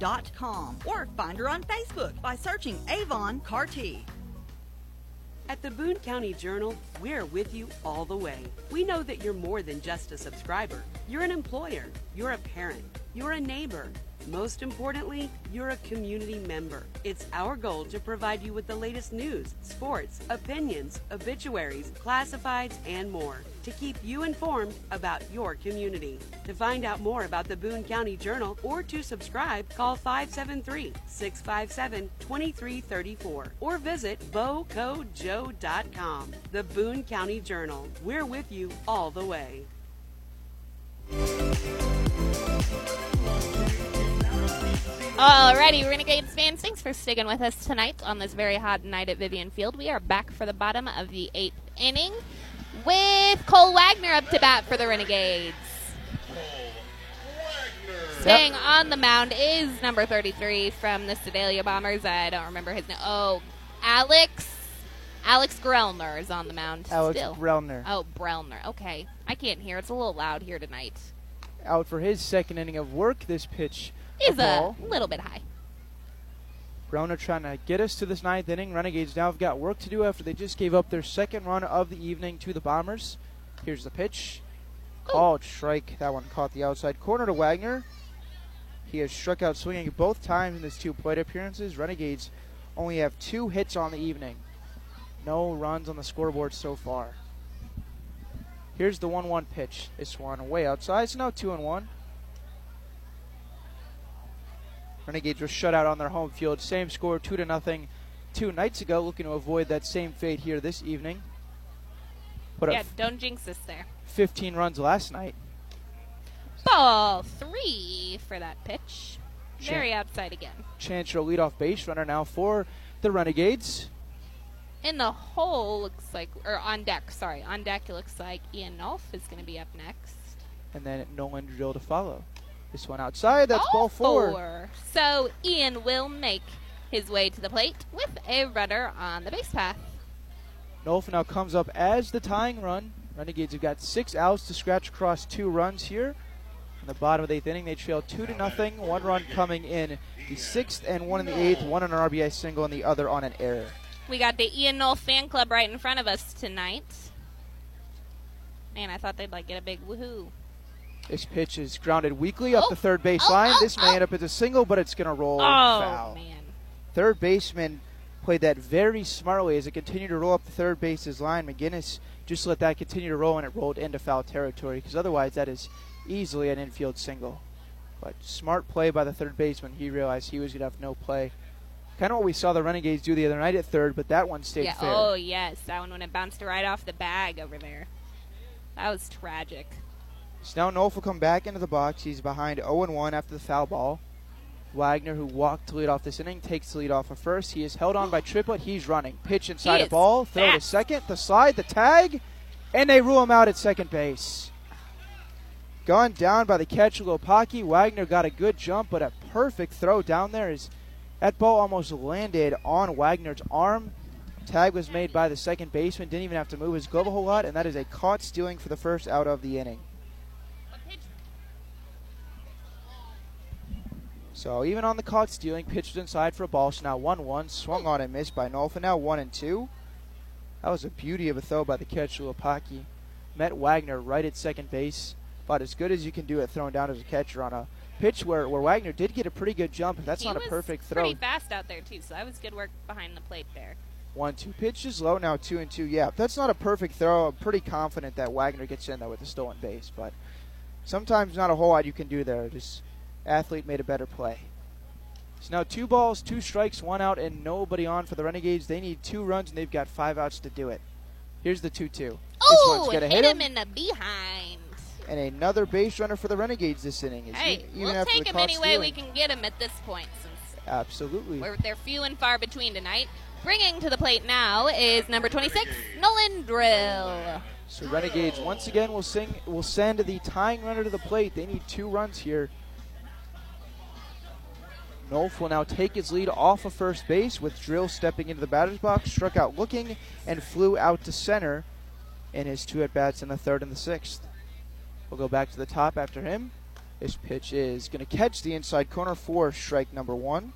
mcarty.avonrepresentative.com or find her on Facebook by searching Avon Carty. At the Boone County Journal, we're with you all the way. We know that you're more than just a subscriber. You're an employer, you're a parent, you're a neighbor. Most importantly, you're a community member. It's our goal to provide you with the latest news, sports, opinions, obituaries, classifieds, and more to keep you informed about your community. To find out more about the Boone County Journal or to subscribe, call 573 657 2334 or visit bocojoe.com. The Boone County Journal. We're with you all the way. Alrighty, Renegades fans, thanks for sticking with us tonight on this very hot night at Vivian Field. We are back for the bottom of the eighth inning with Cole Wagner up to bat for the Renegades. Staying on the mound is number 33 from the Sedalia Bombers. I don't remember his name. Oh, Alex. Alex Grellner is on the mound Alex still. Grellner. Oh, Brellner. Okay. I can't hear. It's a little loud here tonight. Out for his second inning of work. This pitch. Is a ball. little bit high. Browner trying to get us to this ninth inning. Renegades now have got work to do after they just gave up their second run of the evening to the Bombers. Here's the pitch. Called strike. That one caught the outside corner to Wagner. He has struck out swinging both times in his two plate appearances. Renegades only have two hits on the evening. No runs on the scoreboard so far. Here's the 1 1 pitch. This one way outside. It's now 2 and 1. Renegades were shut out on their home field. Same score, two to nothing, two nights ago. Looking to avoid that same fate here this evening. Put yeah, don't jinx us there. 15 runs last night. Ball three for that pitch. Chan- Very outside again. Chancho leadoff base runner now for the Renegades. In the hole looks like, or on deck, sorry, on deck it looks like Ian Nolf is going to be up next. And then Nolan Drill to follow. This one outside, that's Ball ball four. four. So Ian will make his way to the plate with a runner on the base path. Nolf now comes up as the tying run. Renegades have got six outs to scratch across two runs here. In the bottom of the eighth inning, they trail two to nothing. One run coming in the sixth and one in the eighth. One on an RBI single and the other on an error. We got the Ian Nolf fan club right in front of us tonight. Man, I thought they'd like get a big woohoo. This pitch is grounded weakly up Oh, the third base oh, line. oh, this may end oh. up as a single, but it's going to roll Oh, foul. man. Third baseman played that very smartly as it continued to roll up the third base's line. McGinnis just let that continue to roll and it rolled into foul territory because otherwise that is easily an infield single. But smart play by the third baseman. He realized he was going to have no play. Kind of what we saw the Renegades do the other night at third, but that one stayed yeah. fair. Oh yes, that one when it bounced right off the bag over there. That was tragic. So now Nolf will come back into the box. He's behind 0 1 after the foul ball. Wagner, who walked to lead off this inning, takes the lead off of first. He is held on by Triplett. He's running. Pitch inside a ball. Throw to second. The slide, the tag, and they rule him out at second base. Gone down by the catcher Lopaki. Wagner got a good jump, but a perfect throw down there. Is that ball almost landed on Wagner's arm. Tag was made by the second baseman. Didn't even have to move his glove a whole lot, and that is a caught stealing for the first out of the inning. So even on the caught stealing, pitched inside for a ball. So now 1 1, swung on and missed by Nolfa. Now 1 and 2. That was a beauty of a throw by the catcher Lopaki. Met Wagner right at second base. About as good as you can do at throwing down as a catcher on a pitch where, where Wagner did get a pretty good jump. If that's he not a perfect throw. Pretty fast out there too, so that was good work behind the plate there. One two pitches low now two and two. Yeah, that's not a perfect throw. I'm pretty confident that Wagner gets in there with a stolen base, but sometimes not a whole lot you can do there. Just athlete made a better play. So now two balls, two strikes, one out, and nobody on for the Renegades. They need two runs and they've got five outs to do it. Here's the two-two. this one's Oh, gonna hit hit him in the behind. and another base runner for the Renegades this inning. Is Hey, even we'll take him any way we can get him at this point, since Absolutely. we're, they're few and far between tonight. Bringing to the plate now is number 26, Nolan Drill. So Renegades once again will sing will send the tying runner to the plate. They need two runs here. Nolf will now take his lead off of first base with Drill stepping into the batter's box, struck out looking, and flew out to center in his two at bats in the third and the sixth. We'll go back to the top after him. This pitch is going to catch the inside corner for strike number one.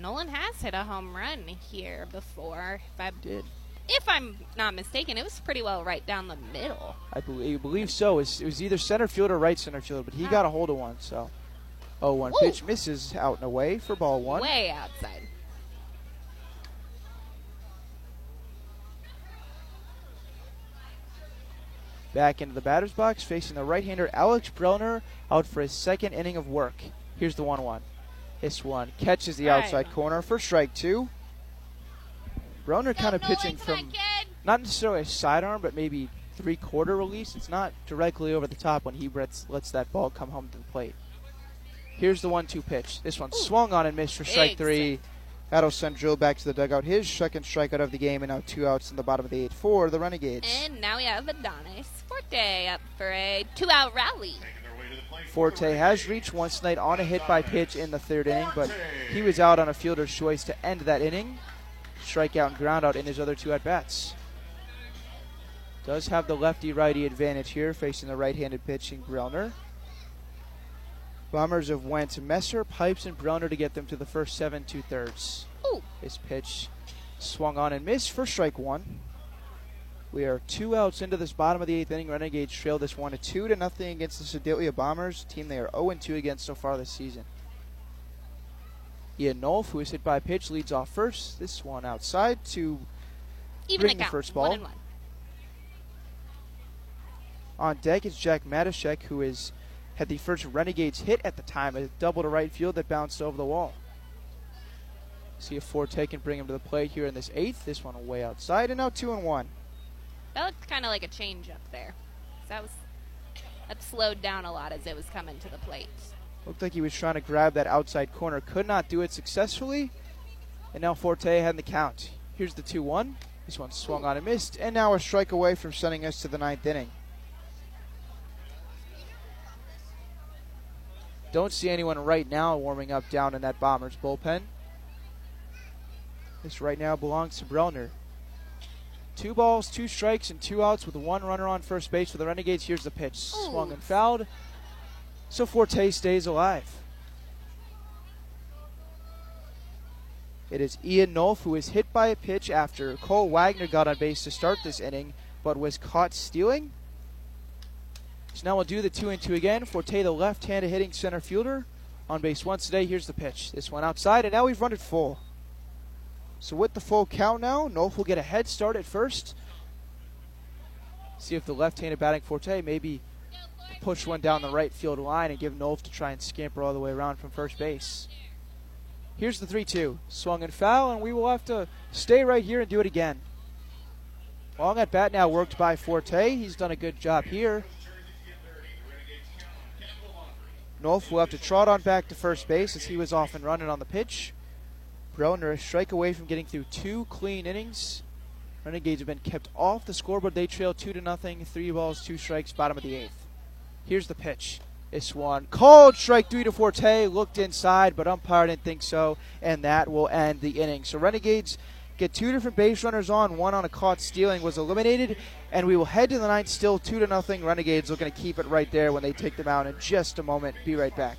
Nolan has hit a home run here before. If I did. If I'm not mistaken, it was pretty well right down the middle. I believe, believe so. It was, it was either center field or right center field, but he got a hold of one. So, oh, one Ooh. pitch misses out and away for ball one. Way outside. Back into the batter's box, facing the right-hander Alex Brellner out for his second inning of work. Here's the one-one. This one catches the Right. outside corner for strike two. Brellner kind of pitching from not necessarily a sidearm, but maybe three-quarter release. It's not directly over the top when he lets, lets that ball come home to the plate. Here's the one-two pitch. This one swung on and missed for strike Big three. That'll send Drill back to the dugout. His second strikeout of the game, and now two outs in the bottom of the eighth for the Renegades. And now we have Adonis Forte up for a two-out rally. Forte has reached once tonight on a hit by pitch in the third inning, but he was out on a fielder's choice to end that inning. Strikeout and ground out in his other two at bats. Does have the lefty righty advantage here, facing the right handed pitching Brellner. Bombers have went to Messer, Pipes, and Brellner to get them to the first seven two thirds. Ooh. This pitch swung on and missed for strike one. We are two outs into this bottom of the eighth inning. Renegades trail this one to two to nothing against the Sedalia Bombers, team they are 0 2 against so far this season. Ian Nolf, who is hit by a pitch, leads off first. This one outside to Even bring the count. first One ball. and one. On deck is Jack Matashek, who is had the first Renegades hit at the time, a double to right field that bounced over the wall. See if Forte can bring him to the plate here in this eighth. This one way outside, and now two and one. That looked kind of like a change up there. That was that slowed down a lot as it was coming to the plate. Looked like he was trying to grab that outside corner, could not do it successfully. And now Forte had the count. Here's the 2 1. This one swung on and missed, and now a strike away from sending us to the ninth inning. Don't see anyone right now warming up down in that Bombers bullpen. This right now belongs to Brellner. Two balls, two strikes, and two outs with one runner on first base for the Renegades. Here's the pitch. Swung and fouled. So Forte stays alive. It is Ian Nolf who is hit by a pitch after Cole Wagner got on base to start this inning, but was caught stealing. So now we'll do the two and two again. Forte, the left-handed hitting center fielder, on base once today. Here's the pitch. This one outside, and now we've run it full. So with the full count now, Nolf will get a head start at first. See if the left-handed batting Forte maybe push one down the right field line and give Nolf to try and scamper all the way around from first base. Here's the 3 2. Swung and foul, and we will have to stay right here and do it again. Long at bat now worked by Forte. He's done a good job here. Nolf will have to trot on back to first base as he was off and running on the pitch. Brellner a strike away from getting through two clean innings. Renegades have been kept off the scoreboard. They trail two to nothing. Three balls, two strikes, bottom of the eighth. Here's the pitch. This one called strike three to Forte. Looked inside, but umpire didn't think so, and that will end the inning. So Renegades get two different base runners on. One on a caught stealing was eliminated, and we will head to the ninth. Still two to nothing. Renegades looking to keep it right there when they take them out in just a moment. Be right back.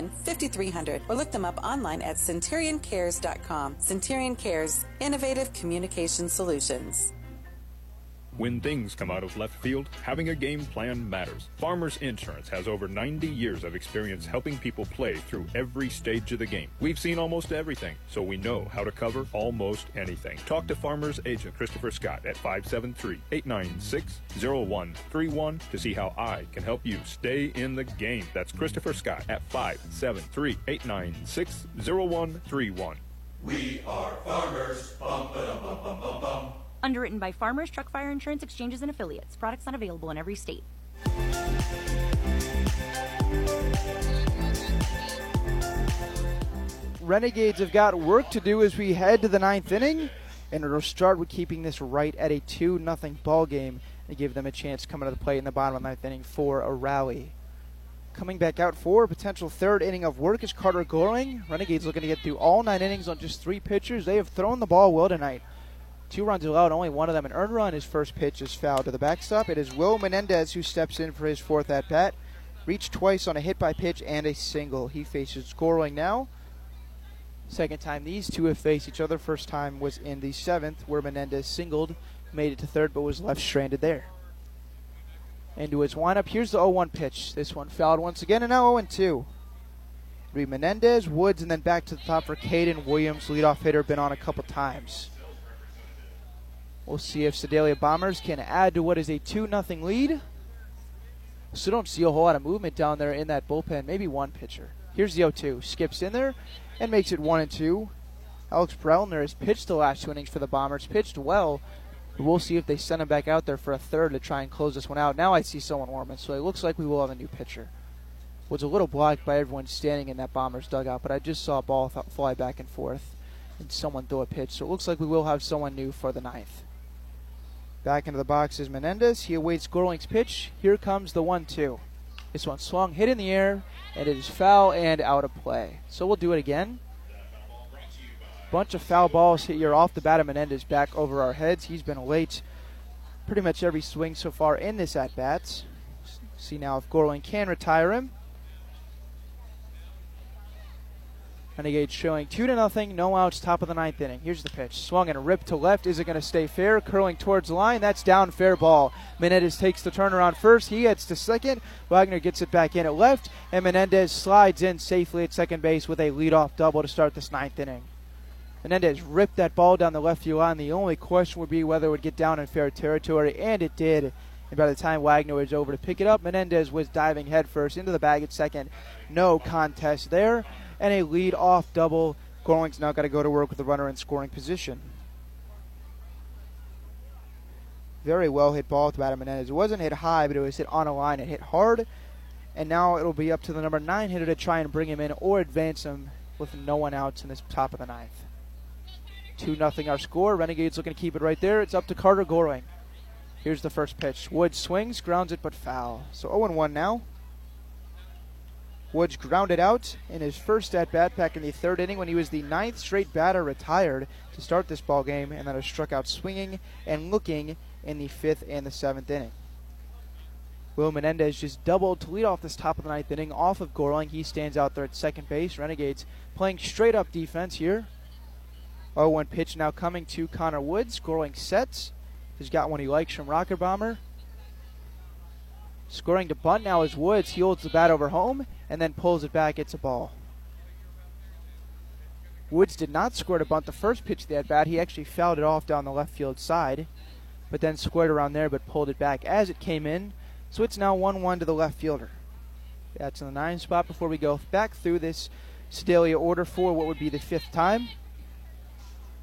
5300 or look them up online at centurioncares.com. Centurion Cares, innovative communication solutions. When things come out of left field, having a game plan matters. Farmers Insurance has over 90 years of experience helping people play through every stage of the game. We've seen almost everything, so we know how to cover almost anything. Talk to Farmers agent Christopher Scott at 573-896-0131 to see how I can help you stay in the game. That's Christopher Scott at 573-896-0131. We are farmers. Bum, bum, bum, bum, bum. Underwritten by Farmers Truck Fire Insurance Exchanges and Affiliates. Products not available in every state. Renegades have got work to do as we head to the ninth inning, and it'll start with keeping this right at a 2 0 ball game and give them a chance coming to the plate in the bottom of the ninth inning for a rally. Coming back out for a potential third inning of work is Carter Gorling. Renegades looking to get through all nine innings on just three pitchers. They have thrown the ball well tonight. Two runs allowed, only one of them an earned run. His first pitch is fouled to the backstop. It is Will Menendez who steps in for his fourth at bat. Reached twice on a hit by pitch and a single. He faces Gorling now. Second time these two have faced each other. First time was in the seventh, where Menendez singled, made it to third, but was left stranded there. Into his windup. Here's the 0 1 pitch. This one fouled once again, and now 0 2. Reed Menendez, Woods, and then back to the top for Caden Williams, leadoff hitter, been on a couple times. We'll see if Sedalia Bombers can add to what is a 2 0 lead. So don't see a whole lot of movement down there in that bullpen. Maybe one pitcher. Here's the 0 2. Skips in there and makes it 1 and 2. Alex Brellner has pitched the last two innings for the Bombers, pitched well. We'll see if they send him back out there for a third to try and close this one out. Now I see someone warming, so it looks like we will have a new pitcher. Was a little blocked by everyone standing in that Bombers dugout, but I just saw a ball th- fly back and forth and someone throw a pitch, so it looks like we will have someone new for the ninth. Back into the box is Menendez. He awaits Gorling's pitch. Here comes the 1 2. This one swung, hit in the air, and it is foul and out of play. So we'll do it again. Bunch of foul balls here off the bat of Menendez back over our heads. He's been late pretty much every swing so far in this at bat. See now if Gorling can retire him. Showing two to nothing, no outs, top of the ninth inning. Here's the pitch, swung and ripped to left. Is it going to stay fair? Curling towards the line. That's down, fair ball. Menendez takes the turnaround first. He heads to second. Wagner gets it back in at left, and Menendez slides in safely at second base with a leadoff double to start this ninth inning. Menendez ripped that ball down the left field line. The only question would be whether it would get down in fair territory, and it did. And by the time Wagner was over to pick it up, Menendez was diving headfirst into the bag at second. No contest there and a lead off double. Gorling's now got to go to work with the runner in scoring position. Very well hit ball to Adam Menendez. It wasn't hit high, but it was hit on a line. It hit hard, and now it'll be up to the number nine hitter to try and bring him in or advance him with no one out in this top of the ninth. 2 nothing our score. Renegades looking to keep it right there. It's up to Carter Gorling. Here's the first pitch. Woods swings, grounds it, but foul. So 0 1 now. Woods grounded out in his first at bat back in the third inning when he was the ninth straight batter retired to start this ball game, and then was struck out swinging and looking in the fifth and the seventh inning. Will Menendez just doubled to lead off this top of the ninth inning off of Gorling. He stands out there at second base. Renegades playing straight up defense here. 0 1 pitch now coming to Connor Woods. Gorling sets. He's got one he likes from Rocker Bomber. Scoring to bunt now is Woods. He holds the bat over home and then pulls it back. It's a ball. Woods did not score to bunt the first pitch of the at bat. He actually fouled it off down the left field side, but then squared around there but pulled it back as it came in. So it's now 1 1 to the left fielder. That's in the nine spot before we go back through this Sedalia order for what would be the fifth time.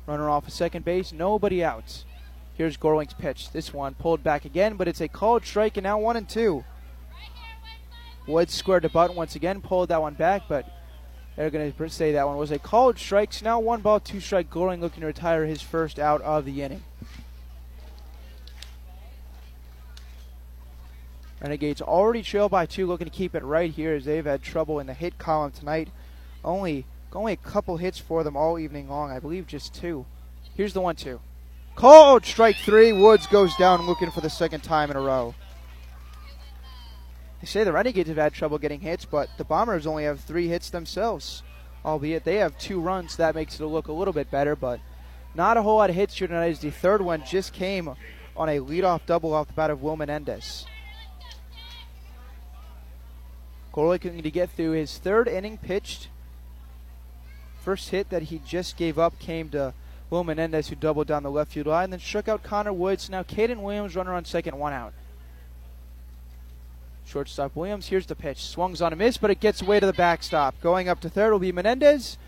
Runner off a second base, nobody out. Here's Gorling's pitch. This one pulled back again, but it's a called strike, and now one and two. Woods squared to bunt once again, pulled that one back, but they're going to say that one was a called strike. So now one ball, two strike. Gorling looking to retire his first out of the inning. Renegades already trail by two, looking to keep it right here as they've had trouble in the hit column tonight. Only only a couple hits for them all evening long, I believe just two. Here's the one two. Called strike three. Woods goes down looking for the second time in a row. They say the Renegades have had trouble getting hits, but the Bombers only have three hits themselves. Albeit they have two runs, that makes it look a little bit better, but not a whole lot of hits here tonight as the third one just came on a leadoff double off the bat of Will Menendez. Gorley going to get through his third inning pitched. First hit that he just gave up came to Will Menendez, who doubled down the left field line, and then struck out Connor Woods. Now Caden Williams, runner on second, one out. Shortstop Williams, here's the pitch. Swungs on a miss, but it gets away to the backstop. Going up to third will be Menendez.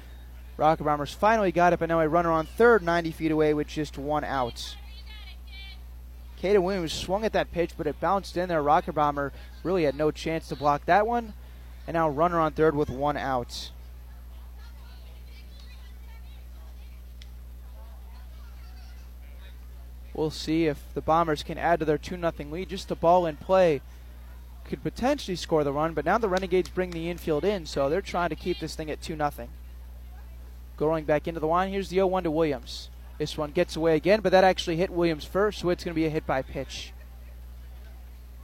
Rocker Bombers finally got it, but now a runner on third, 90 feet away with just one out. Caden Williams swung at that pitch, but it bounced in there. Rocker Bomber really had no chance to block that one. And now runner on third with one out. We'll see if the Bombers can add to their 2 0 lead. Just a ball in play could potentially score the run, but now the Renegades bring the infield in, so they're trying to keep this thing at 2 0. Going back into the line, here's the 0 1 to Williams. This one gets away again, but that actually hit Williams first, so it's going to be a hit by pitch.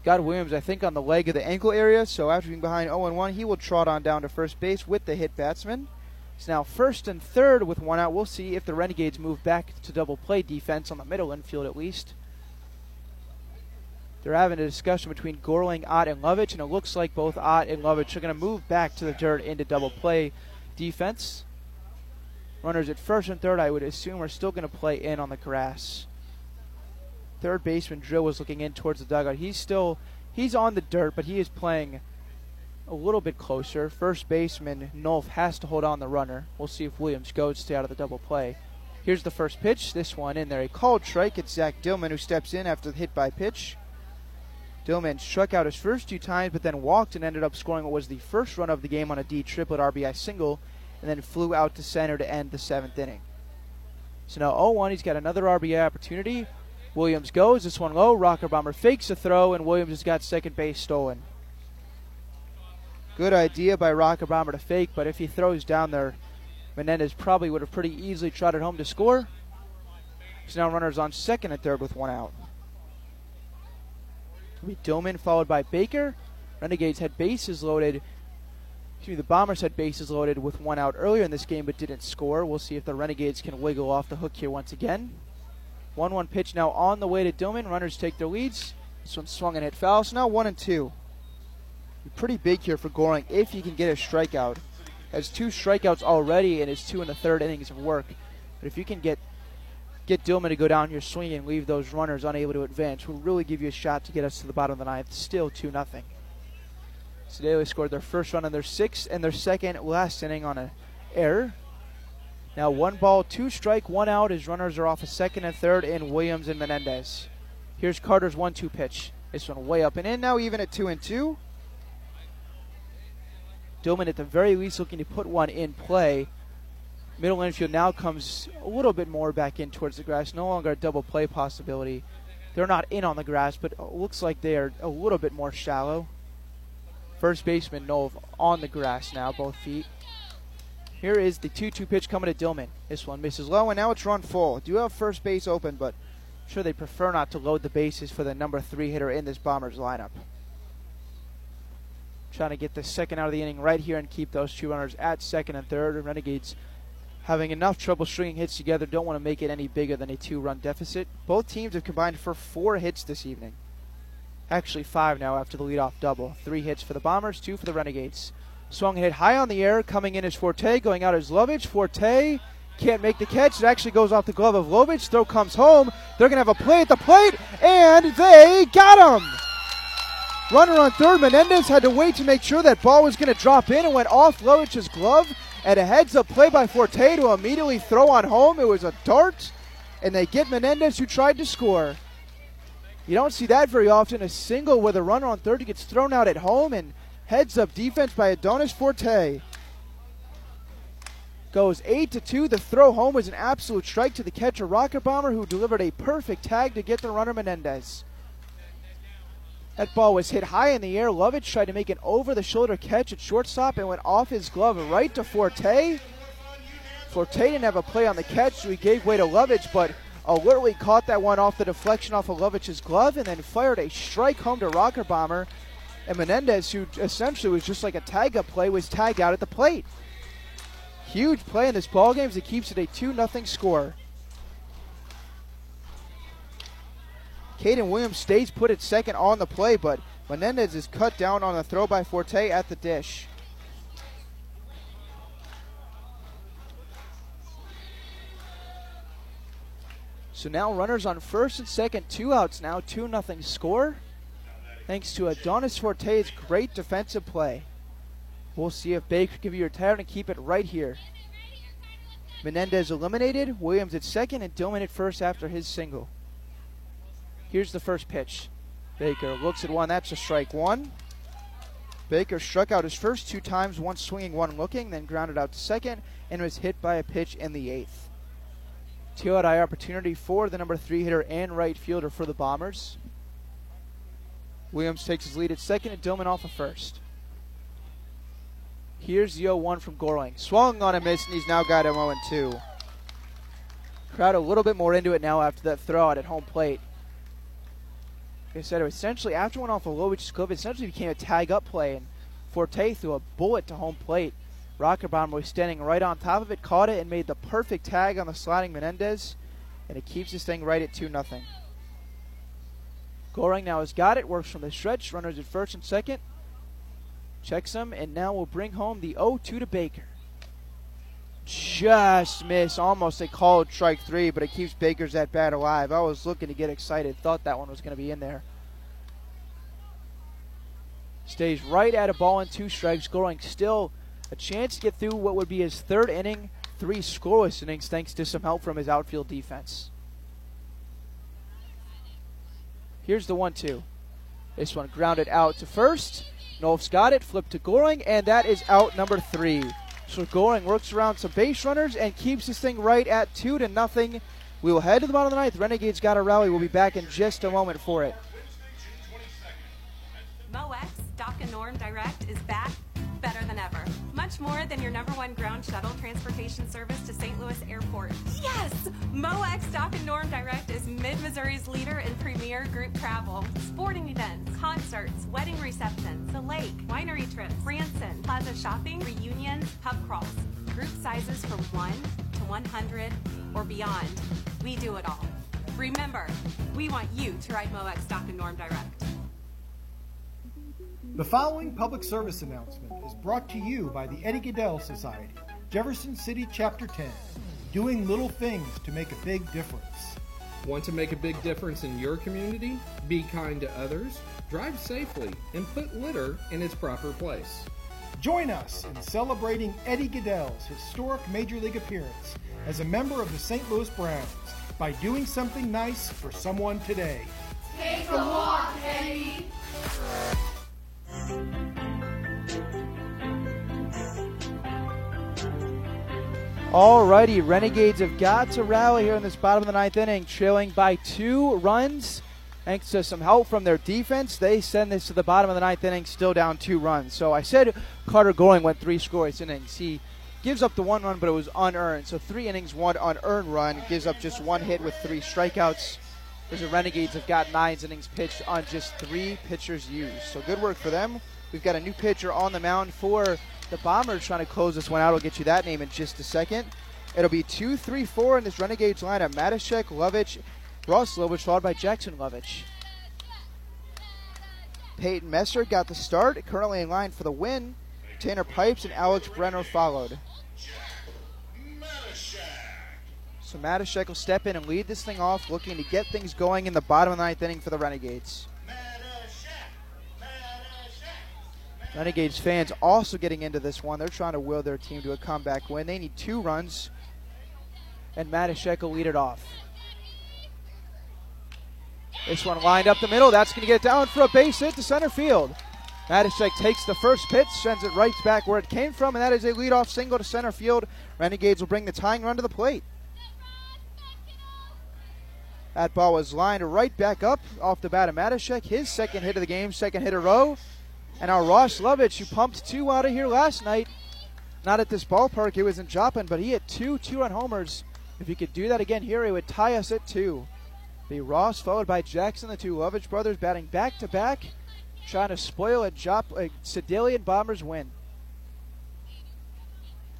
Got Williams, I think, on the leg of the ankle area, so after being behind 0 1, he will trot on down to first base with the hit batsman. It's now first and third with one out. We'll see if the Renegades move back to double play defense on the middle infield at least. They're having a discussion between Gorling, Ott, and Lovich, and it looks like both Ott and Lovich are going to move back to the dirt into double play defense. Runners at first and third, I would assume, are still going to play in on the grass. Third baseman Drill was looking in towards the dugout. He's still he's on the dirt, but he is playing a little bit closer. First baseman Nolf has to hold on the runner. We'll see if Williams goes to stay out of the double play. Here's the first pitch. This one in there. A called strike. It's Zach Dillman who steps in after the hit by pitch. Dillman struck out his first two times, but then walked and ended up scoring what was the first run of the game on a D Triplett RBI single, and then flew out to center to end the seventh inning. So now 0 1, he's got another RBI opportunity. Williams goes, this one low. Rocker Bomber fakes a throw, and Williams has got second base stolen. Good idea by Rocker Bomber to fake, but if he throws down there, Menendez probably would have pretty easily trotted home to score. So now runners on second and third with one out. It'll be Dillman followed by Baker. Renegades had bases loaded. Excuse me, the Bombers had bases loaded with one out earlier in this game but didn't score. We'll see if the Renegades can wiggle off the hook here once again. 1 1 pitch now on the way to Dillman. Runners take their leads. This one swung and hit foul. So now 1 and 2. Pretty big here for Gorling if he can get a strikeout. Has two strikeouts already in his two and the third innings of work. But if you can get get Dillman to go down here swinging and leave those runners unable to advance, will really give you a shot to get us to the bottom of the ninth. Still 2 0. Sedalia scored their first run in their sixth and their second last inning on an error. Now one ball, two strike, one out as runners are off a second and third in Williams and Menendez. Here's Carter's one-two pitch. This one way up and in. Now even at two and two. Dillman at the very least looking to put one in play. Middle infield now comes a little bit more back in towards the grass. No longer a double play possibility. They're not in on the grass, but looks like they are a little bit more shallow. First baseman Nolf on the grass now, both feet. Here is the 2 2 pitch coming to Dillman. This one misses low, and now it's run full. Do have first base open, but I'm sure they prefer not to load the bases for the number three hitter in this Bombers lineup. Trying to get the second out of the inning right here and keep those two runners at second and third. Renegades having enough trouble stringing hits together, don't want to make it any bigger than a two run deficit. Both teams have combined for four hits this evening. Actually, five now after the leadoff double. Three hits for the Bombers, two for the Renegades. Swung hit high on the air, coming in as Forte, going out as Lovich. Forte can't make the catch. It actually goes off the glove of Lovich. Throw comes home. They're going to have a play at the plate, and they got him. Runner on third. Menendez had to wait to make sure that ball was going to drop in and went off Lovich's glove. And a heads up play by Forte to immediately throw on home. It was a dart, and they get Menendez, who tried to score. You don't see that very often. A single where the runner on third gets thrown out at home and heads up defense by Adonis Forte. Goes 8 to 2. The throw home was an absolute strike to the catcher Rocker Bomber who delivered a perfect tag to get the runner Menendez. That ball was hit high in the air. Lovich tried to make an over the shoulder catch at shortstop and went off his glove right to Forte. Forte didn't have a play on the catch, so he gave way to Lovich, but literally caught that one off the deflection off of Lovich's glove and then fired a strike home to Rocker Bomber. And Menendez, who essentially was just like a tag up play, was tagged out at the plate. Huge play in this ball game as it keeps it a 2 0 score. Caden Williams stays put at second on the play, but Menendez is cut down on a throw by Forte at the dish. So now runners on first and second, two outs now, 2 nothing score. Thanks to Adonis Forte's great defensive play. We'll see if Baker can be retired and keep it right here. Menendez eliminated, Williams at second, and Dillman at first after his single. Here's the first pitch. Baker looks at one, that's a strike one. Baker struck out his first two times, one swinging, one looking, then grounded out to second, and was hit by a pitch in the eighth. Eye opportunity for the number three hitter and right fielder for the Bombers. Williams takes his lead at second and Dillman off of first. Here's the 0 1 from Gorling. Swung on a miss, and he's now got him 0 2. Crowd a little bit more into it now after that throw out at home plate. Like I said, essentially, after one off of Lovich's glove, it essentially became a tag up play, and Forte threw a bullet to home plate. Rocker Bomber was standing right on top of it, caught it, and made the perfect tag on the sliding Menendez, and it keeps this thing right at 2 0. Gorling now has got it, works from the stretch, runners at first and second, checks him, and now will bring home the 0 2 to Baker. Just miss, almost a called strike three, but it keeps Baker's at bat alive. I was looking to get excited, thought that one was going to be in there. Stays right at a ball and two strikes, Gorling still a chance to get through what would be his third inning, three scoreless innings, thanks to some help from his outfield defense. Here's the one two. This one grounded out to first. Nolf's got it, flipped to Gorling, and that is out number three. So Gorling works around some base runners and keeps this thing right at two to nothing. We will head to the bottom of the ninth. Renegades got a rally. We'll be back in just a moment for it. MoEx Doc and Norm Direct is back better than ever. Much more than your number one ground shuttle transportation service to St. Louis Airport. Yes! MoEx Doc and Norm Direct is Mid Missouri's leader in premier group travel. Sporting events, concerts, wedding receptions, the lake, winery trips, Branson, plaza shopping, reunions, pub crawls. Group sizes from 1 to 100 or beyond. We do it all. Remember, we want you to ride MoEx Doc and Norm Direct. The following public service announcement is brought to you by the Eddie Gaedel Society, Jefferson City Chapter 10, doing little things to make a big difference. Want to make a big difference in your community? Be kind to others, drive safely, and put litter in its proper place. Join us in celebrating Eddie Gaedel's historic Major League appearance as a member of the St. Louis Browns by doing something nice for someone today. Take a walk, Eddie. Alrighty, Renegades have got to rally here in this bottom of the ninth inning, trailing by two runs. Thanks to some help from their defense, they send this to the bottom of the ninth inning, still down two runs. So I said Carter Gorling went three scoreless innings. He gives up the one run, but it was unearned. So three innings, one unearned run, gives up just one hit with three strikeouts. Whereas the Renegades have got nine innings pitched on just three pitchers used. So good work for them. We've got a new pitcher on the mound for the Bombers trying to close this one out. I'll get you that name in just a second. It'll be 2 3 4 in this Renegades lineup. Matashek, Lovich, Ross Lovich, followed by Jackson Lovich. Peyton Messer got the start, currently in line for the win. Tanner Pipes and Alex Brellner followed. So Matashek will step in and lead this thing off, looking to get things going in the bottom of the ninth inning for the Renegades. Renegades fans also getting into this one. They're trying to will their team to a comeback win. They need two runs, and Matashek will lead it off. This one lined up the middle. That's going to get down for a base hit to center field. Matashek takes the first pitch, sends it right back where it came from, and that is a leadoff single to center field. Renegades will bring the tying run to the plate. That ball was lined right back up off the bat of Matashek. His second hit of the game, second hit a row. And our Ross Lovich, who pumped two out of here last night, not at this ballpark, it was in Joplin, but he hit two two run homers. If he could do that again here, he would tie us at two. The Ross followed by Jackson, the two Lovich brothers batting back to back, trying to spoil a, Jop- a Sedalian Bombers win.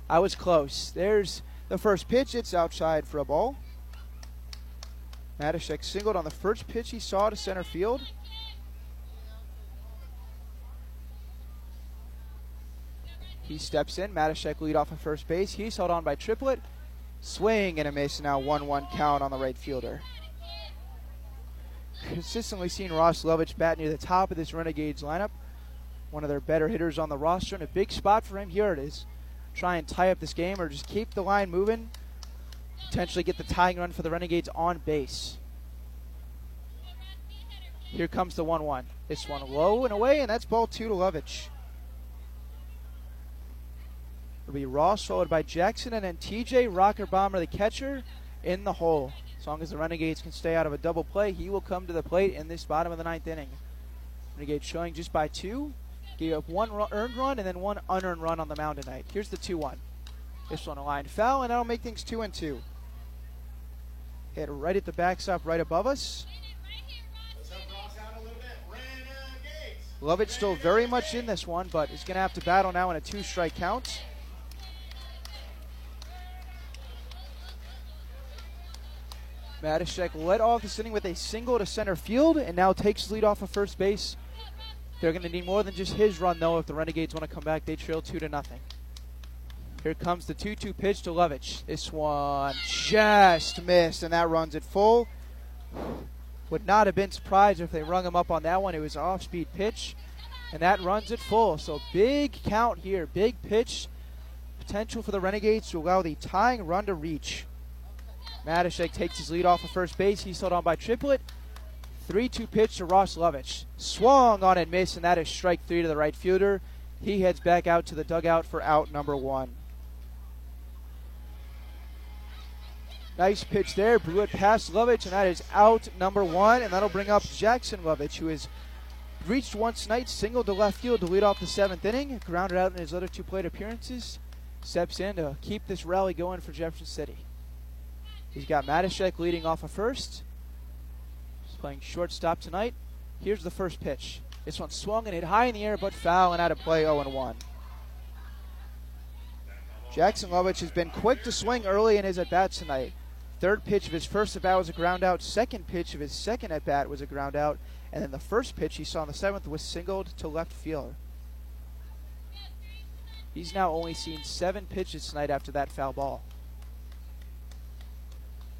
I was close. There's the first pitch. It's outside for a ball. Matashek singled on the first pitch he saw to center field. He steps in. Matashek lead off at first base. He's held on by Triplett. Swing and a miss. Now 1 1 count on the right fielder. Consistently seen Ross Lovich bat near the top of this Renegades lineup. One of their better hitters on the roster, and a big spot for him. Here it is. Try and tie up this game or just keep the line moving. Potentially get the tying run for the Renegades on base. Here comes the 1 1. This one low and away, and that's ball two to Lovich. It'll be Ross followed by Jackson and then TJ Rocker Bomber, the catcher, in the hole. As long as the Renegades can stay out of a double play, he will come to the plate in this bottom of the ninth inning. Renegades showing just by two. Gave up one ru- earned run and then one unearned run on the mound tonight. Here's the 2 1. This one a line foul, and that'll make things 2 and 2. Hit right at the backstop right above us. Lovich still very much in this one, but is going to have to battle now in a two strike count. Matashek led off the inning with a single to center field and now takes lead off of first base. They're going to need more than just his run, though, if the Renegades want to come back. They trail 2 to nothing. Here comes the 2 2 pitch to Lovich. This one just missed, and that runs it full. Would not have been surprised if they rung him up on that one. It was an off speed pitch, and that runs it full. So big count here, big pitch. Potential for the Renegades to allow the tying run to reach. Matashek takes his lead off of first base. He's held on by Triplett. 3 2 pitch to Ross Lovich. Swung on and missed, and that is strike three to the right fielder. He heads back out to the dugout for out number one. Nice pitch there. Blew it past Lovich, and that is out number one. And that'll bring up Jackson Lovich, who has reached once tonight, singled to left field to lead off the seventh inning. Grounded out in his other two plate appearances. Steps in to keep this rally going for Jefferson City. He's got Matashek leading off of first. He's playing shortstop tonight. Here's the first pitch. This one swung and hit high in the air, but foul and out of play 0 1. Jackson Lovich has been quick to swing early in his at bats tonight. Third pitch of his first at bat was a ground out. Second pitch of his second at bat was a ground out. And then the first pitch he saw in the seventh was singled to left field. He's now only seen seven pitches tonight after that foul ball.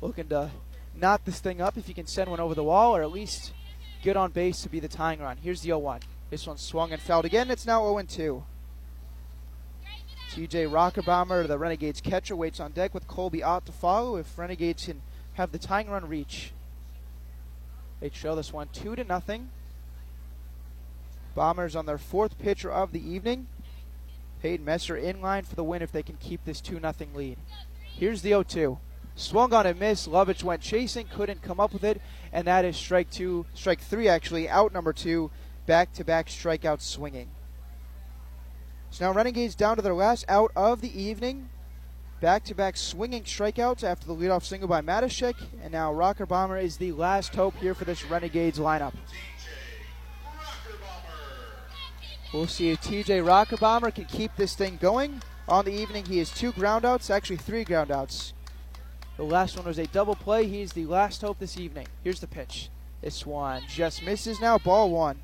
Looking to knot this thing up if he can send one over the wall or at least get on base to be the tying run. Here's the 0 1. This one swung and fouled again. It's now 0 2. TJ Rocker Bomber, the Renegades catcher, waits on deck with Colby Ott to follow if Renegades can have the tying run reach. They trail this one 2 to nothing. Bombers on their fourth pitcher of the evening. Peyton Messer in line for the win if they can keep this 2 0 lead. Here's the 0 2. Swung on a miss. Lovich went chasing, couldn't come up with it, and that is strike two, strike three actually, out number two, back to back strikeouts swinging. So now Renegades down to their last out of the evening. Back to back swinging strikeouts after the leadoff single by Matashek, and now Rocker Bomber is the last hope here for this Renegades lineup. We'll see if TJ Rocker Bomber can keep this thing going. On the evening, he has two groundouts, actually three groundouts. The last one was a double play. He's the last hope this evening. Here's the pitch. This one just misses now. Ball one.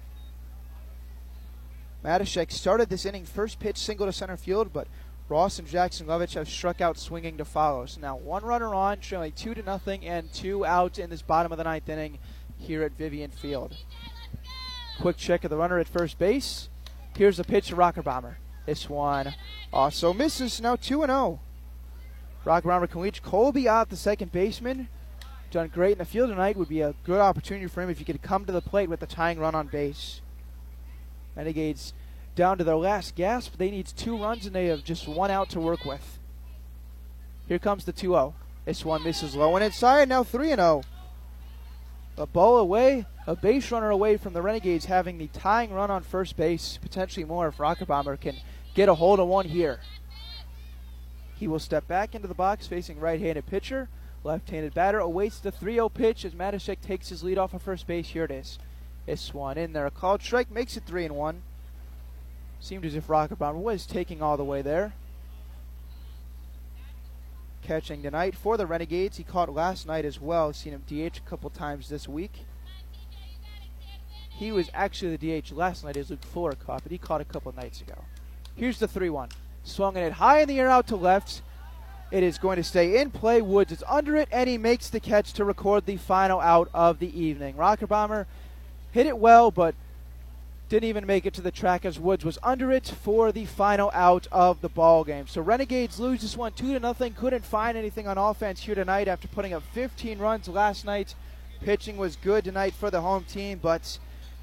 Matashek started this inning first pitch single to center field, but Ross and Jackson Lovich have struck out swinging to follow. So now one runner on, trailing two to nothing, and two out in this bottom of the ninth inning here at Vivian Field. Quick check of the runner at first base. Here's the pitch to Rocker Bomber. This one also misses. Now 2 0. Rocker Bomber can reach Colby Ott, the second baseman. Done great in the field tonight. Would be a good opportunity for him if he could come to the plate with the tying run on base. Renegades down to their last gasp. They need two runs and they have just one out to work with. Here comes the 2 0. This one misses low and inside. Now 3 0. A ball away, a base runner away from the Renegades having the tying run on first base. Potentially more if Rocker Bomber can get a hold of one here. He will step back into the box facing right handed pitcher. Left handed batter awaits the 3 0 pitch as Matashek takes his lead off of first base. Here it is. This one in there. A called strike makes it 3 and 1. Seemed as if Rocker Bomber was taking all the way there. Catching tonight for the Renegades. He caught last night as well. Seen him DH a couple times this week. He was actually the DH last night as Luke Fuller caught, but he caught a couple nights ago. Here's the 3 1. Swung it high in the air out to left. It is going to stay in play. Woods is under it, and he makes the catch to record the final out of the evening. Rocker Bomber hit it well, but didn't even make it to the track as Woods was under it for the final out of the ball game. So Renegades lose this one two to nothing. Couldn't find anything on offense here tonight after putting up 15 runs last night. Pitching was good tonight for the home team, but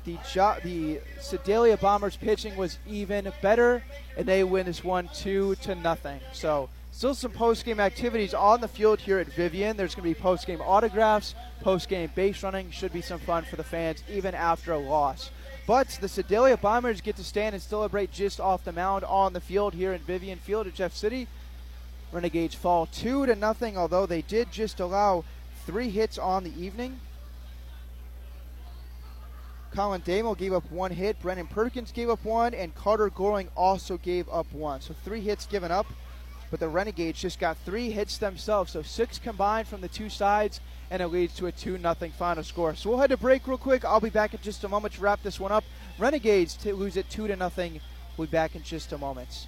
the jo- the Sedalia Bombers pitching was even better, and they win this one two to nothing. So still some post game activities on the field here at Vivian. There's going to be post game autographs, post game base running. Should be some fun for the fans even after a loss. But the Sedalia Bombers get to stand and celebrate just off the mound on the field here in Vivian Field at Jeff City. Renegades fall two to nothing, although they did just allow three hits on the evening. Colin DeMol gave up one hit, Brennan Perkins gave up one, and Carter Gorling also gave up one. So three hits given up, but the Renegades just got three hits themselves. So six combined from the two sides, and it leads to a 2 0 final score. So we'll head to break real quick. I'll be back in just a moment to wrap this one up. Renegades to lose it 2 0. We'll be back in just a moment.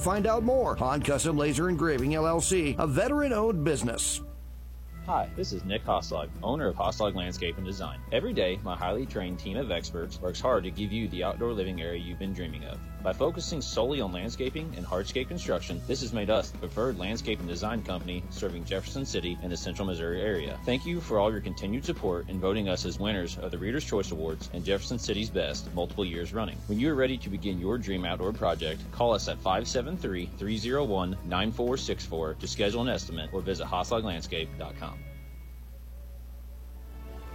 find out more. Han Custom Laser Engraving LLC, a veteran owned business. Hi, this is Nick Hoslog, owner of Hoslog Landscape and Design. Every day, my highly trained team of experts works hard to give you the outdoor living area you've been dreaming of. By focusing solely on landscaping and hardscape construction, this has made us the preferred landscape and design company serving Jefferson City and the central Missouri area. Thank you for all your continued support in voting us as winners of the Reader's Choice Awards and Jefferson City's Best multiple years running. When you are ready to begin your dream outdoor project, call us at 573 301 9464 to schedule an estimate or visit HosslogLandscape.com.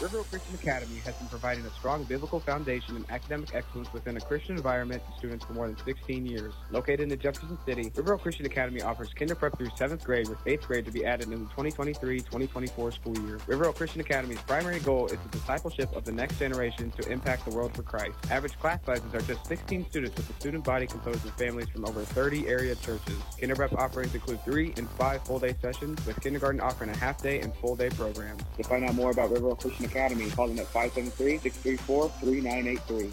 River Oak Christian Academy has been providing a strong biblical foundation and academic excellence within a Christian environment to students for more than 16 years. Located in Jefferson City, River Oak Christian Academy offers kinder prep through 7th grade with 8th grade to be added in the 2023-2024 school year. River Oak Christian Academy's primary goal is the discipleship of the next generation to impact the world for Christ. Average class sizes are just 16 students with a student body composed of families from over 30 area churches. Kinder prep offerings include 3 and 5 full-day sessions with kindergarten offering a half-day and full-day programs. To find out more about River Oak Christian Academy, call them at 573-634-3983.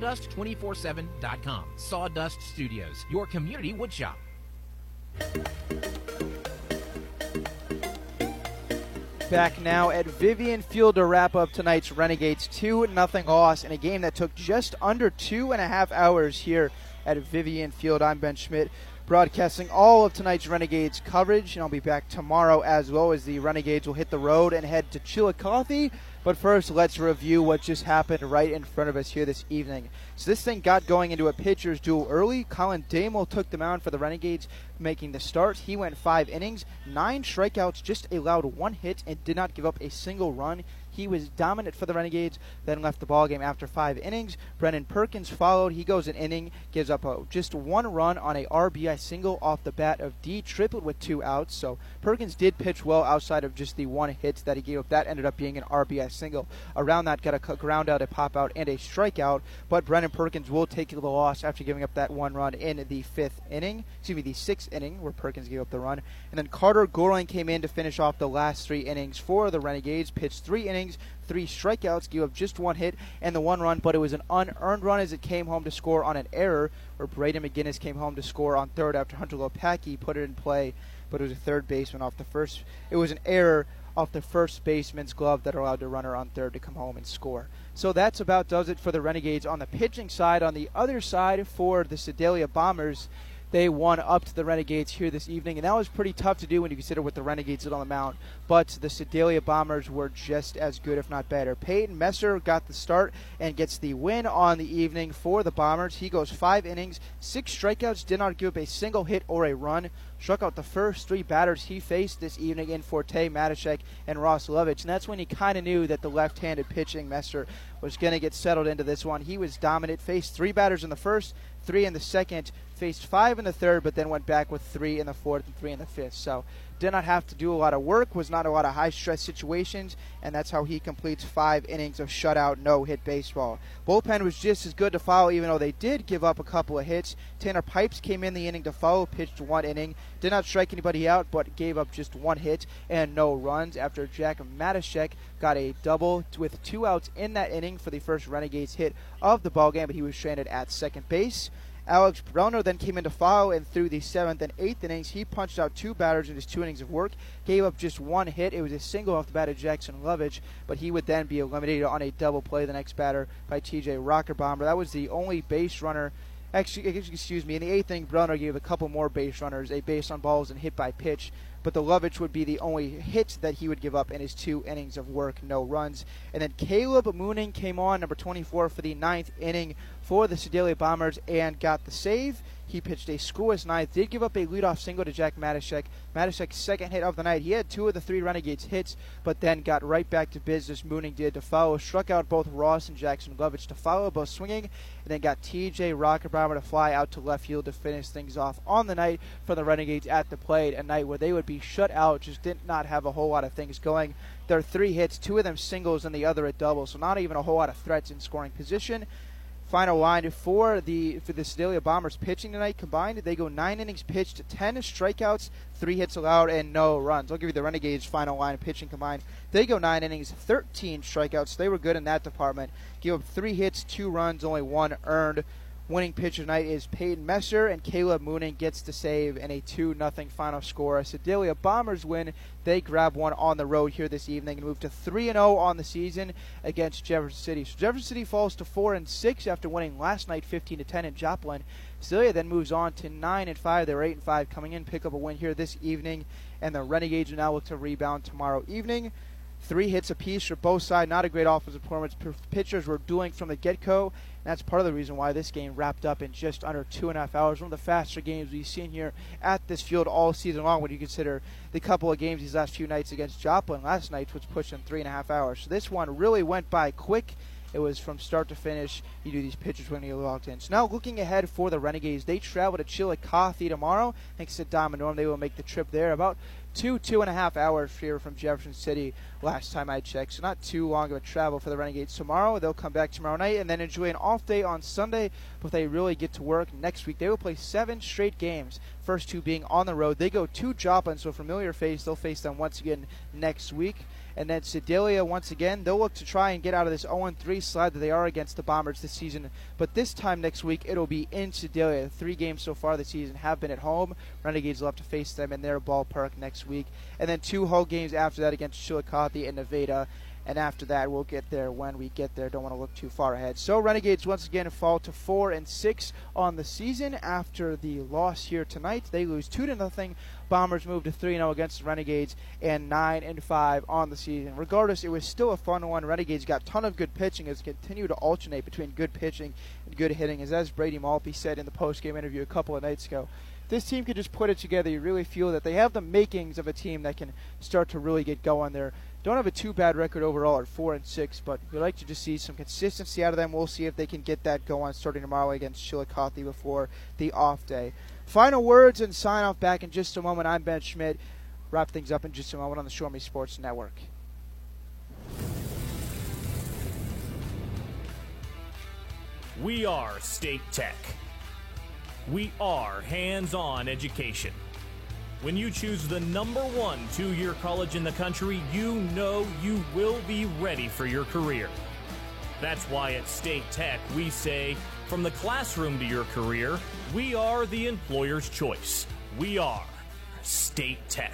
sawdust247.com. Sawdust Studios, your community woodshop. Back now at Vivian Field to wrap up tonight's Renegades 2 0 loss in a game that took just under two and a half hours here at Vivian Field. I'm Ben Schmidt, broadcasting all of tonight's Renegades coverage, and I'll be back tomorrow as well as the Renegades will hit the road and head to Chillicothe. But first, let's review what just happened right in front of us here this evening. So this thing got going into a pitcher's duel early. Colin DeMol took the mound for the Renegades, making the start. He went five innings, nine strikeouts, just allowed one hit, and did not give up a single run. He was dominant for the Renegades, then left the ballgame after five innings. Brennan Perkins followed. He goes an inning, gives up a, just one run on a RBI single off the bat of D, tripled with two outs. So Perkins did pitch well outside of just the one hit that he gave up. That ended up being an RBI single. Around that, got a ground out, a pop out, and a strikeout. But Brennan Perkins will take the loss after giving up that one run in the fifth inning. Excuse me, the sixth inning where Perkins gave up the run. And then Carter Gorling came in to finish off the last three innings for the Renegades. Pitched three innings innings, three strikeouts, gave up just one hit and the one run, but it was an unearned run as it came home to score on an error, where Braden McGinnis came home to score on third after Hunter Lopacki put it in play, but it was a third baseman off the first. It was an error off the first baseman's glove that allowed the runner on third to come home and score. So that's about does it for the Renegades on the pitching side. On the other side for the Sedalia Bombers, they won up to the Renegades here this evening, and that was pretty tough to do when you consider what the Renegades did on the mound. But the Sedalia Bombers were just as good, if not better. Peyton Messer got the start and gets the win on the evening for the Bombers. He goes five innings, six strikeouts, did not give up a single hit or a run. Struck out the first three batters he faced this evening in Forte, Matashek, and Ross Lovich. And that's when he kind of knew that the left handed pitching Messer was going to get settled into this one. He was dominant, faced three batters in the first, three in the second, faced five in the third, but then went back with three in the fourth and three in the fifth. So did not have to do a lot of work, was not a lot of high stress situations, and that's how he completes five innings of shutout, no hit baseball. Bullpen was just as good to follow, even though they did give up a couple of hits. Tanner Pipes came in the inning to follow, pitched one inning, did not strike anybody out, but gave up just one hit and no runs after Jack Matashek got a double with two outs in that inning for the first Renegades hit of the ballgame, but he was stranded at second base. Alex Brellner then came in to follow, and through the seventh and eighth innings, he punched out two batters in his two innings of work, gave up just one hit. It was a single off the bat of Jackson Lovich, but he would then be eliminated on a double play the next batter by TJ Rocker Bomber. That was the only base runner Actually, excuse me. In the eighth inning, Brunner gave a couple more base runners, a base on balls and hit by pitch. But the Lovich would be the only hit that he would give up in his two innings of work, no runs. And then Caleb Mooning came on, number 24, for the ninth inning for the Sedalia Bombers and got the save. He pitched a scoreless ninth, did give up a leadoff single to Jack Matashek. Matashek's second hit of the night. He had two of the three Renegades hits, but then got right back to business. Mooning did to follow, struck out both Ross and Jackson Lovich to follow, both swinging, and then got TJ Rocker Bomber to fly out to left field to finish things off on the night for the Renegades at the plate. A night where they would be shut out, just did not have a whole lot of things going. Their three hits, two of them singles and the other a double, so not even a whole lot of threats in scoring position. Final line for the for the Sedalia Bombers pitching tonight combined, they go nine innings pitched, ten strikeouts, three hits allowed, and no runs. I'll give you the Renegades final line pitching combined. They go nine innings, 13 strikeouts. They were good in that department. Give up three hits, two runs, only one earned. Winning pitcher tonight is Peyton Messer, and Caleb Mooning gets the save in a 2 0 final score. Sedalia Bombers win. They grab one on the road here this evening and move to 3 0 on the season against Jefferson City. So Jefferson City falls to 4 and 6 after winning last night 15 to 10 in Joplin. Sedalia then moves on to 9 and 5. They're 8 and 5 coming in, pick up a win here this evening, and the Renegades now look to rebound tomorrow evening. Three hits apiece for both sides. Not a great offensive performance. Pitchers were doing from the get-go. That's part of the reason why this game wrapped up in just under two and a half hours. One of the faster games we've seen here at this field all season long when you consider the couple of games these last few nights against Joplin last night, which pushed in three and a half hours. So this one really went by quick. It was from start to finish. You do these pitchers when you're locked in. So now looking ahead for the Renegades, they travel to Chillicothe tomorrow. Thanks to Doc and Norm, they will make the trip there. About two, two and a half hours here from Jefferson City last time I checked. So not too long of a travel for the Renegades tomorrow. They'll come back tomorrow night and then enjoy an off day on Sunday. But they really get to work next week. They will play seven straight games. First two being on the road. They go to Joplin, so familiar face. They'll face them once again next week. And then Sedalia, once again, they'll look to try and get out of this 0 3 slide that they are against the Bombers this season. But this time next week, it'll be in Sedalia. Three games so far this season have been at home. Renegades will have to face them in their ballpark next week. And then two home games after that against Chillicothe and Nevada. And after that, we'll get there when we get there. Don't want to look too far ahead. So Renegades once again fall to four and six on the season after the loss here tonight. They lose two to nothing. Bombers move to three and 0 against the Renegades and nine and five on the season. Regardless, it was still a fun one. Renegades got a ton of good pitching as continue to alternate between good pitching and good hitting. As as Brady Maltby said in the post game interview a couple of nights ago, this team could just put it together. You really feel that they have the makings of a team that can start to really get going there don't have a too bad record overall at four and six, but we'd like to just see some consistency out of them. We'll see if they can get that going starting tomorrow against Chillicothe before the off day. Final words and sign off back in just a moment. I'm Ben Schmidt. Wrap things up in just a moment on the Show Me Sports Network. We are State Tech. We are hands on education. When you choose the number one two year college in the country, you know you will be ready for your career. That's why at State Tech we say, from the classroom to your career, we are the employer's choice. We are State Tech.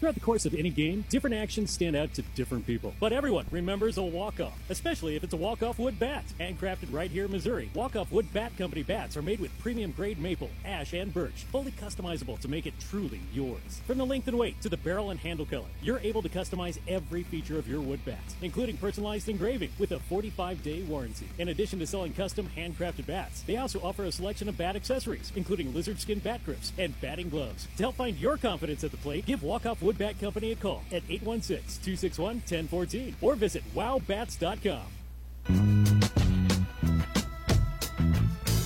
Throughout the course of any game, different actions stand out to different people. But everyone remembers a walk-off, especially if it's a walk-off wood bat. Handcrafted right here in Missouri, walk-off wood bat company bats are made with premium grade maple, ash, and birch, fully customizable to make it truly yours. From the length and weight to the barrel and handle color, you're able to customize every feature of your wood bat, including personalized engraving with a 45-day warranty. In addition to selling custom handcrafted bats, they also offer a selection of bat accessories, including lizard skin bat grips and batting gloves. To help find your confidence at the plate, give Walk-Off Wood Bat Company a call at 816-261-1014 or visit wowbats.com.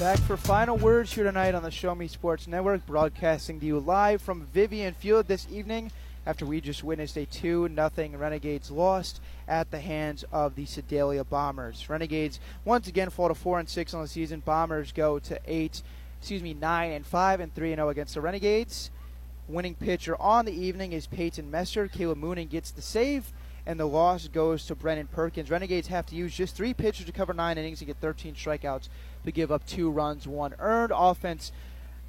Back for final words here tonight on the Show Me Sports Network, broadcasting to you live from Vivian Field this evening after we just witnessed a 2 0 Renegades lost at the hands of the Sedalia Bombers. Renegades once again fall to 4 and 6 on the season. Bombers go to 8, excuse me, 9 and 5 and 3 and 0 against the Renegades. Winning pitcher on the evening is Peyton Messer. Caleb Mooning gets the save and the loss goes to Brennan Perkins. Renegades have to use just three pitchers to cover nine innings and get 13 strikeouts to give up two runs, one earned. Offense,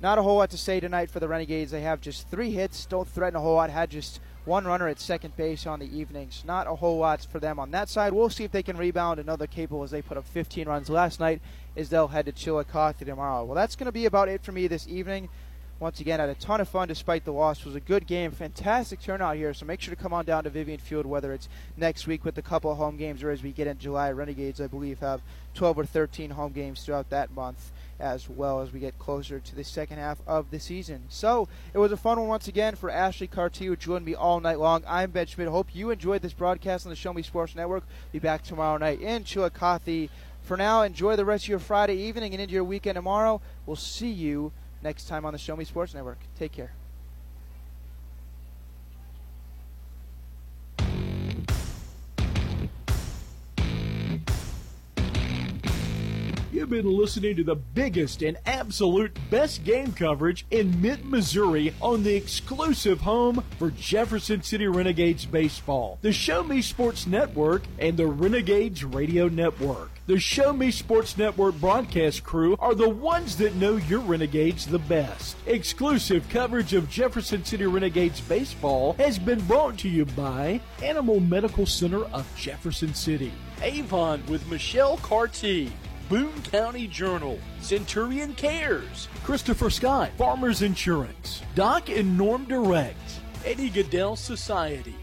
not a whole lot to say tonight for the Renegades. They have just three hits, don't threaten a whole lot, had just one runner at second base on the evenings. Not a whole lot for them on that side. We'll see if they can rebound another capable as they put up 15 runs last night as they'll head to Chillicothe tomorrow. Well, that's going to be about it for me this evening once again had a ton of fun despite the loss. It was a good game, fantastic turnout here. So make sure to come on down to Vivian Field, whether it's next week with a couple of home games or as we get in July. Renegades, I believe, have 12 or 13 home games throughout that month as well as we get closer to the second half of the season. So it was a fun one once again for Ashley Cartier, who joined me all night long. I'm Ben Schmidt. Hope you enjoyed this broadcast on the Show Me Sports Network. Be back tomorrow night in Chillicothe. For now, enjoy the rest of your Friday evening and into your weekend tomorrow. We'll see you next time on the Show Me Sports Network. Take care. You've been listening to the biggest and absolute best game coverage in mid Missouri on the exclusive home for Jefferson City Renegades baseball, the Show Me Sports Network, and the Renegades Radio Network. The Show Me Sports Network broadcast crew are the ones that know your Renegades the best. Exclusive coverage of Jefferson City Renegades baseball has been brought to you by Animal Medical Center of Jefferson City, Avon with Michelle Carty. Boone County Journal, Centurion Cares, Christopher Scott, Farmers Insurance, Doc and Norm Direct, Eddie Goodell Society,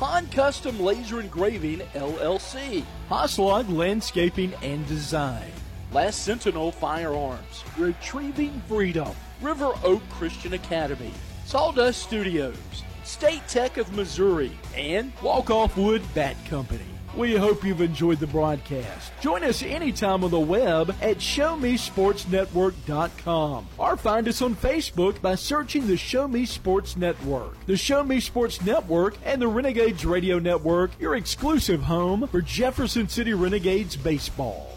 Han Custom Laser Engraving LLC, Hoslog Landscaping and Design, Last Sentinel Firearms, Retrieving Freedom, River Oak Christian Academy, Sawdust Studios, State Tech of Missouri, and Walk Off Wood Bat Company. We hope you've enjoyed the broadcast. Join us anytime on the web at ShowMeSportsNetwork.com or find us on Facebook by searching the Show Me Sports Network. The Show Me Sports Network and the Renegades Radio Network, your exclusive home for Jefferson City Renegades baseball.